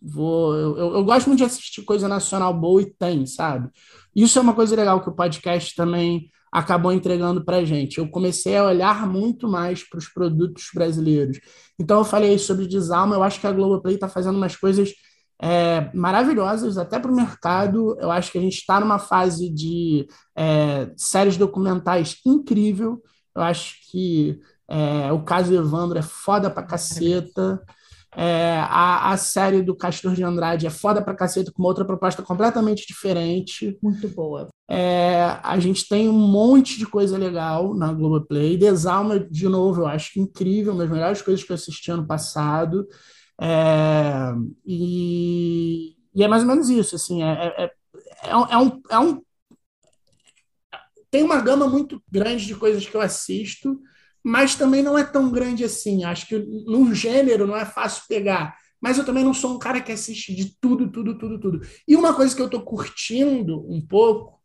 Vou, eu, eu, gosto muito de assistir coisa nacional boa e tem, sabe? Isso é uma coisa legal que o podcast também acabou entregando para gente. Eu comecei a olhar muito mais para os produtos brasileiros. Então eu falei sobre Desalma, eu acho que a Globoplay está fazendo umas coisas é, maravilhosas até para o mercado. Eu acho que a gente está numa fase de é, séries documentais incrível. Eu acho que é, o caso Evandro é foda pra caceta. É, a, a série do Castor de Andrade é foda pra caceta, com uma outra proposta completamente diferente. Muito boa. É, a gente tem um monte de coisa legal na Globoplay. Desalma, de novo, eu acho incrível, uma das melhores coisas que eu assisti ano passado. É, e, e, é mais ou menos isso, assim, é, é, é, é um, é um tem uma gama muito grande de coisas que eu assisto, mas também não é tão grande assim. Acho que num gênero não é fácil pegar. mas eu também não sou um cara que assiste de tudo, tudo, tudo, tudo. E uma coisa que eu estou curtindo um pouco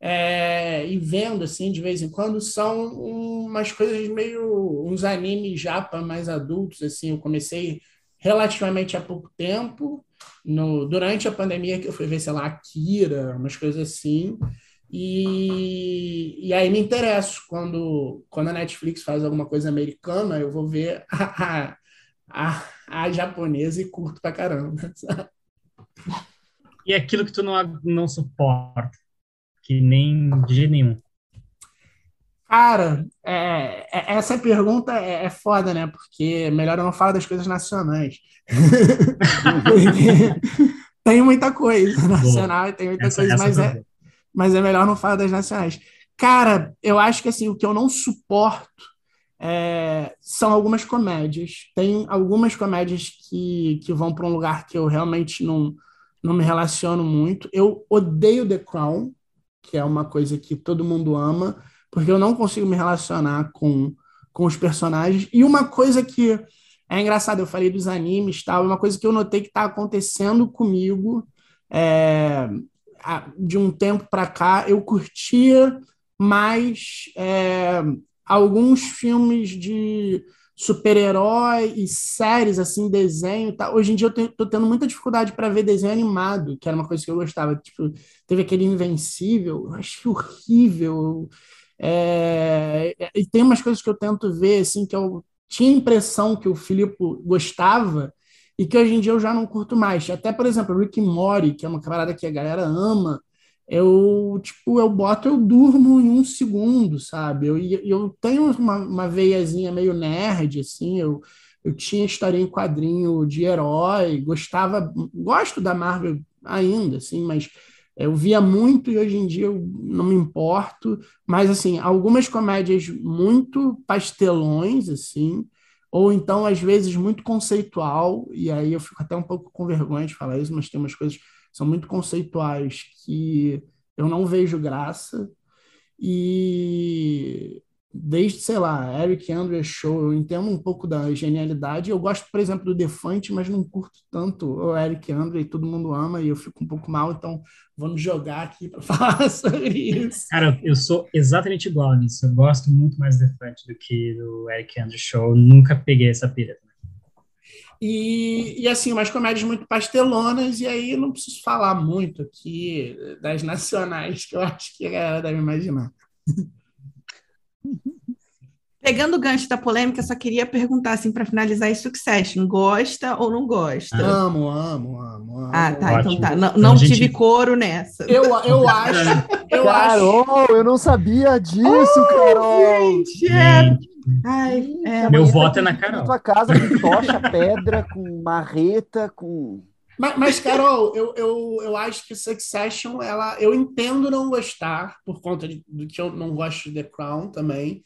é, e vendo assim de vez em quando são umas coisas meio uns animes japa mais adultos assim. Eu comecei relativamente há pouco tempo, no, durante a pandemia que eu fui ver, sei lá, Akira, umas coisas assim. E, e aí me interesso quando, quando a Netflix faz alguma coisa americana, eu vou ver a, a, a japonesa e curto pra caramba. E aquilo que tu não, não suporta, que nem de jeito nenhum. Cara, é, é, essa pergunta é, é foda, né? Porque é melhor eu não falar das coisas nacionais. tem muita coisa nacional e tem muita essa, coisa, essa mas, é, mas é melhor não falar das nacionais. Cara, eu acho que assim, o que eu não suporto é, são algumas comédias. Tem algumas comédias que, que vão para um lugar que eu realmente não, não me relaciono muito. Eu odeio The Crown, que é uma coisa que todo mundo ama porque eu não consigo me relacionar com, com os personagens. E uma coisa que é engraçado, eu falei dos animes tal, uma coisa que eu notei que está acontecendo comigo é, de um tempo para cá, eu curtia mais é, alguns filmes de super-herói e séries, assim, desenho tá? Hoje em dia eu tô tendo muita dificuldade para ver desenho animado, que era uma coisa que eu gostava. Tipo, teve aquele Invencível, eu achei horrível. É, e tem umas coisas que eu tento ver, assim, que eu tinha impressão que o Filipe gostava e que hoje em dia eu já não curto mais. Até, por exemplo, Rick Mori, que é uma camarada que a galera ama, eu, tipo, eu boto, eu durmo em um segundo, sabe? Eu, eu tenho uma, uma veiazinha meio nerd, assim, eu, eu tinha história em quadrinho de herói, gostava, gosto da Marvel ainda, assim, mas eu via muito e hoje em dia eu não me importo, mas assim, algumas comédias muito pastelões assim, ou então às vezes muito conceitual, e aí eu fico até um pouco com vergonha de falar isso, mas tem umas coisas que são muito conceituais que eu não vejo graça. E desde, sei lá, Eric Andrews Show, eu entendo um pouco da genialidade. Eu gosto, por exemplo, do Defante, mas não curto tanto o Eric Andrews, todo mundo ama e eu fico um pouco mal, então vamos jogar aqui para falar sobre isso. Cara, eu sou exatamente igual nisso. Eu gosto muito mais do Defante do que do Eric Andrews Show. Eu nunca peguei essa pilha. E, e assim, umas comédias muito pastelonas, e aí não preciso falar muito aqui das nacionais, que eu acho que a galera deve imaginar. Pegando o gancho da polêmica, só queria perguntar assim para finalizar isso Succession, gosta ou não gosta? Amo, amo, amo, amo. Ah, tá, Ótimo. então tá. Não, não gente... tive couro nessa. Eu, eu acho, eu Carol, acho. eu não sabia disso, oh, Carol. Gente, é... Ai, é. Meu voto é na Carol. Tua casa com tocha, pedra, com marreta, com mas, mas, Carol, eu, eu, eu acho que Succession, ela, eu entendo não gostar, por conta de, do que eu não gosto de The Crown também.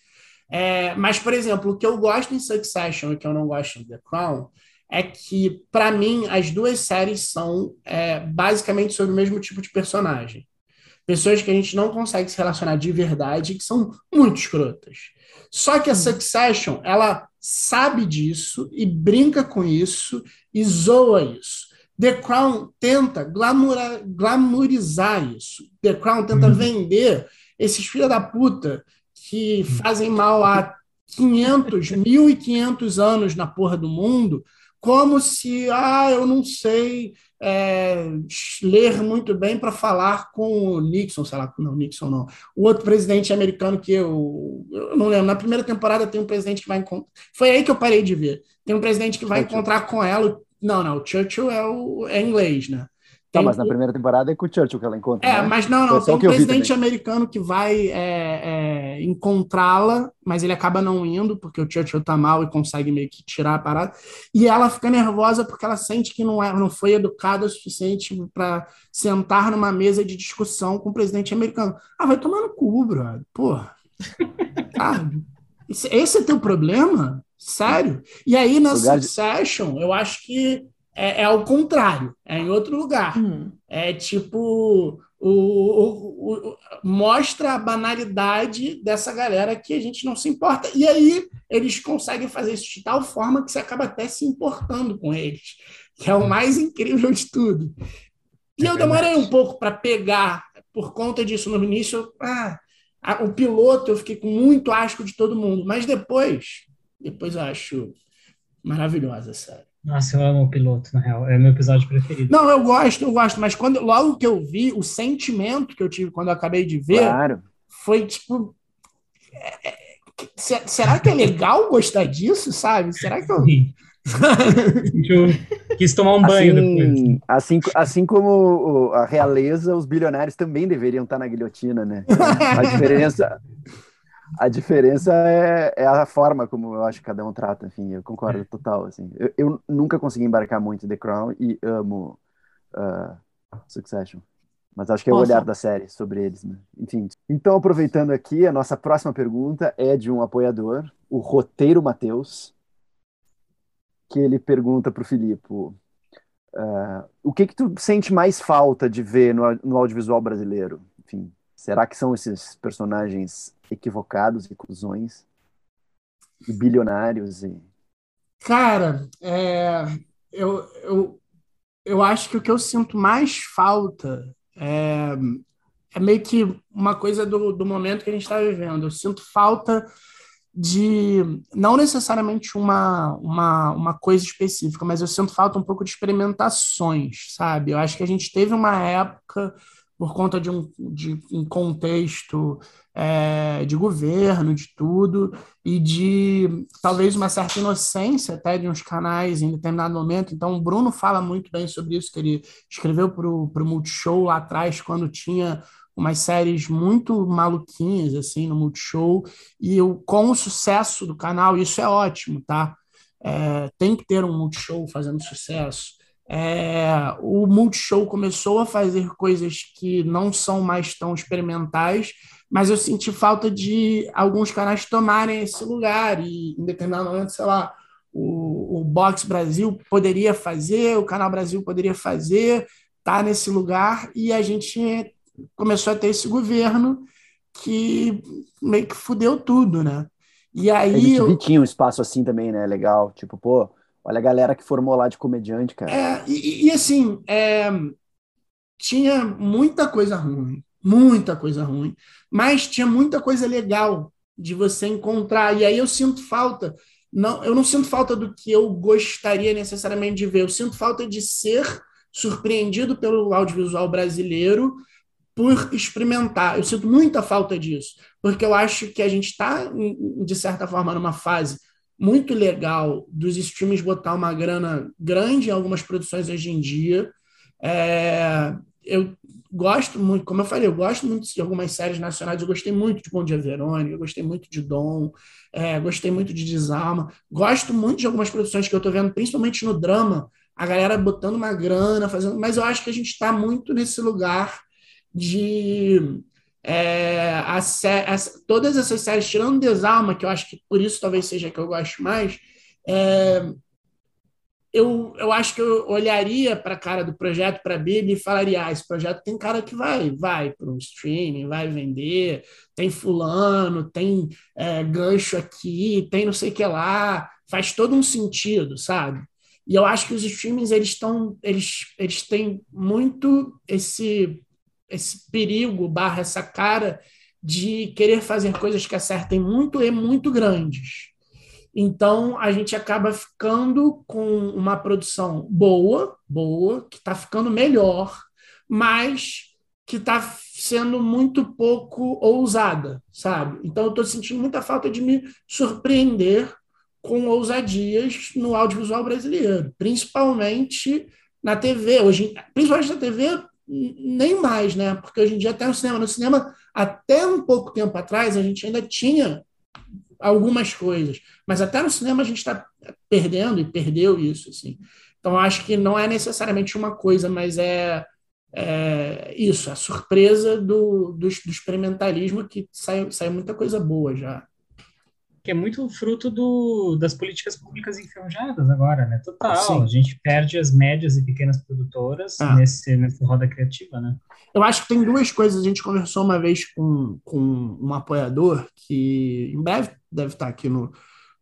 É, mas, por exemplo, o que eu gosto em Succession e o que eu não gosto em The Crown é que, para mim, as duas séries são é, basicamente sobre o mesmo tipo de personagem. Pessoas que a gente não consegue se relacionar de verdade e que são muito escrotas. Só que a Succession, ela sabe disso e brinca com isso e zoa isso. The Crown tenta glamoura, glamourizar isso. The Crown tenta uhum. vender esses filha da puta que fazem mal há 500, 1.500 anos na porra do mundo, como se, ah, eu não sei é, ler muito bem para falar com o Nixon, sei lá, não, Nixon não, o outro presidente americano que eu, eu não lembro, na primeira temporada tem um presidente que vai encontrar, foi aí que eu parei de ver, tem um presidente que vai encontrar com ela, não, não, o Churchill é, o, é inglês, né? Tá, mas na primeira temporada é com o Churchill que ela encontra. É, né? mas não, não. Tem um presidente americano que vai é, é, encontrá-la, mas ele acaba não indo, porque o Churchill tá mal e consegue meio que tirar a parada. E ela fica nervosa porque ela sente que não, é, não foi educada o suficiente para sentar numa mesa de discussão com o presidente americano. Ah, vai tomar no cu, brother. Porra. Sabe? Esse, esse é teu problema? Sério? E aí, na Succession, de... eu acho que é, é ao contrário, é em outro lugar. Hum. É tipo. O, o, o, mostra a banalidade dessa galera que a gente não se importa. E aí eles conseguem fazer isso de tal forma que você acaba até se importando com eles. que é o mais incrível de tudo. E é eu demorei um pouco para pegar por conta disso. No início, ah, o piloto eu fiquei com muito asco de todo mundo, mas depois, depois eu acho maravilhosa a série. Nossa, eu amo o piloto, na real. É meu episódio preferido. Não, eu gosto, eu gosto, mas quando logo que eu vi, o sentimento que eu tive quando eu acabei de ver claro. foi tipo. É, é, será que é legal gostar disso, sabe? Será que eu. quis tomar um banho assim, depois. Assim, assim como a realeza, os bilionários também deveriam estar na guilhotina, né? A diferença, a diferença é, é, a forma como eu acho que cada um trata, enfim, eu concordo total, assim. Eu, eu nunca consegui embarcar muito The Crown e amo uh, Succession. Mas acho que é o olhar da série sobre eles, né? Enfim. Então, aproveitando aqui, a nossa próxima pergunta é de um apoiador, o Roteiro Mateus, que ele pergunta para o Filipe uh, o que que tu sente mais falta de ver no, no audiovisual brasileiro? Enfim, será que são esses personagens equivocados e cuzões e bilionários e cara é, eu, eu, eu acho que o que eu sinto mais falta é, é meio que uma coisa do, do momento que a gente está vivendo eu sinto falta de não necessariamente uma, uma, uma coisa específica, mas eu sinto falta um pouco de experimentações, sabe? Eu acho que a gente teve uma época por conta de um, de um contexto é, de governo, de tudo, e de talvez uma certa inocência até de uns canais em determinado momento. Então, o Bruno fala muito bem sobre isso, que ele escreveu para o Multishow lá atrás, quando tinha umas séries muito maluquinhas, assim, no Multishow, e eu, com o sucesso do canal, isso é ótimo, tá? É, tem que ter um Multishow fazendo sucesso é, o Multishow começou a fazer coisas que não são mais tão experimentais, mas eu senti falta de alguns canais tomarem esse lugar e em determinado momento, sei lá, o, o Box Brasil poderia fazer, o Canal Brasil poderia fazer, tá nesse lugar e a gente começou a ter esse governo que meio que fudeu tudo, né? E aí a gente eu... tinha um espaço assim também, né? Legal, tipo, pô, Olha a galera que formou lá de comediante, cara. É, e, e assim, é, tinha muita coisa ruim, muita coisa ruim, mas tinha muita coisa legal de você encontrar. E aí eu sinto falta. Não, eu não sinto falta do que eu gostaria necessariamente de ver. Eu sinto falta de ser surpreendido pelo audiovisual brasileiro por experimentar. Eu sinto muita falta disso, porque eu acho que a gente está, de certa forma, numa fase muito legal dos streams botar uma grana grande em algumas produções hoje em dia. É, eu gosto muito, como eu falei, eu gosto muito de algumas séries nacionais. Eu gostei muito de Bom Dia Verônica, eu gostei muito de Dom, é, gostei muito de Desalma. Gosto muito de algumas produções que eu estou vendo, principalmente no drama, a galera botando uma grana, fazendo. Mas eu acho que a gente está muito nesse lugar de é, todas essas séries, tirando Desalma, que eu acho que por isso talvez seja que eu gosto mais, é, eu, eu acho que eu olharia para a cara do projeto, para a Bíblia, e falaria: ah, esse projeto tem cara que vai, vai para um streaming, vai vender, tem fulano, tem é, gancho aqui, tem não sei o que lá, faz todo um sentido, sabe? E eu acho que os streamings eles estão, eles, eles têm muito esse esse perigo barra essa cara de querer fazer coisas que acertem muito e muito grandes. Então a gente acaba ficando com uma produção boa, boa, que está ficando melhor, mas que está sendo muito pouco ousada, sabe? Então eu estou sentindo muita falta de me surpreender com ousadias no audiovisual brasileiro, principalmente na TV. Hoje, principalmente na TV, nem mais, né? Porque hoje em dia até no cinema, no cinema até um pouco tempo atrás a gente ainda tinha algumas coisas, mas até no cinema a gente está perdendo e perdeu isso, assim. Então acho que não é necessariamente uma coisa, mas é, é isso, a surpresa do, do, do experimentalismo que sai, sai muita coisa boa já que é muito fruto do, das políticas públicas enferrujadas agora, né? Total. Sim. A gente perde as médias e pequenas produtoras ah. nesse, nessa roda criativa, né? Eu acho que tem duas coisas. A gente conversou uma vez com, com um apoiador que em breve deve estar aqui no,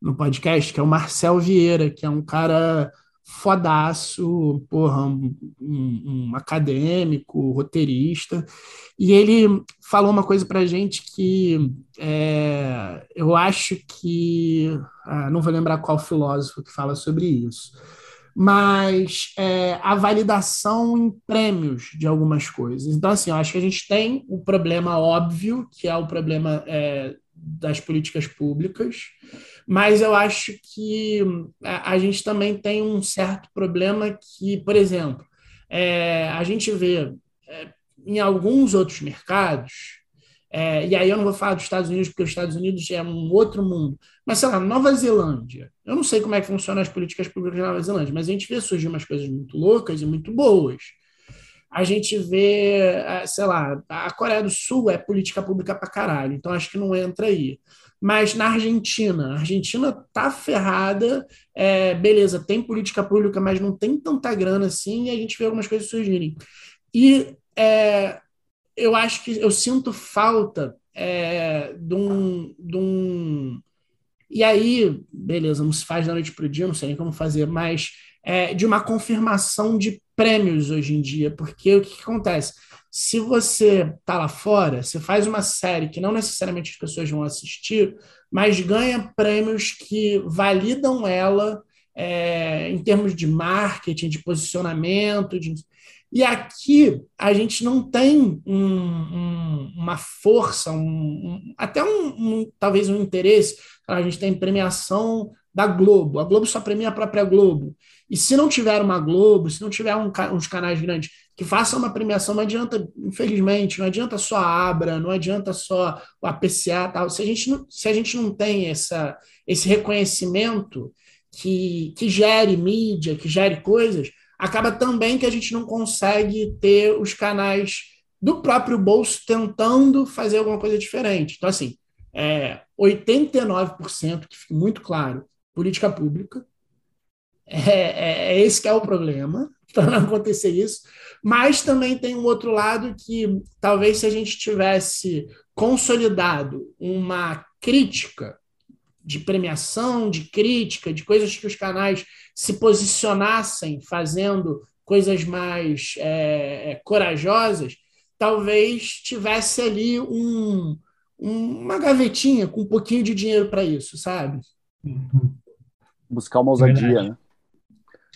no podcast, que é o Marcel Vieira, que é um cara fodaço, porra, um, um, acadêmico, roteirista, e ele falou uma coisa para gente que é, eu acho que ah, não vou lembrar qual filósofo que fala sobre isso, mas é, a validação em prêmios de algumas coisas. Então, assim, eu acho que a gente tem o problema óbvio, que é o problema é, das políticas públicas, mas eu acho que a, a, gente também tem um certo problema que, por exemplo, é, a gente vê é, em alguns outros mercados, é, e aí eu não vou falar dos Estados Unidos, porque os Estados Unidos é um outro mundo, mas sei lá, Nova Zelândia. Eu não sei como é que funcionam as políticas públicas da Nova Zelândia, mas a gente vê surgir umas coisas muito loucas e muito boas. A gente vê, é, sei lá, a Coreia do Sul é política pública pra caralho, então acho que não entra aí mas na Argentina, a Argentina tá ferrada, é, beleza, tem política pública, mas não tem tanta grana assim, e a gente vê algumas coisas surgirem. E é, eu acho que eu sinto falta é, de, um, de um. E aí, beleza, não se faz da noite para o dia, não sei nem como fazer, mas é, de uma confirmação de prêmios hoje em dia, porque o que, que acontece? se você está lá fora, você faz uma série que não necessariamente as pessoas vão assistir, mas ganha prêmios que validam ela é, em termos de marketing, de posicionamento. De... E aqui a gente não tem um, um, uma força, um, até um, talvez um interesse. A gente tem premiação da Globo. A Globo só premia a própria Globo. E se não tiver uma Globo, se não tiver um, uns canais grandes que façam uma premiação, não adianta, infelizmente, não adianta só a Abra, não adianta só o APCA, tal. Se a gente não, se a gente não tem essa, esse reconhecimento que, que gere mídia, que gere coisas, acaba também que a gente não consegue ter os canais do próprio bolso tentando fazer alguma coisa diferente. Então, assim, é, 89%, que fica muito claro, política pública, é, é, é esse que é o problema para não acontecer isso. Mas também tem um outro lado que talvez se a gente tivesse consolidado uma crítica de premiação, de crítica, de coisas que os canais se posicionassem fazendo coisas mais é, é corajosas, talvez tivesse ali um, um, uma gavetinha com um pouquinho de dinheiro para isso, sabe? Buscar uma ousadia, né?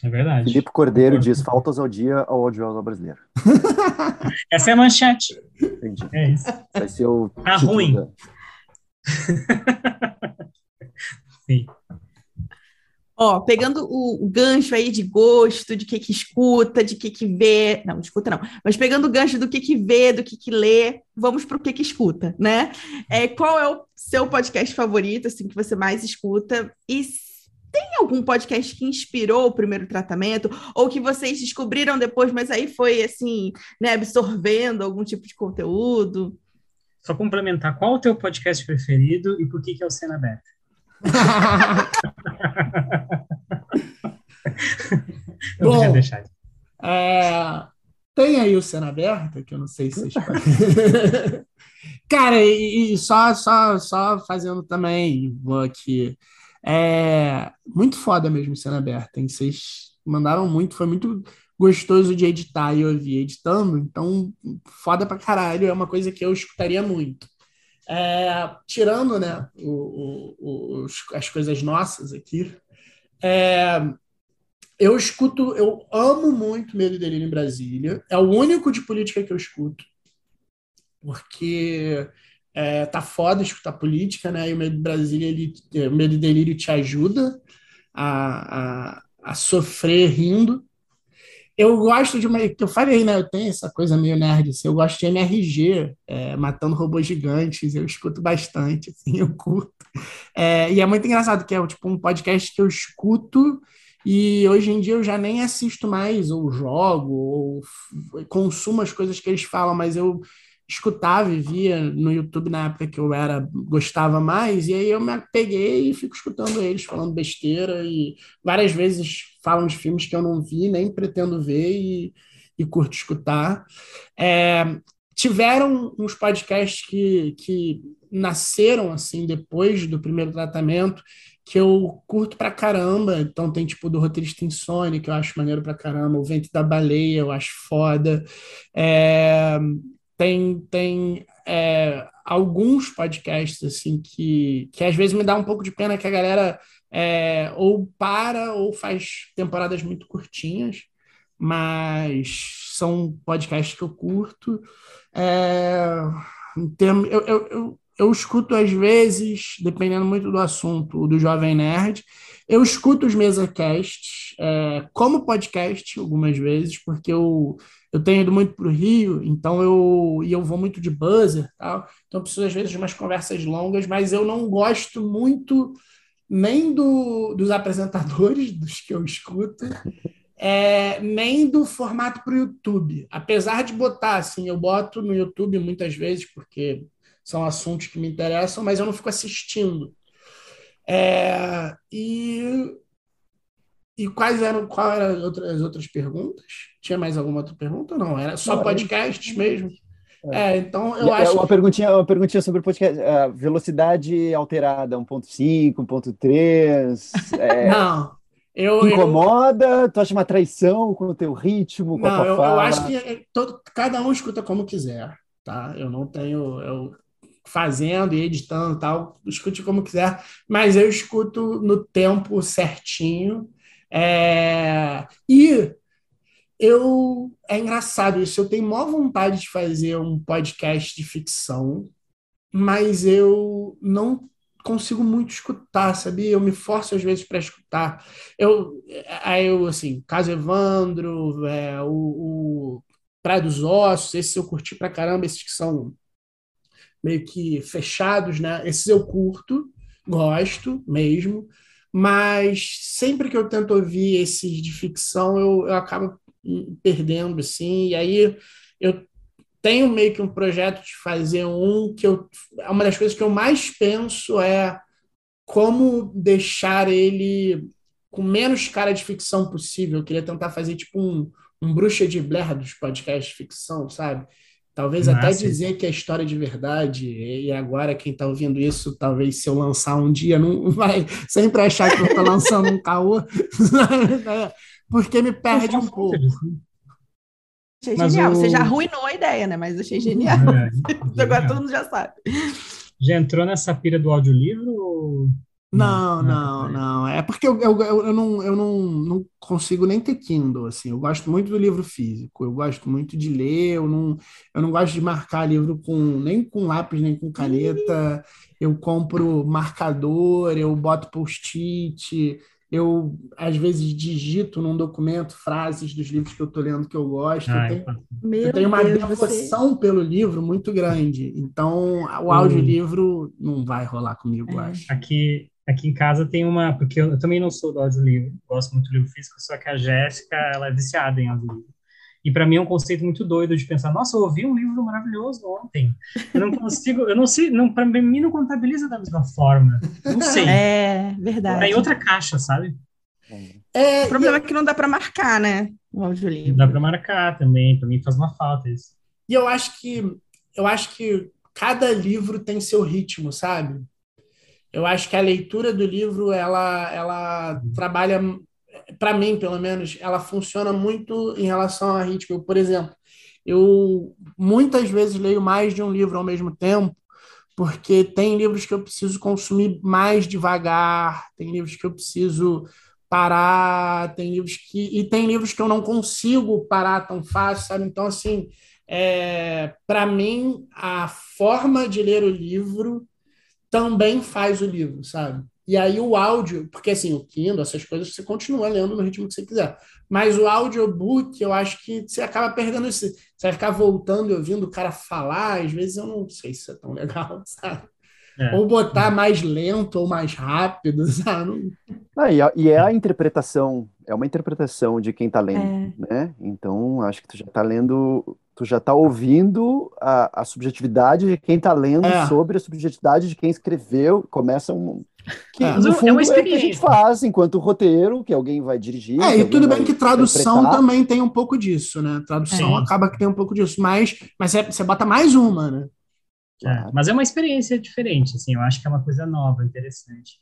É verdade. Felipe Cordeiro diz: faltas ao dia ao audiovisual brasileiro. Essa é a manchete. Entendi. É isso. Vai ser o. Tá ruim. Da... Sim. Ó, pegando o, gancho aí de gosto, de que que escuta, de que que vê, não, escuta não, mas pegando o gancho do que que vê, do que que lê, vamos para o que que escuta, né? É, qual é o seu podcast favorito, assim, que você mais escuta? E tem algum podcast que inspirou o primeiro tratamento ou que vocês descobriram depois, mas aí foi assim, né, absorvendo algum tipo de conteúdo? Só complementar, qual o teu podcast preferido e por que que é o Cena Aberta? eu Bom, deixar. É, tem aí o Cena Aberta, que eu não sei se vocês Cara, e, e, só, só, só fazendo também, vou aqui é muito foda mesmo cena aberta, hein? Vocês mandaram muito, foi muito gostoso de editar e ouvir editando, então foda pra caralho, é uma coisa que eu escutaria muito. É, tirando né, o, o, as coisas nossas aqui, é, eu escuto, eu amo muito Medo e Delírio em Brasília, é o único de política que eu escuto, porque é, tá foda escutar política, né? E o Medo de Brasília, ele, o Medo e Delírio te ajuda a, a, a sofrer rindo. Eu gosto de uma. que Eu falei, né? Eu tenho essa coisa meio nerd. Assim, eu gosto de MRG, é, Matando Robôs Gigantes. Eu escuto bastante, assim, eu curto. É, e é muito engraçado que é tipo um podcast que eu escuto e hoje em dia eu já nem assisto mais, ou jogo, ou consumo as coisas que eles falam, mas eu escutava e via no YouTube na época que eu era gostava mais, e aí eu me peguei e fico escutando eles falando besteira e várias vezes falam de filmes que eu não vi, nem pretendo ver e, e curto escutar. É, tiveram uns podcasts que, que nasceram assim depois do primeiro tratamento que eu curto pra caramba. Então tem tipo do roteirista Insônia, que eu acho maneiro pra caramba, o Vento da Baleia, eu acho foda. É, tem tem é, alguns podcasts assim que, que às vezes me dá um pouco de pena que a galera é, ou para ou faz temporadas muito curtinhas, mas são podcasts que eu curto. É, termos, eu, eu, eu, eu, escuto às vezes, dependendo muito do assunto, do Jovem Nerd, eu escuto os mesacasts é, como podcast algumas vezes, porque eu, eu tenho ido muito para o Rio, então eu, e eu vou muito de buzzer, tal, então preciso às vezes de umas conversas longas, mas eu não gosto muito nem do, dos apresentadores, dos que eu escuto, é, nem do formato para o YouTube. Apesar de botar, assim, eu boto no YouTube muitas vezes, porque são assuntos que me interessam, mas eu não fico assistindo. É, e, e quais eram qual eram as outras perguntas? Tinha mais alguma outra pergunta? Não, era só não, podcasts era... mesmo. É, então eu e, acho. Uma perguntinha, uma perguntinha sobre o podcast. Uh, velocidade alterada, 1.5, 1.3. É... Não, eu, incomoda? Eu... Tu acha uma traição com o teu ritmo, não, eu, eu acho que é, todo, cada um escuta como quiser, tá? Eu não tenho... Eu, fazendo e editando tal, escute como quiser, mas eu escuto no tempo certinho. É... E eu é engraçado isso. Eu tenho maior vontade de fazer um podcast de ficção, mas eu não consigo muito escutar, sabia? Eu me forço às vezes para escutar. Eu, aí eu assim, Caso Evandro, é, o, o Praia dos Ossos, esses eu curti pra caramba, esses que são meio que fechados, né? Esses eu curto, gosto mesmo, mas sempre que eu tento ouvir esses de ficção, eu, eu acabo perdendo, assim, e aí eu tenho meio que um projeto de fazer um que eu. Uma das coisas que eu mais penso é como deixar ele com menos cara de ficção possível. Eu queria tentar fazer tipo um, um bruxa de Blair dos podcasts de ficção, sabe? Talvez Nossa. até dizer que é história de verdade. E agora, quem está ouvindo isso, talvez se eu lançar um dia, não vai sempre achar que eu estou lançando um caô, porque me perde um pouco. Achei Mas genial. O... Você já arruinou a ideia, né? Mas achei genial. É, Agora todo mundo já sabe. Já entrou nessa pira do audiolivro? Ou... Não, não, não. É porque eu, eu, eu, não, eu não, não consigo nem ter Kindle, assim. Eu gosto muito do livro físico. Eu gosto muito de ler. Eu não, eu não gosto de marcar livro com nem com lápis, nem com caneta. Eu compro marcador, eu boto post-it eu às vezes digito num documento frases dos livros que eu estou lendo que eu gosto. Ai, eu, tenho, eu tenho uma Deus, devoção você... pelo livro muito grande. Então, o audiolivro não vai rolar comigo, é. acho. Aqui, aqui em casa tem uma. Porque eu, eu também não sou do audiolivro, gosto muito do livro físico, só que a Jéssica ela é viciada em audiolivro. E para mim é um conceito muito doido de pensar, nossa, eu ouvi um livro maravilhoso ontem. Eu não consigo, eu não sei, não, para mim não contabiliza da mesma forma. Não sei. É, verdade. É em outra caixa, sabe? É, o problema é que não dá para marcar, né? O audiolivro. Não dá para marcar também, para mim faz uma falta isso. E eu acho que eu acho que cada livro tem seu ritmo, sabe? Eu acho que a leitura do livro ela ela trabalha para mim, pelo menos, ela funciona muito em relação a ritmo. Por exemplo, eu muitas vezes leio mais de um livro ao mesmo tempo, porque tem livros que eu preciso consumir mais devagar, tem livros que eu preciso parar, tem livros que e tem livros que eu não consigo parar tão fácil, sabe? Então assim, é, para mim a forma de ler o livro também faz o livro, sabe? E aí o áudio, porque assim, o Kindle, essas coisas, você continua lendo no ritmo que você quiser. Mas o audiobook, eu acho que você acaba perdendo esse. Você vai ficar voltando e ouvindo o cara falar, às vezes eu não sei se é tão legal, sabe? É. Ou botar mais lento ou mais rápido, sabe? Ah, e, a, e, é a interpretação, é uma interpretação de quem está lendo, é. né? Então, acho que tu já está lendo tu já está ouvindo a, a, subjetividade de quem está lendo é. sobre a subjetividade de quem escreveu. Começa um. Que, é. no fundo, é, uma experiência. é o que a gente faz enquanto roteiro, que alguém vai dirigir. É, e tudo bem que tradução também tem um pouco disso, né? Tradução é. acaba que tem um pouco disso, mas, mas você, você bota mais uma, né? É, mas é uma experiência diferente, assim, eu acho que é uma coisa nova, interessante.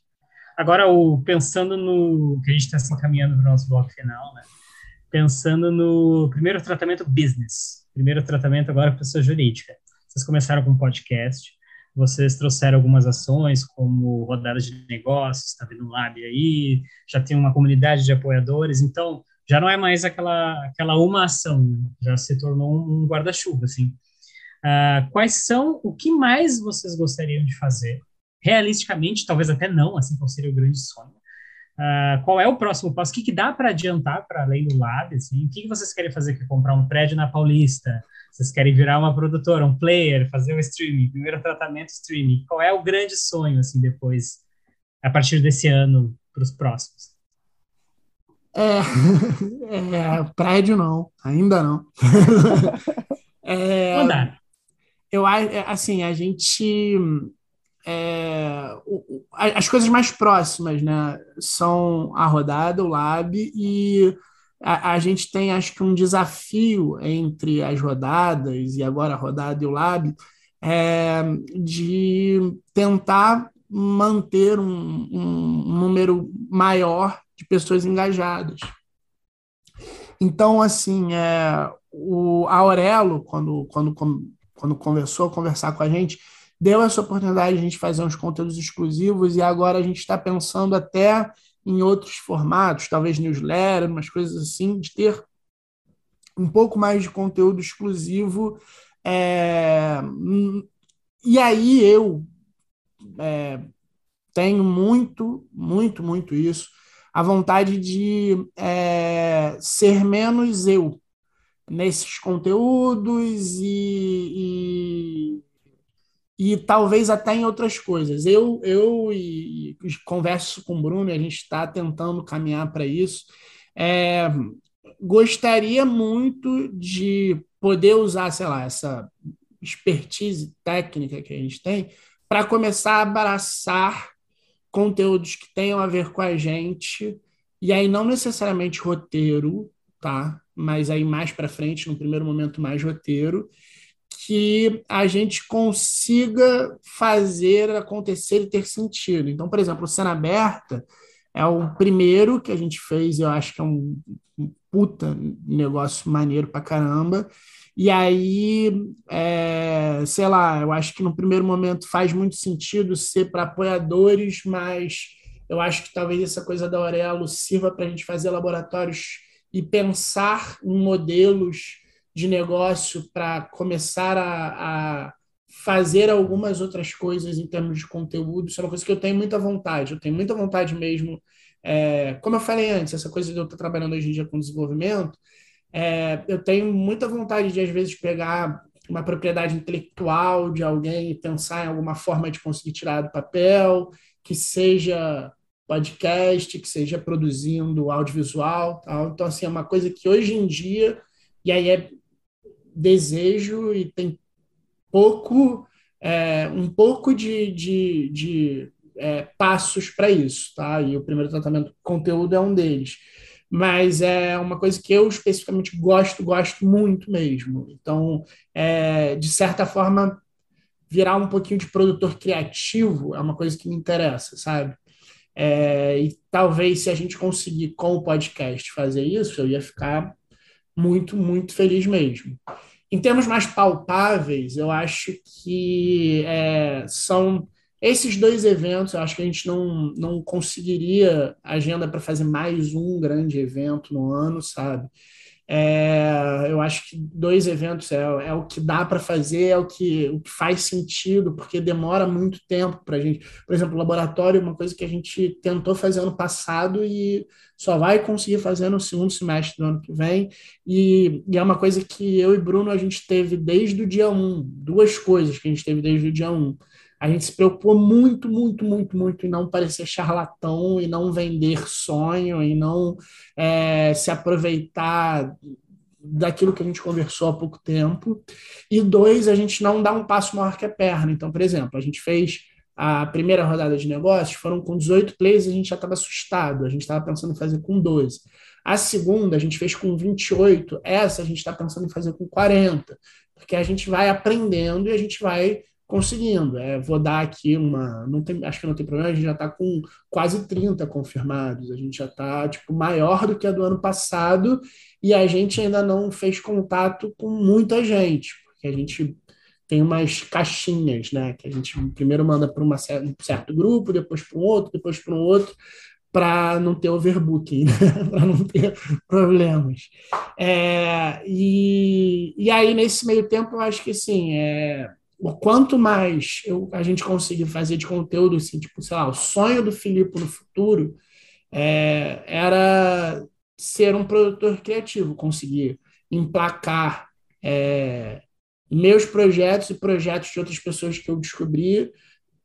Agora, o, pensando no que a gente está se encaminhando para o nosso bloco final, né? Pensando no primeiro tratamento business, primeiro tratamento agora pessoa jurídica. Vocês começaram com podcast, vocês trouxeram algumas ações, como rodadas de negócios, está vindo um lab aí, já tem uma comunidade de apoiadores, então já não é mais aquela, aquela uma ação, né? já se tornou um guarda-chuva, assim. Uh, quais são, o que mais vocês gostariam de fazer? Realisticamente, talvez até não, assim qual seria o grande sonho. Uh, qual é o próximo passo? O que, que dá para adiantar para além do lab? Assim? O que, que vocês querem fazer? Quer comprar um prédio na Paulista? Vocês querem virar uma produtora, um player, fazer um streaming, primeiro tratamento streaming? Qual é o grande sonho, assim, depois, a partir desse ano, para os próximos? É, é, prédio não, ainda não. é, Mandar eu é, assim, a gente. É, as coisas mais próximas né, são a rodada, o lab, e a, a, gente tem, acho que, um desafio entre as rodadas, e agora a rodada e o lab, é, de tentar manter um, um, número maior de pessoas engajadas. Então, assim, é, o Aurelo, quando, quando quando a conversar com a gente, deu essa oportunidade de a gente fazer uns conteúdos exclusivos e agora a gente está pensando até em outros formatos, talvez newsletter, umas coisas assim, de ter um pouco mais de conteúdo exclusivo. É... E aí eu é, tenho muito, muito, muito isso, a vontade de é, ser menos eu nesses conteúdos e, e, e, talvez até em outras coisas. Eu, eu e, e converso com o Bruno, a gente está tentando caminhar para isso. É, gostaria muito de poder usar, sei lá, essa expertise técnica que a gente tem para começar a abraçar conteúdos que tenham a ver com a gente, e aí não necessariamente roteiro, tá? mas aí mais para frente, no primeiro momento, mais roteiro, que a gente consiga fazer acontecer e ter sentido. Então, por exemplo, o Cena Aberta é o primeiro que a gente fez, eu acho que é um, um puta negócio maneiro pra caramba. E aí, é, sei lá, eu acho que no primeiro momento faz muito sentido ser para apoiadores, mas eu acho que talvez essa coisa da Aurelo sirva para a gente fazer laboratórios e pensar em modelos de negócio para começar a, a, fazer algumas outras coisas em termos de conteúdo. Isso é uma coisa que eu tenho muita vontade. Eu tenho muita vontade mesmo. É, como eu falei antes, essa coisa de eu estar trabalhando hoje em dia com desenvolvimento, é, eu tenho muita vontade de, às vezes, pegar uma propriedade intelectual de alguém e pensar em alguma forma de conseguir tirar do papel, que seja podcast, que seja produzindo audiovisual, tal. Então, assim, é uma coisa que hoje em dia, e aí é desejo e tem pouco, é, um pouco de, de, de é, passos para isso, tá? E o primeiro tratamento conteúdo é um deles. Mas é uma coisa que eu especificamente gosto, gosto muito mesmo. Então, é, de certa forma, virar um pouquinho de produtor criativo é uma coisa que me interessa, sabe? É, e talvez se a gente conseguir com o podcast fazer isso, eu ia ficar muito, muito feliz mesmo. Em termos mais palpáveis, eu acho que é, são esses dois eventos. Eu acho que a gente não, não conseguiria agenda para fazer mais um grande evento no ano, sabe? É, eu acho que dois eventos é, é o que dá para fazer, é o que, o que faz sentido, porque demora muito tempo para a gente. Por exemplo, laboratório é uma coisa que a gente tentou fazer ano passado e só vai conseguir fazer no segundo semestre do ano que vem. E, e é uma coisa que eu e Bruno a gente teve desde o dia 1, duas coisas que a gente teve desde o dia 1 a gente se preocupou muito, muito, muito, muito em não parecer charlatão, e não vender sonho, e não é, se aproveitar daquilo que a gente conversou há pouco tempo. E dois, a gente não dá um passo maior que a perna. Então, por exemplo, a gente fez a primeira rodada de negócios, foram com 18 players e a gente já estava assustado, a gente estava pensando em fazer com 12. A segunda a gente fez com 28, essa a gente está pensando em fazer com 40, porque a gente vai aprendendo e a gente vai conseguindo. É, vou dar aqui uma. Não tem, acho que não tem problema, a gente já está com quase 30 confirmados. A gente já está tipo, maior do que a do ano passado e a gente ainda não fez contato com muita gente, porque a gente tem umas caixinhas, né? Que a gente primeiro manda para um certo grupo, depois para um outro, depois para um outro, para não ter overbooking, né? para não ter problemas. É, e, e aí, nesse meio tempo, eu acho que assim, é, quanto mais eu, a gente conseguir fazer de conteúdo, assim, tipo, sei lá, o sonho do Filipe no futuro é, era ser um produtor criativo, conseguir emplacar é, meus projetos e projetos de outras pessoas que eu descobri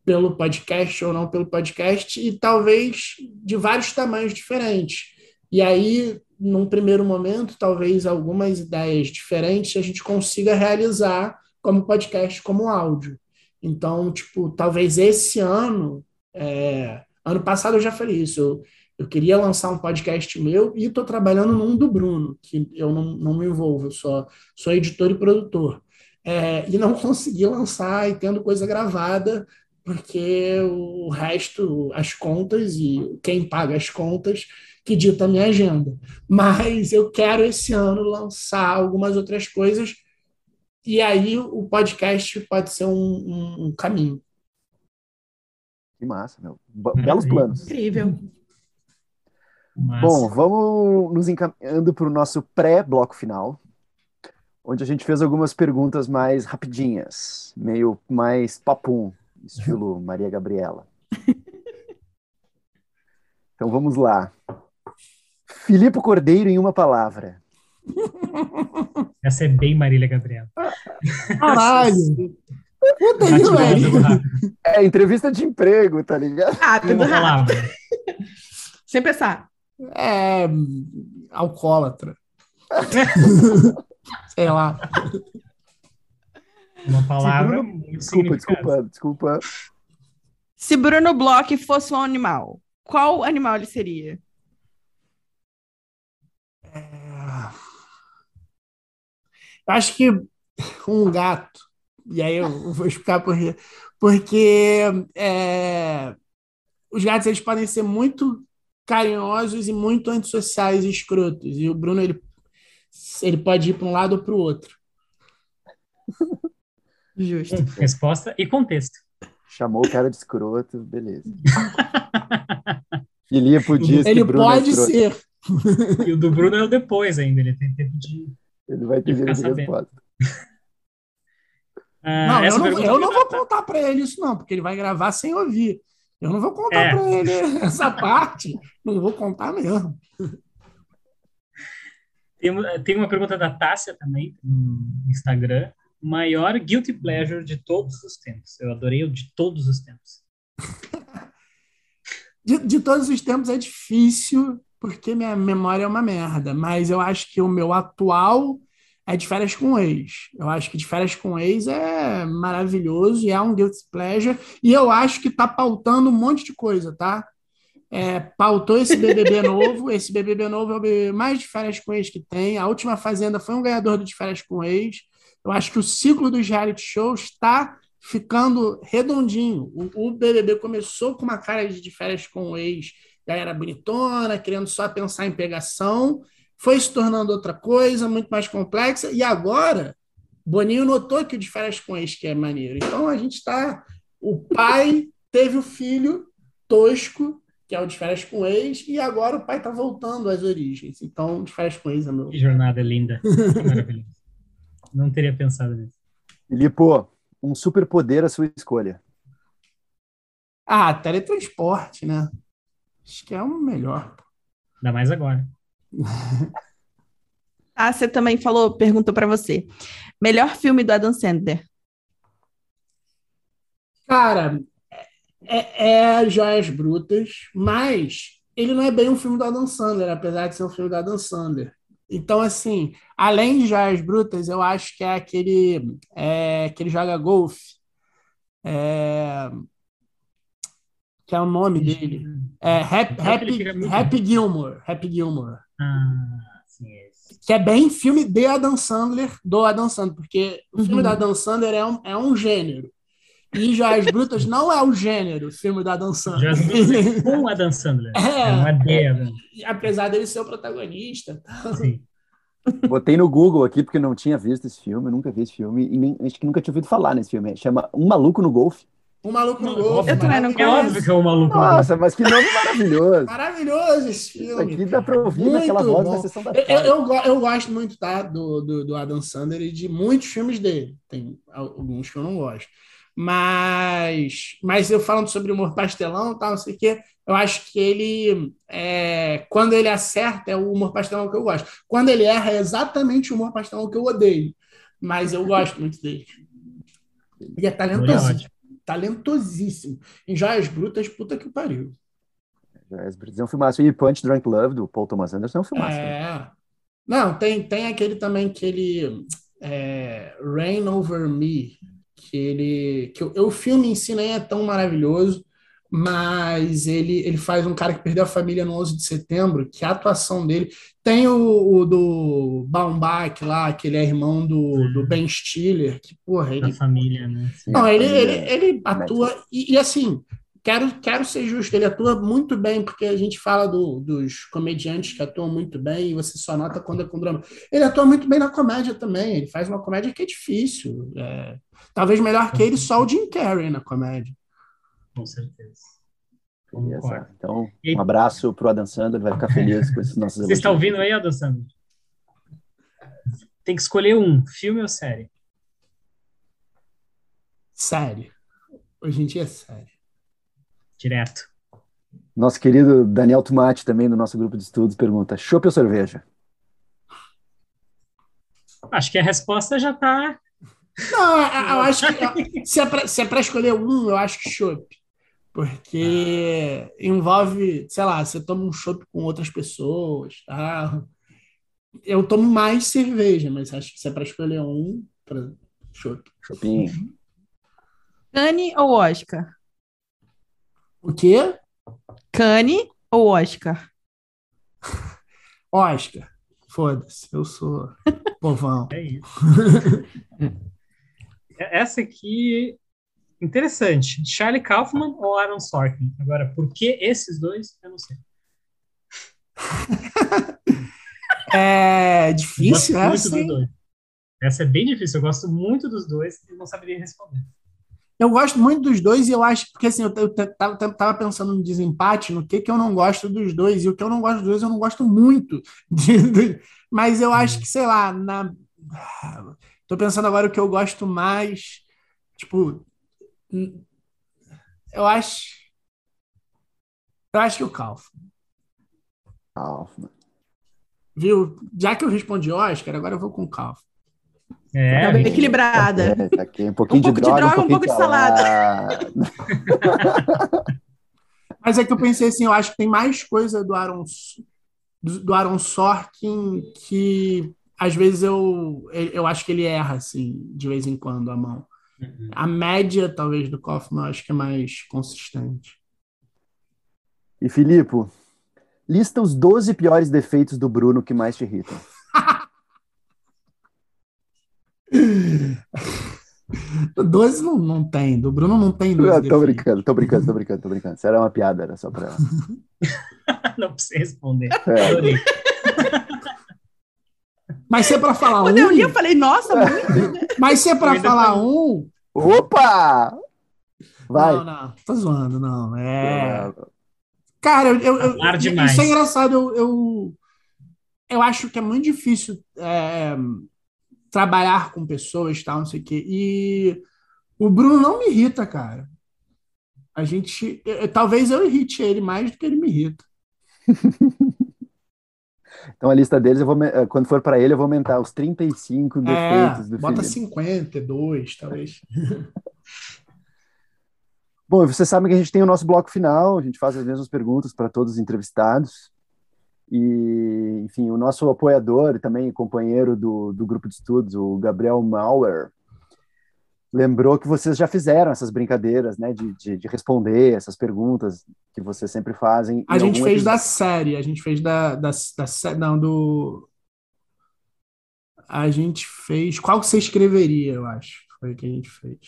pelo podcast ou não pelo podcast, e talvez de vários tamanhos diferentes. E aí, num primeiro momento, talvez algumas ideias diferentes a gente consiga realizar como podcast, como áudio. Então, tipo, talvez esse ano, é, ano passado eu já falei isso, eu, eu queria lançar um podcast meu e estou trabalhando num do Bruno, que eu não, não me envolvo, eu só sou editor e produtor. É, e não consegui lançar e tendo coisa gravada, porque o resto, as contas e quem paga as contas, que dita a minha agenda. Mas eu quero esse ano lançar algumas outras coisas e aí o podcast pode ser um, um, um caminho. Que massa, meu. Belos planos. Incrível. Massa. Bom, vamos nos encaminhando para o nosso pré-bloco final, onde a gente fez algumas perguntas mais rapidinhas, meio mais papum, estilo Maria Gabriela. Então vamos lá. Filipe Cordeiro em uma palavra. Essa é bem Marília Gabriela. Caralho! Puta aí, É entrevista de emprego, tá ligado? Ah, tudo rápido. Sem pensar. É. Alcoólatra. Sei lá. Uma palavra. Bruno... Desculpa, desculpa, desculpa. Se Bruno Bloch fosse um animal, qual animal ele seria? Acho que um gato. E aí eu vou explicar por quê. Porque é, os gatos eles podem ser muito carinhosos e muito antissociais e escrotos. E o Bruno ele, ele pode ir para um lado ou para o outro. Justo. Resposta e contexto. Chamou o cara de escroto, beleza. Filipe disse Ele Bruno é pode é ser. E o do Bruno é o depois ainda, ele tem tempo de ele vai ter direito de resposta. Ah, não, eu não, eu não vou contar para ele isso, não, porque ele vai gravar sem ouvir. Eu não vou contar é. para ele essa parte. Não vou contar mesmo. Tem, tem uma pergunta da Tássia também no Instagram. Maior guilty pleasure de todos os tempos. Eu adorei o de todos os tempos. de, de todos os tempos é difícil, porque minha memória é uma merda, mas eu acho que o meu atual é de férias com ex. Eu acho que de férias com ex é maravilhoso e é um guilty pleasure. E eu acho que tá pautando um monte de coisa, tá? É, pautou esse BBB novo. Esse BBB novo é o BBB mais de férias com ex que tem. A última Fazenda foi um ganhador de férias com ex. Eu acho que o ciclo dos reality shows está ficando redondinho. O, o, BBB começou com uma cara de férias com ex galera bonitona, querendo só pensar em pegação, foi se tornando outra coisa, muito mais complexa, e agora Boninho notou que o de férias com ex que é maneiro. Então a gente está. O pai teve o filho tosco, que é o de férias com ex, e agora o pai está voltando às origens. Então, de férias com ex é meu. Que jornada linda. Maravilhoso. Não teria pensado nisso. Filipe, um superpoder à sua escolha. Ah, teletransporte, né? Acho que é o melhor. Ainda mais agora. ah, você também falou, perguntou para você. Melhor filme do Adam Sandler? Cara, é, é Joias Brutas, mas ele não é bem um filme do Adam Sandler, apesar de ser um filme do Adam Sandler. Então, assim, além de Joias Brutas, eu acho que é aquele é, que ele joga golfe. É, que é o nome dele. É Happy, Happy, Happy Gilmore. Happy Gilmore. Ah, sim, é que é bem filme de Adam Sandler, do Adam Sandler, porque o filme uhum. do Adam Sandler é um, é um gênero. E Joias Brutas não é o gênero, filme da Dan Sandler. Joias Brutas é com a Dan Sandler. É, é uma ideia. É, apesar dele ser o protagonista. Sim. Botei no Google aqui porque não tinha visto esse filme, nunca vi esse filme e nem, acho que nunca tinha ouvido falar nesse filme. Chama Um Maluco no Golfe. Um Maluco no Golfe. Eu também não conheço. É óbvio que é um maluco. Nossa, mas que nome maravilhoso. Maravilhoso esse filme. Isso aqui dá pra ouvir muito naquela voz bom. da sessão da tarde. Eu, eu, eu, gosto muito tá, do, do, do Adam Sandler e de muitos filmes dele. Tem alguns que eu não gosto. Mas, mas eu falando sobre humor pastelão tal, não sei o quê, eu acho que ele, é, quando ele acerta, é o humor pastelão que eu gosto. Quando ele erra, é exatamente o humor pastelão que eu odeio. Mas eu gosto muito dele. Ele é talentosíssimo. Talentosíssimo. Em Joias Brutas, puta que pariu. Joias Brutas é um filmaço. E Punch Drunk Love, do Paul Thomas Anderson, é um filmaço. É. Não, tem, tem aquele também que ele... É, Rain Over Me, que ele que o, o filme em si nem é tão maravilhoso, mas ele, ele faz um cara que perdeu a família no 11 de setembro, que a atuação dele tem o, o do Baumbach lá, que ele é irmão do, do Ben Stiller, que porra, ele da família, né? Não, ele, ele, ele atua e, e assim, quero, quero ser justo, ele atua muito bem, porque a gente fala do, dos comediantes que atuam muito bem, e você só nota quando é com drama. Ele atua muito bem na comédia também, ele faz uma comédia que é difícil. É, talvez melhor que ele, só o Jim Carrey na comédia. Com certeza. Então, um abraço para o Adam Sandler, vai ficar feliz com esses nossos Você está ouvindo aí, Adam Sandler? Tem que escolher um, filme ou série? Série. Hoje em dia é série direto. Nosso querido Daniel Tomate, também do nosso grupo de estudos, pergunta: chopp ou cerveja? Acho que a resposta já está. Não, eu acho que se é para é escolher um, eu acho que chopp. Porque ah. envolve, sei lá, você toma um chopp com outras pessoas, tá? Eu tomo mais cerveja, mas acho que se é para escolher um, para chopp. Chopinho. Dani ou Oscar? O quê? Cane ou Oscar? Oscar. Foda-se, eu sou povão. É isso. Essa aqui, interessante. Charlie Kaufman ou Aaron Sorkin? Agora, por que esses dois, eu não sei. é difícil essa. Essa é bem difícil. Eu gosto muito dos dois e não saberia responder. Eu gosto muito dos dois e eu acho, porque assim, eu, tava pensando no desempate, no que que eu não gosto dos dois, e o que eu não gosto dos dois eu não gosto muito. De, mas eu acho que, sei lá, na. Tô pensando agora o que eu gosto mais. Tipo. Eu acho. Eu acho que o Kaufman. Kaufman. Viu? Já que eu respondi Oscar, agora eu vou com o Kaufman. É, tá bem equilibrada. É, tá aqui, um pouquinho, um pouco de, droga, de droga, um, um pouco de, salada. Mas é que eu pensei assim, eu acho que tem mais coisa do Aaron, do, do Aaron Sorkin que às vezes eu, eu acho que ele erra, assim, de vez em quando, a mão. Uhum. A média, talvez, do Kaufman, eu acho que é mais consistente. E, Filipe, lista os 12 piores defeitos do Bruno que mais te irritam. Doze não, não tem, do Bruno não tem 12. tô brincando, tô brincando, tô brincando, tô brincando. Isso era uma piada, era só pra. não precisa responder. É. Mas se é pra falar Quando um. eu li, eu falei, nossa, muito. Né? Mas se é pra falar um. Opa! Vai. Não, não, tô zoando, não. É. Cara, eu, eu, eu isso é engraçado. Eu, eu, eu acho que é muito difícil. É, trabalhar com pessoas, tal, não sei o quê. E o Bruno não me irrita, cara. A gente. Eu, talvez eu irrite ele mais do que ele me irrita. então a lista deles, eu vou, eh, quando for para ele, eu vou aumentar os 35 é, defeitos do bota Felipe. 52, talvez. Bom, você sabe que a gente tem o nosso bloco final, a gente faz as mesmas perguntas para todos os entrevistados. E, enfim, o nosso apoiador e também companheiro do, do grupo de estudos, o Gabriel Mauer, lembrou que vocês já fizeram essas brincadeiras, né, de, de, de responder essas perguntas que vocês sempre fazem. A gente fez episódio. da série, a gente fez da, da, da, não, do... A gente fez... Qual que você escreveria, eu acho, foi o que a gente fez,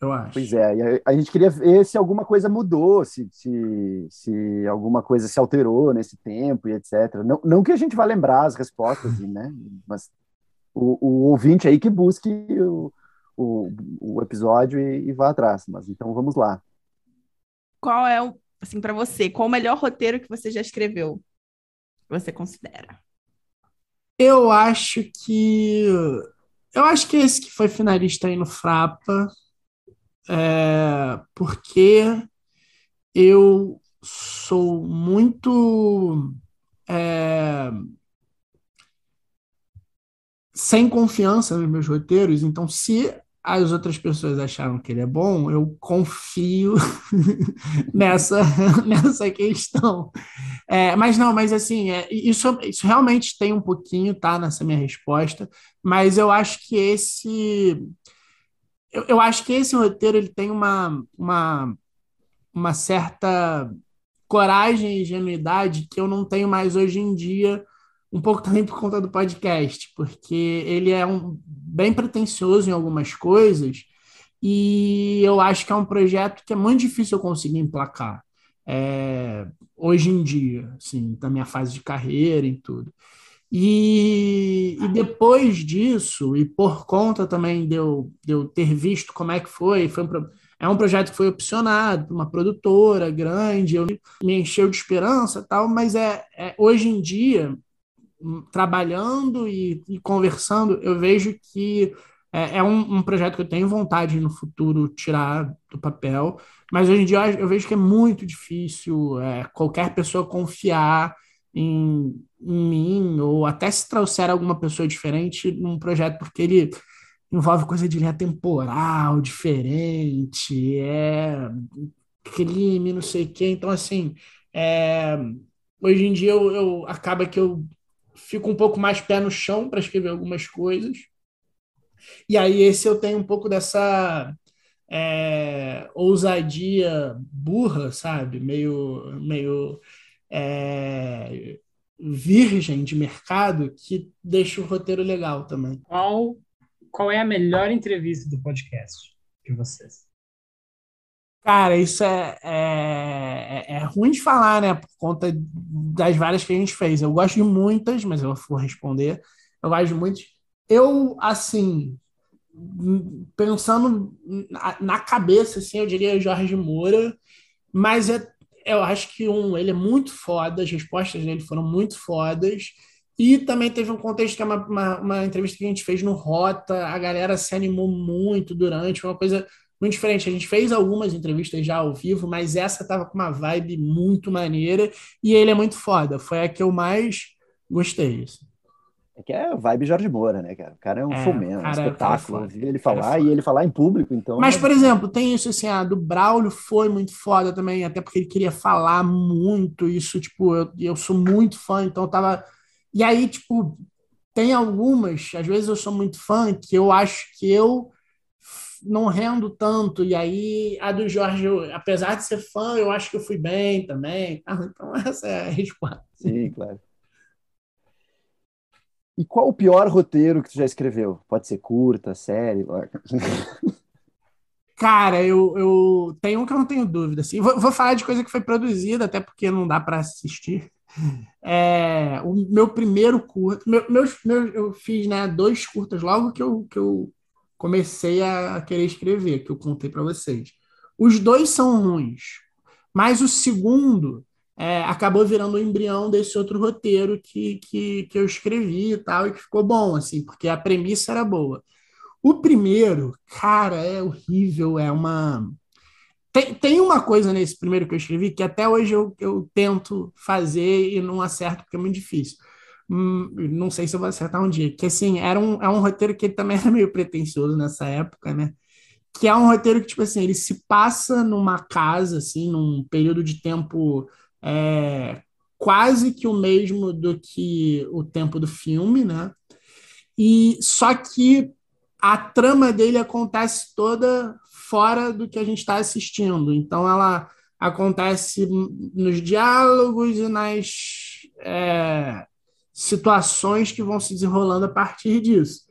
eu acho. Pois é, a, a gente queria ver se alguma coisa mudou, se, se, se alguma coisa se alterou nesse tempo e etc. Não, não que a gente vá lembrar as respostas, né, mas o, o ouvinte aí que busque o o, o episódio e, e vá atrás. Mas então vamos lá. Qual é o, assim, para você, qual o melhor roteiro que você já escreveu? Que você considera? Eu acho que. Eu acho que esse que foi finalista aí no Frapa, é, porque eu sou muito. É, sem confiança nos meus roteiros, então se as outras pessoas acharam que ele é bom, eu confio nessa, nessa questão. É, mas não, mas assim, é, isso, isso realmente tem um pouquinho, tá, nessa minha resposta, mas eu acho que esse. Eu, eu acho que esse roteiro ele tem uma, uma, uma certa coragem e ingenuidade que eu não tenho mais hoje em dia um pouco também por conta do podcast, porque ele é um, bem pretencioso em algumas coisas e eu acho que é um projeto que é muito difícil eu conseguir emplacar é, hoje em dia, assim, da minha fase de carreira e tudo. E, e, depois disso, e por conta também de eu, de eu ter visto como é que foi, foi um, é um projeto que foi opcionado por uma produtora grande, eu me encheu de esperança tal, mas é, é hoje em dia trabalhando e, e, conversando, eu vejo que é, é um, um, projeto que eu tenho vontade no futuro tirar do papel, mas hoje em dia eu, vejo que é muito difícil é, qualquer pessoa confiar em, em, mim, ou até se trouxer alguma pessoa diferente num projeto, porque ele envolve coisa de linha temporal diferente, é crime, não sei o quê. Então, assim, é, hoje em dia eu, eu acaba que eu fico um pouco mais pé no chão para escrever algumas coisas. E aí esse eu tenho um pouco dessa é, ousadia burra, sabe? Meio, meio é, virgem de mercado que deixa o roteiro legal também. Qual, qual é a melhor entrevista do podcast de vocês? Cara, isso é, é, é, é, ruim de falar, né? Por conta das várias que a gente fez. Eu gosto de muitas, mas eu vou responder. Eu gosto de muitas. Eu, assim, pensando na cabeça, assim, eu diria Jorge Moura, mas é, eu acho que, um, ele é muito foda, as respostas dele foram muito fodas. E também teve um contexto que é uma, uma, uma entrevista que a gente fez no Rota, a galera se animou muito durante, uma coisa muito diferente. A gente fez algumas entrevistas já ao vivo, mas essa tava com uma vibe muito maneira e ele é muito foda. Foi a que eu mais gostei. Assim. É que é a vibe Jorge Moura, né, cara? O cara é um é, um é espetáculo. Ouvir ele falar e ele falar em público, então. Mas, por exemplo, tem isso assim, a do Braulio foi muito foda também, até porque ele queria falar muito. Isso, tipo, eu, eu sou muito fã, então eu tava. E aí, tipo, tem algumas, às vezes eu sou muito fã, que eu acho que eu não rendo tanto. E aí, a do Jorge, eu, apesar de ser fã, eu acho que eu fui bem também. Então, essa é a resposta. Sim, claro. E qual o pior roteiro que tu já escreveu? Pode ser curta, série? Cara, eu, eu tenho um que eu não tenho dúvida. Assim. Vou, vou falar de coisa que foi produzida, até porque não dá para assistir. É, o meu primeiro curto, meu, meus, meus, eu fiz né, dois curtas logo que eu, que eu comecei a querer escrever, que eu contei para vocês. Os dois são ruins, mas o segundo é, acabou virando o embrião desse outro roteiro que, que, que eu escrevi e tal, e que ficou bom, assim, porque a premissa era boa. O primeiro, cara, é horrível, é uma. Tem, tem uma coisa nesse primeiro que eu escrevi que até hoje eu, eu tento fazer e não acerto, porque é muito difícil Hum, não sei se eu vou acertar um dia, que assim, era um, é um roteiro que também era meio pretencioso nessa época, né? Que é um roteiro que, tipo assim, ele se passa numa casa, assim, num período de tempo é, quase que o mesmo do que o tempo do filme, né? E só que a trama dele acontece toda fora do que a gente está assistindo. Então ela acontece nos diálogos e nas é, situações que vão se desenrolando a partir disso.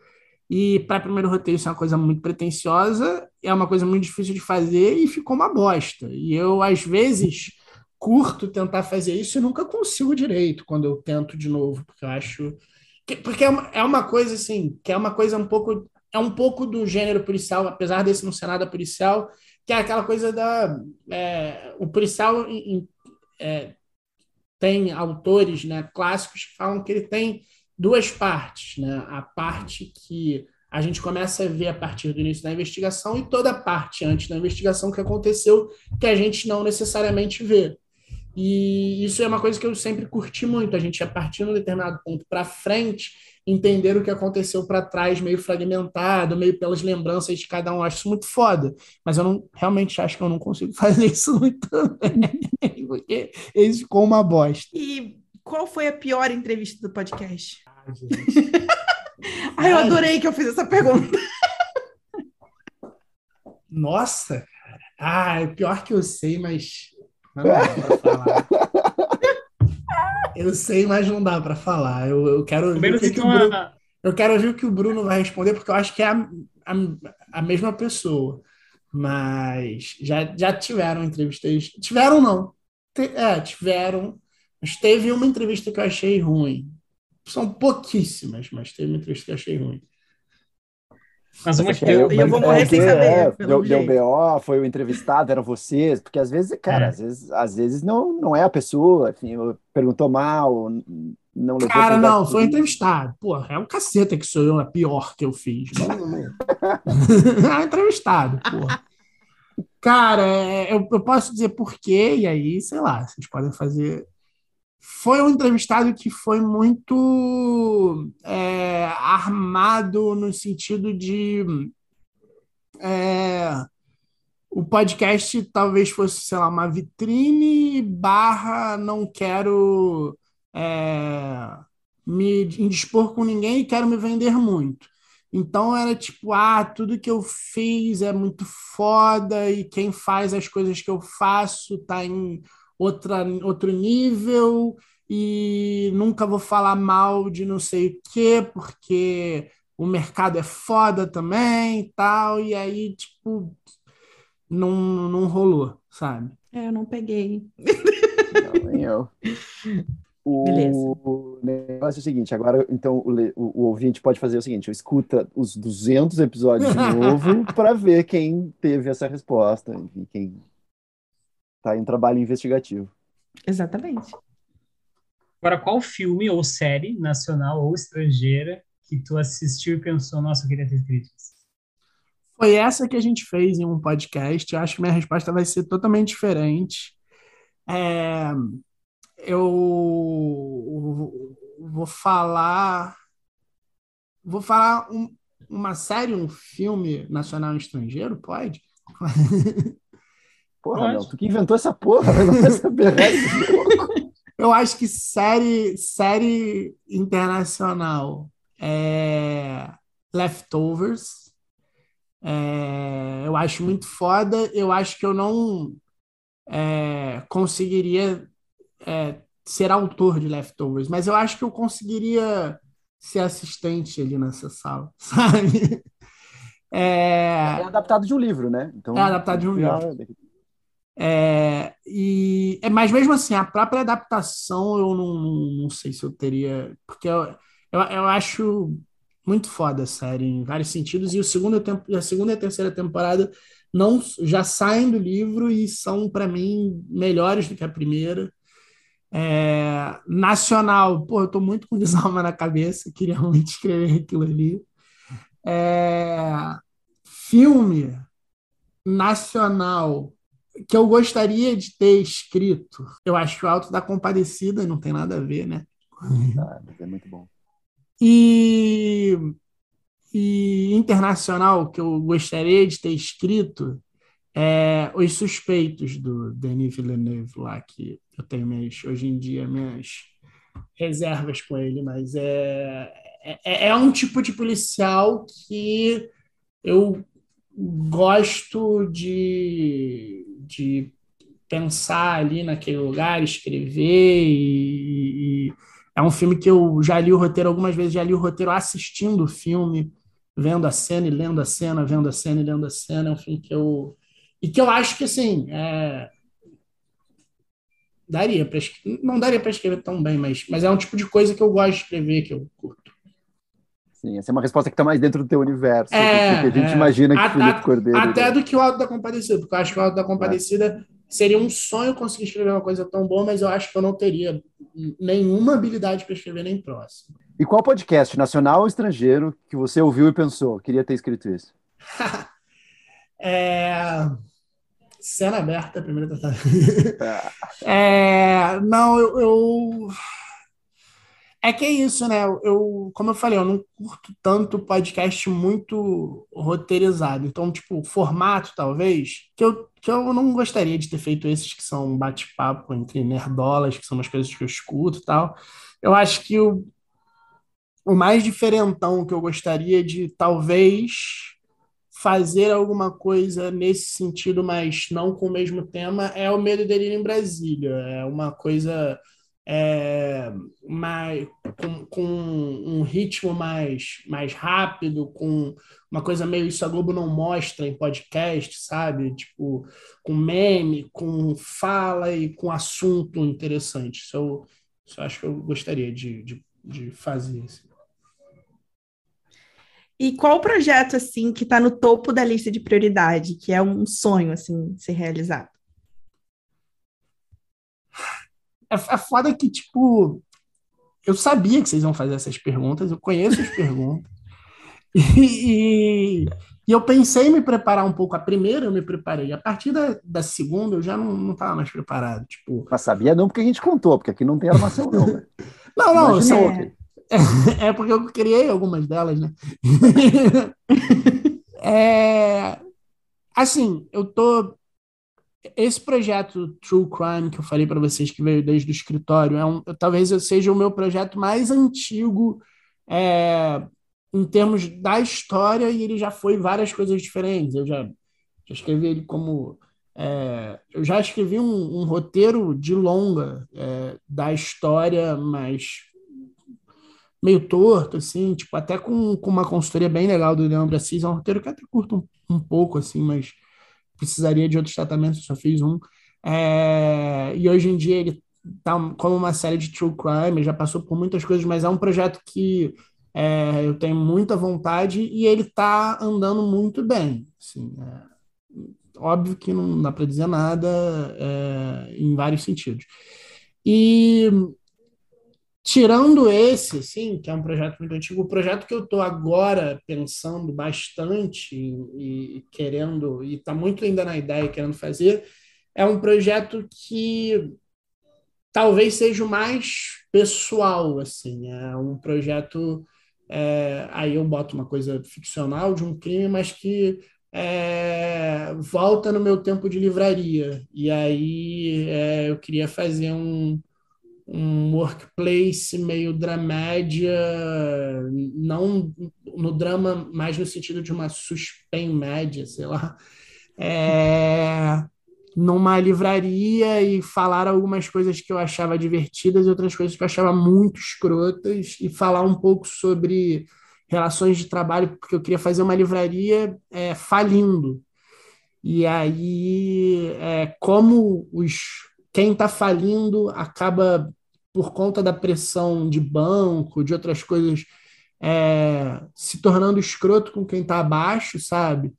E para primeiro roteiro isso é uma coisa muito pretensiosa, é uma coisa muito difícil de fazer e ficou uma bosta. E eu às vezes curto tentar fazer isso e nunca consigo direito quando eu tento de novo, porque eu acho que, porque é uma, é uma coisa assim, que é uma coisa um pouco é um pouco do gênero policial, apesar desse não ser nada policial, que é aquela coisa da. É, o policial em, é, tem autores né, clássicos que falam que ele tem duas partes. Né? A parte que a gente começa a ver a partir do início da investigação e toda a parte antes da investigação que aconteceu que a gente não necessariamente vê. E isso é uma coisa que eu sempre curti muito. A gente, a partir de um determinado ponto para frente, entender o que aconteceu para trás, meio fragmentado, meio pelas lembranças de cada um. Eu acho isso muito foda. Mas eu não realmente acho que eu não consigo fazer isso muito bem, porque isso ficou uma bosta. E qual foi a pior entrevista do podcast? Ah, gente. Ai, eu adorei que eu fiz essa pergunta. Nossa, ah, é pior que eu sei, mas não dá pra falar. Eu sei, mas não dá para falar. Eu, eu quero ver o que, que o Bruno, eu quero ver o que o Bruno vai responder, porque eu acho que é a, a, a mesma pessoa. Mas já, já tiveram entrevistas. Tiveram, não. É, tiveram. Mas teve uma entrevista que eu achei ruim. São pouquíssimas, mas teve uma entrevista que eu achei ruim. Mas uma que eu, eu vou morrer sem saber. É, deu, deu BO, foi o entrevistado, eram vocês, porque às vezes, cara, é. às vezes, às vezes não, não é a pessoa, enfim, perguntou mal, não levou Cara, não, foi entrevistado. Porra, é um caceta que sou eu, a pior que eu fiz. é entrevistado, porra. Cara, é, eu, eu posso dizer por quê, e aí, sei lá, vocês podem fazer foi um entrevistado que foi muito é, armado no sentido de é, o podcast talvez fosse, sei lá, uma vitrine barra não quero é, me indispor com ninguém e quero me vender muito. Então era tipo, ah, tudo que eu fiz é muito foda e quem faz as coisas que eu faço tá em outra, outro nível e nunca vou falar mal de não sei o quê, porque o mercado é foda também e tal, e aí, tipo, não, não rolou, sabe? É, eu não peguei. Não, nem eu. O Beleza. negócio é o seguinte, agora então o, o, o, ouvinte pode fazer o seguinte, escuta os 200 episódios de novo para ver quem teve essa resposta, enfim, quem Tá em trabalho investigativo. Exatamente. Agora, qual filme ou série, nacional ou estrangeira, que tu assistiu e pensou, nossa, eu queria ter críticas? Foi essa que a gente fez em um podcast. Eu acho que minha resposta vai ser totalmente diferente. É, eu vou falar. Vou falar um, uma série, um filme nacional e estrangeiro, pode? Porra, meu, tu que inventou essa porra, essa Eu acho que série, série internacional é Leftovers. É, eu acho muito foda. Eu acho que eu não é, conseguiria é, ser autor de Leftovers, mas eu acho que eu conseguiria ser assistente ali nessa sala, sabe? É, é adaptado de um livro, né? Então, é adaptado de um livro. É, e, é, mas mesmo assim, a própria adaptação eu não, não sei se eu teria. Porque eu, eu, eu acho muito foda a série em vários sentidos. E o segundo tempo, a segunda e a terceira temporada não já saem do livro e são, para mim, melhores do que a primeira. É, nacional, pô, eu tô muito com desalma na cabeça, queria muito escrever aquilo ali. É, filme nacional que eu gostaria de ter escrito. Eu acho que o Alto da Compadecida não tem nada a ver, né? Ah, é muito bom. E, e internacional que eu gostaria de ter escrito é Os Suspeitos do Denis Villeneuve lá que eu tenho minhas, hoje em dia minhas reservas com ele, mas é, é, é um tipo de policial que eu gosto de, de pensar ali naquele lugar, escrever e, e, é um filme que eu já li o roteiro algumas vezes, já li o roteiro assistindo o filme, vendo a cena e lendo a cena, vendo a cena e lendo a cena, é um filme que eu e que eu acho que assim é, daria para não daria para escrever tão bem, mas, mas é um tipo de coisa que eu gosto de escrever, que eu curto. Sim, essa é uma resposta que está mais dentro do teu universo, é, que a gente é. imagina que a, Felipe Cordeiro. Até né? do que o Alto da Compadecida, porque eu acho que o Alto da Compadecida é. seria um sonho conseguir escrever uma coisa tão boa, mas eu acho que eu não teria nenhuma habilidade para escrever nem próximo. E qual podcast, nacional ou estrangeiro, que você ouviu e pensou, queria ter escrito isso? é... Cena aberta, primeira tratada. é, não, eu, eu, É que é isso, né? Eu, como eu falei, eu não curto tanto podcast muito roteirizado. Então, tipo, formato, talvez, que eu, que eu não gostaria de ter feito esses que são bate-papo entre nerdolas, que são umas coisas que eu escuto e tal. Eu acho que o, o mais diferentão que eu gostaria de, talvez fazer alguma coisa nesse sentido, mas não com o mesmo tema, é o Medo e Delírio em Brasília. É uma coisa é, mais, com, com, um ritmo mais, mais rápido, com uma coisa meio isso a Globo não mostra em podcast, sabe? Tipo, com meme, com fala e com assunto interessante. Isso eu, isso eu acho que eu gostaria de, de, de fazer. Assim. E qual projeto, assim, que está no topo da lista de prioridade, que é um sonho, assim, ser realizado? É, é foda que, tipo, eu sabia que vocês iam fazer essas perguntas, eu conheço as perguntas. E, e, eu pensei em me preparar um pouco. A primeira eu me preparei. A partir da, da segunda eu já não estava mais preparado. Tipo... Mas sabia não porque a gente contou, porque aqui não tem armação não. Né? não, não, Imagina, É porque eu criei algumas delas, né? é, assim, eu tô. Esse projeto True Crime que eu falei para vocês que veio desde o escritório, é um, talvez seja o meu projeto mais antigo é, em termos da história e ele já foi várias coisas diferentes. Eu já, já escrevi ele como. É, eu já escrevi um, um roteiro de longa é, da história, mas meio torto, assim, tipo, até com, com uma consultoria bem legal do Leandro Assis, é um roteiro que até curto um, um pouco, assim, mas precisaria de outros tratamentos, só fiz um. É, e hoje em dia ele tá como uma série de true crime, já passou por muitas coisas, mas é um projeto que é, eu tenho muita vontade e ele tá andando muito bem, assim, é, óbvio que não dá para dizer nada é, em vários sentidos. E Tirando esse, sim, que é um projeto muito antigo, o projeto que eu estou agora pensando bastante e, e querendo, e está muito ainda na ideia querendo fazer, é um projeto que talvez seja o mais pessoal, assim, é um projeto, é, aí eu boto uma coisa ficcional de um crime, mas que é, volta no meu tempo de livraria, e aí é, eu queria fazer um um workplace meio dramédia, não no drama, mais no sentido de uma suspense média, sei lá, é, numa livraria e falar algumas coisas que eu achava divertidas e outras coisas que eu achava muito escrotas e falar um pouco sobre relações de trabalho, porque eu queria fazer uma livraria é, falindo. E aí, é, como os quem está falindo acaba por conta da pressão de banco, de outras coisas, é, se tornando escroto com quem está abaixo, sabe?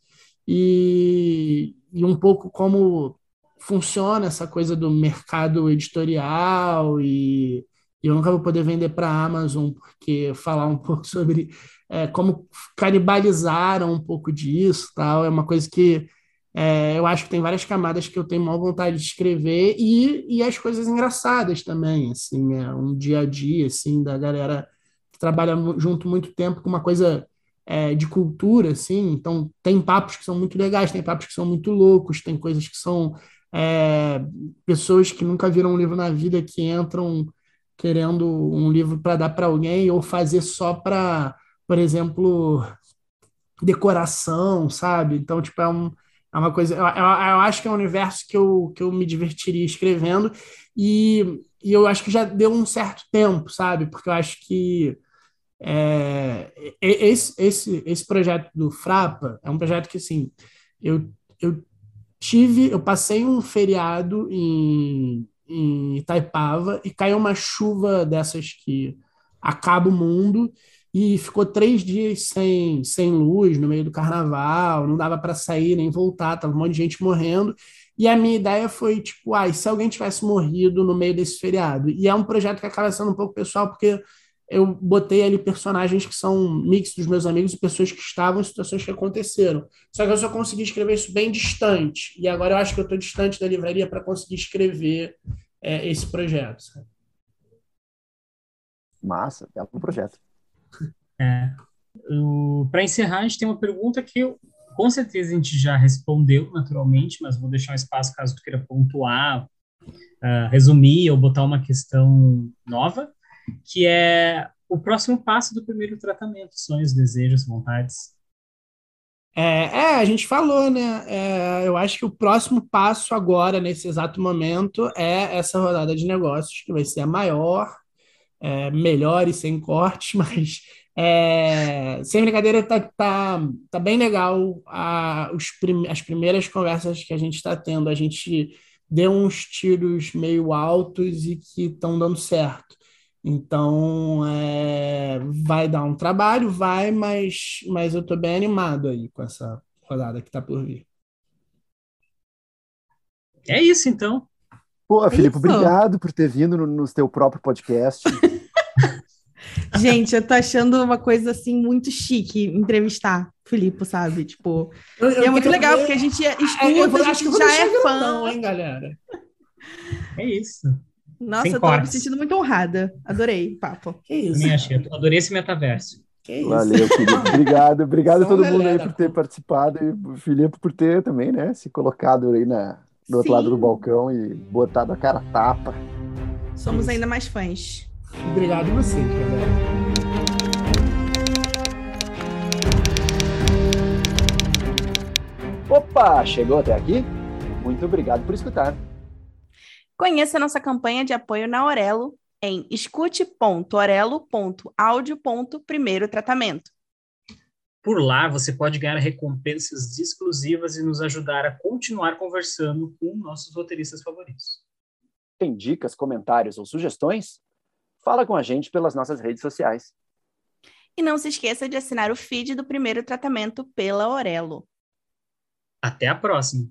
E, e um pouco como funciona essa coisa do mercado editorial e, eu nunca vou poder vender para a Amazon porque falar um pouco sobre é, como canibalizaram um pouco disso tal é uma coisa que é, eu acho que tem várias camadas que eu tenho maior vontade de escrever e, e as coisas engraçadas também, assim, é um dia a dia, assim, da galera que trabalha junto muito tempo com uma coisa é, de cultura, assim, então tem papos que são muito legais, tem papos que são muito loucos, tem coisas que são é, pessoas que nunca viram um livro na vida que entram querendo um livro para dar para alguém ou fazer só para, por exemplo, decoração, sabe? Então, tipo, é, um, é uma coisa. Eu, eu, eu, acho que é um universo que eu, que eu me divertiria escrevendo e, e eu acho que já deu um certo tempo, sabe? Porque eu acho que. É, esse, esse, esse projeto do Frapa é um projeto que, assim, eu, eu tive, eu passei um feriado em, em Itaipava e caiu uma chuva dessas que acaba o mundo e ficou três dias sem, sem luz no meio do carnaval, não dava para sair nem voltar, tava um monte de gente morrendo. E a minha ideia foi tipo, ah, se alguém tivesse morrido no meio desse feriado? E é um projeto que acaba sendo um pouco pessoal, porque eu botei ali personagens que são mix dos meus amigos e pessoas que estavam em situações que aconteceram. Só que eu só consegui escrever isso bem distante. E agora eu acho que eu estou distante da livraria para conseguir escrever é, esse projeto. Massa, é um projeto. É. Para encerrar, a gente tem uma pergunta que eu, com certeza a gente já respondeu naturalmente, mas vou deixar um espaço caso tu queira pontuar, uh, resumir ou botar uma questão nova que é o próximo passo do primeiro tratamento, sonhos, desejos, vontades. É, é a gente falou, né? É, eu acho que o próximo passo agora, nesse exato momento, é essa rodada de negócios, que vai ser a maior, é, melhor e sem cortes, mas é, sem brincadeira, tá, tá, tá bem legal a, os prim, as primeiras conversas que a gente está tendo. A gente deu uns tiros meio altos e que estão dando certo. Então, é, vai dar um trabalho, vai, mas, mas eu estou bem animado aí com essa rodada que está por vir. É isso, então. Pô, Filipe, obrigado por ter vindo no, no teu próprio podcast. Gente, eu tô achando uma coisa assim muito chique entrevistar Filipe, sabe? Tipo, eu, eu é muito legal ver... porque a gente é, escuta, eu, a gente já é fã. Não, hein, galera? É isso. Nossa, Sem eu tô cortes. me sentindo muito honrada. Adorei, papo. Que isso? Também achei. Adorei esse metaverso. Que Valeu, Felipe. Obrigado, obrigado a todo mundo aí por ter participado e o Felipe por ter também, né, se colocado aí na, do outro Sim. lado do balcão e botado a cara tapa. Somos ainda mais fãs. Obrigado a vocês, galera. Opa, chegou até aqui? Muito obrigado por escutar. Conheça nossa campanha de apoio na Orelo em escute.orelo.audio. Primeiro tratamento. Por lá, você pode ganhar recompensas exclusivas e nos ajudar a continuar conversando com nossos roteiristas favoritos. Tem dicas, comentários ou sugestões? Fala com a gente pelas nossas redes sociais. E não se esqueça de assinar o feed do primeiro tratamento pela Orelo. Até a próxima!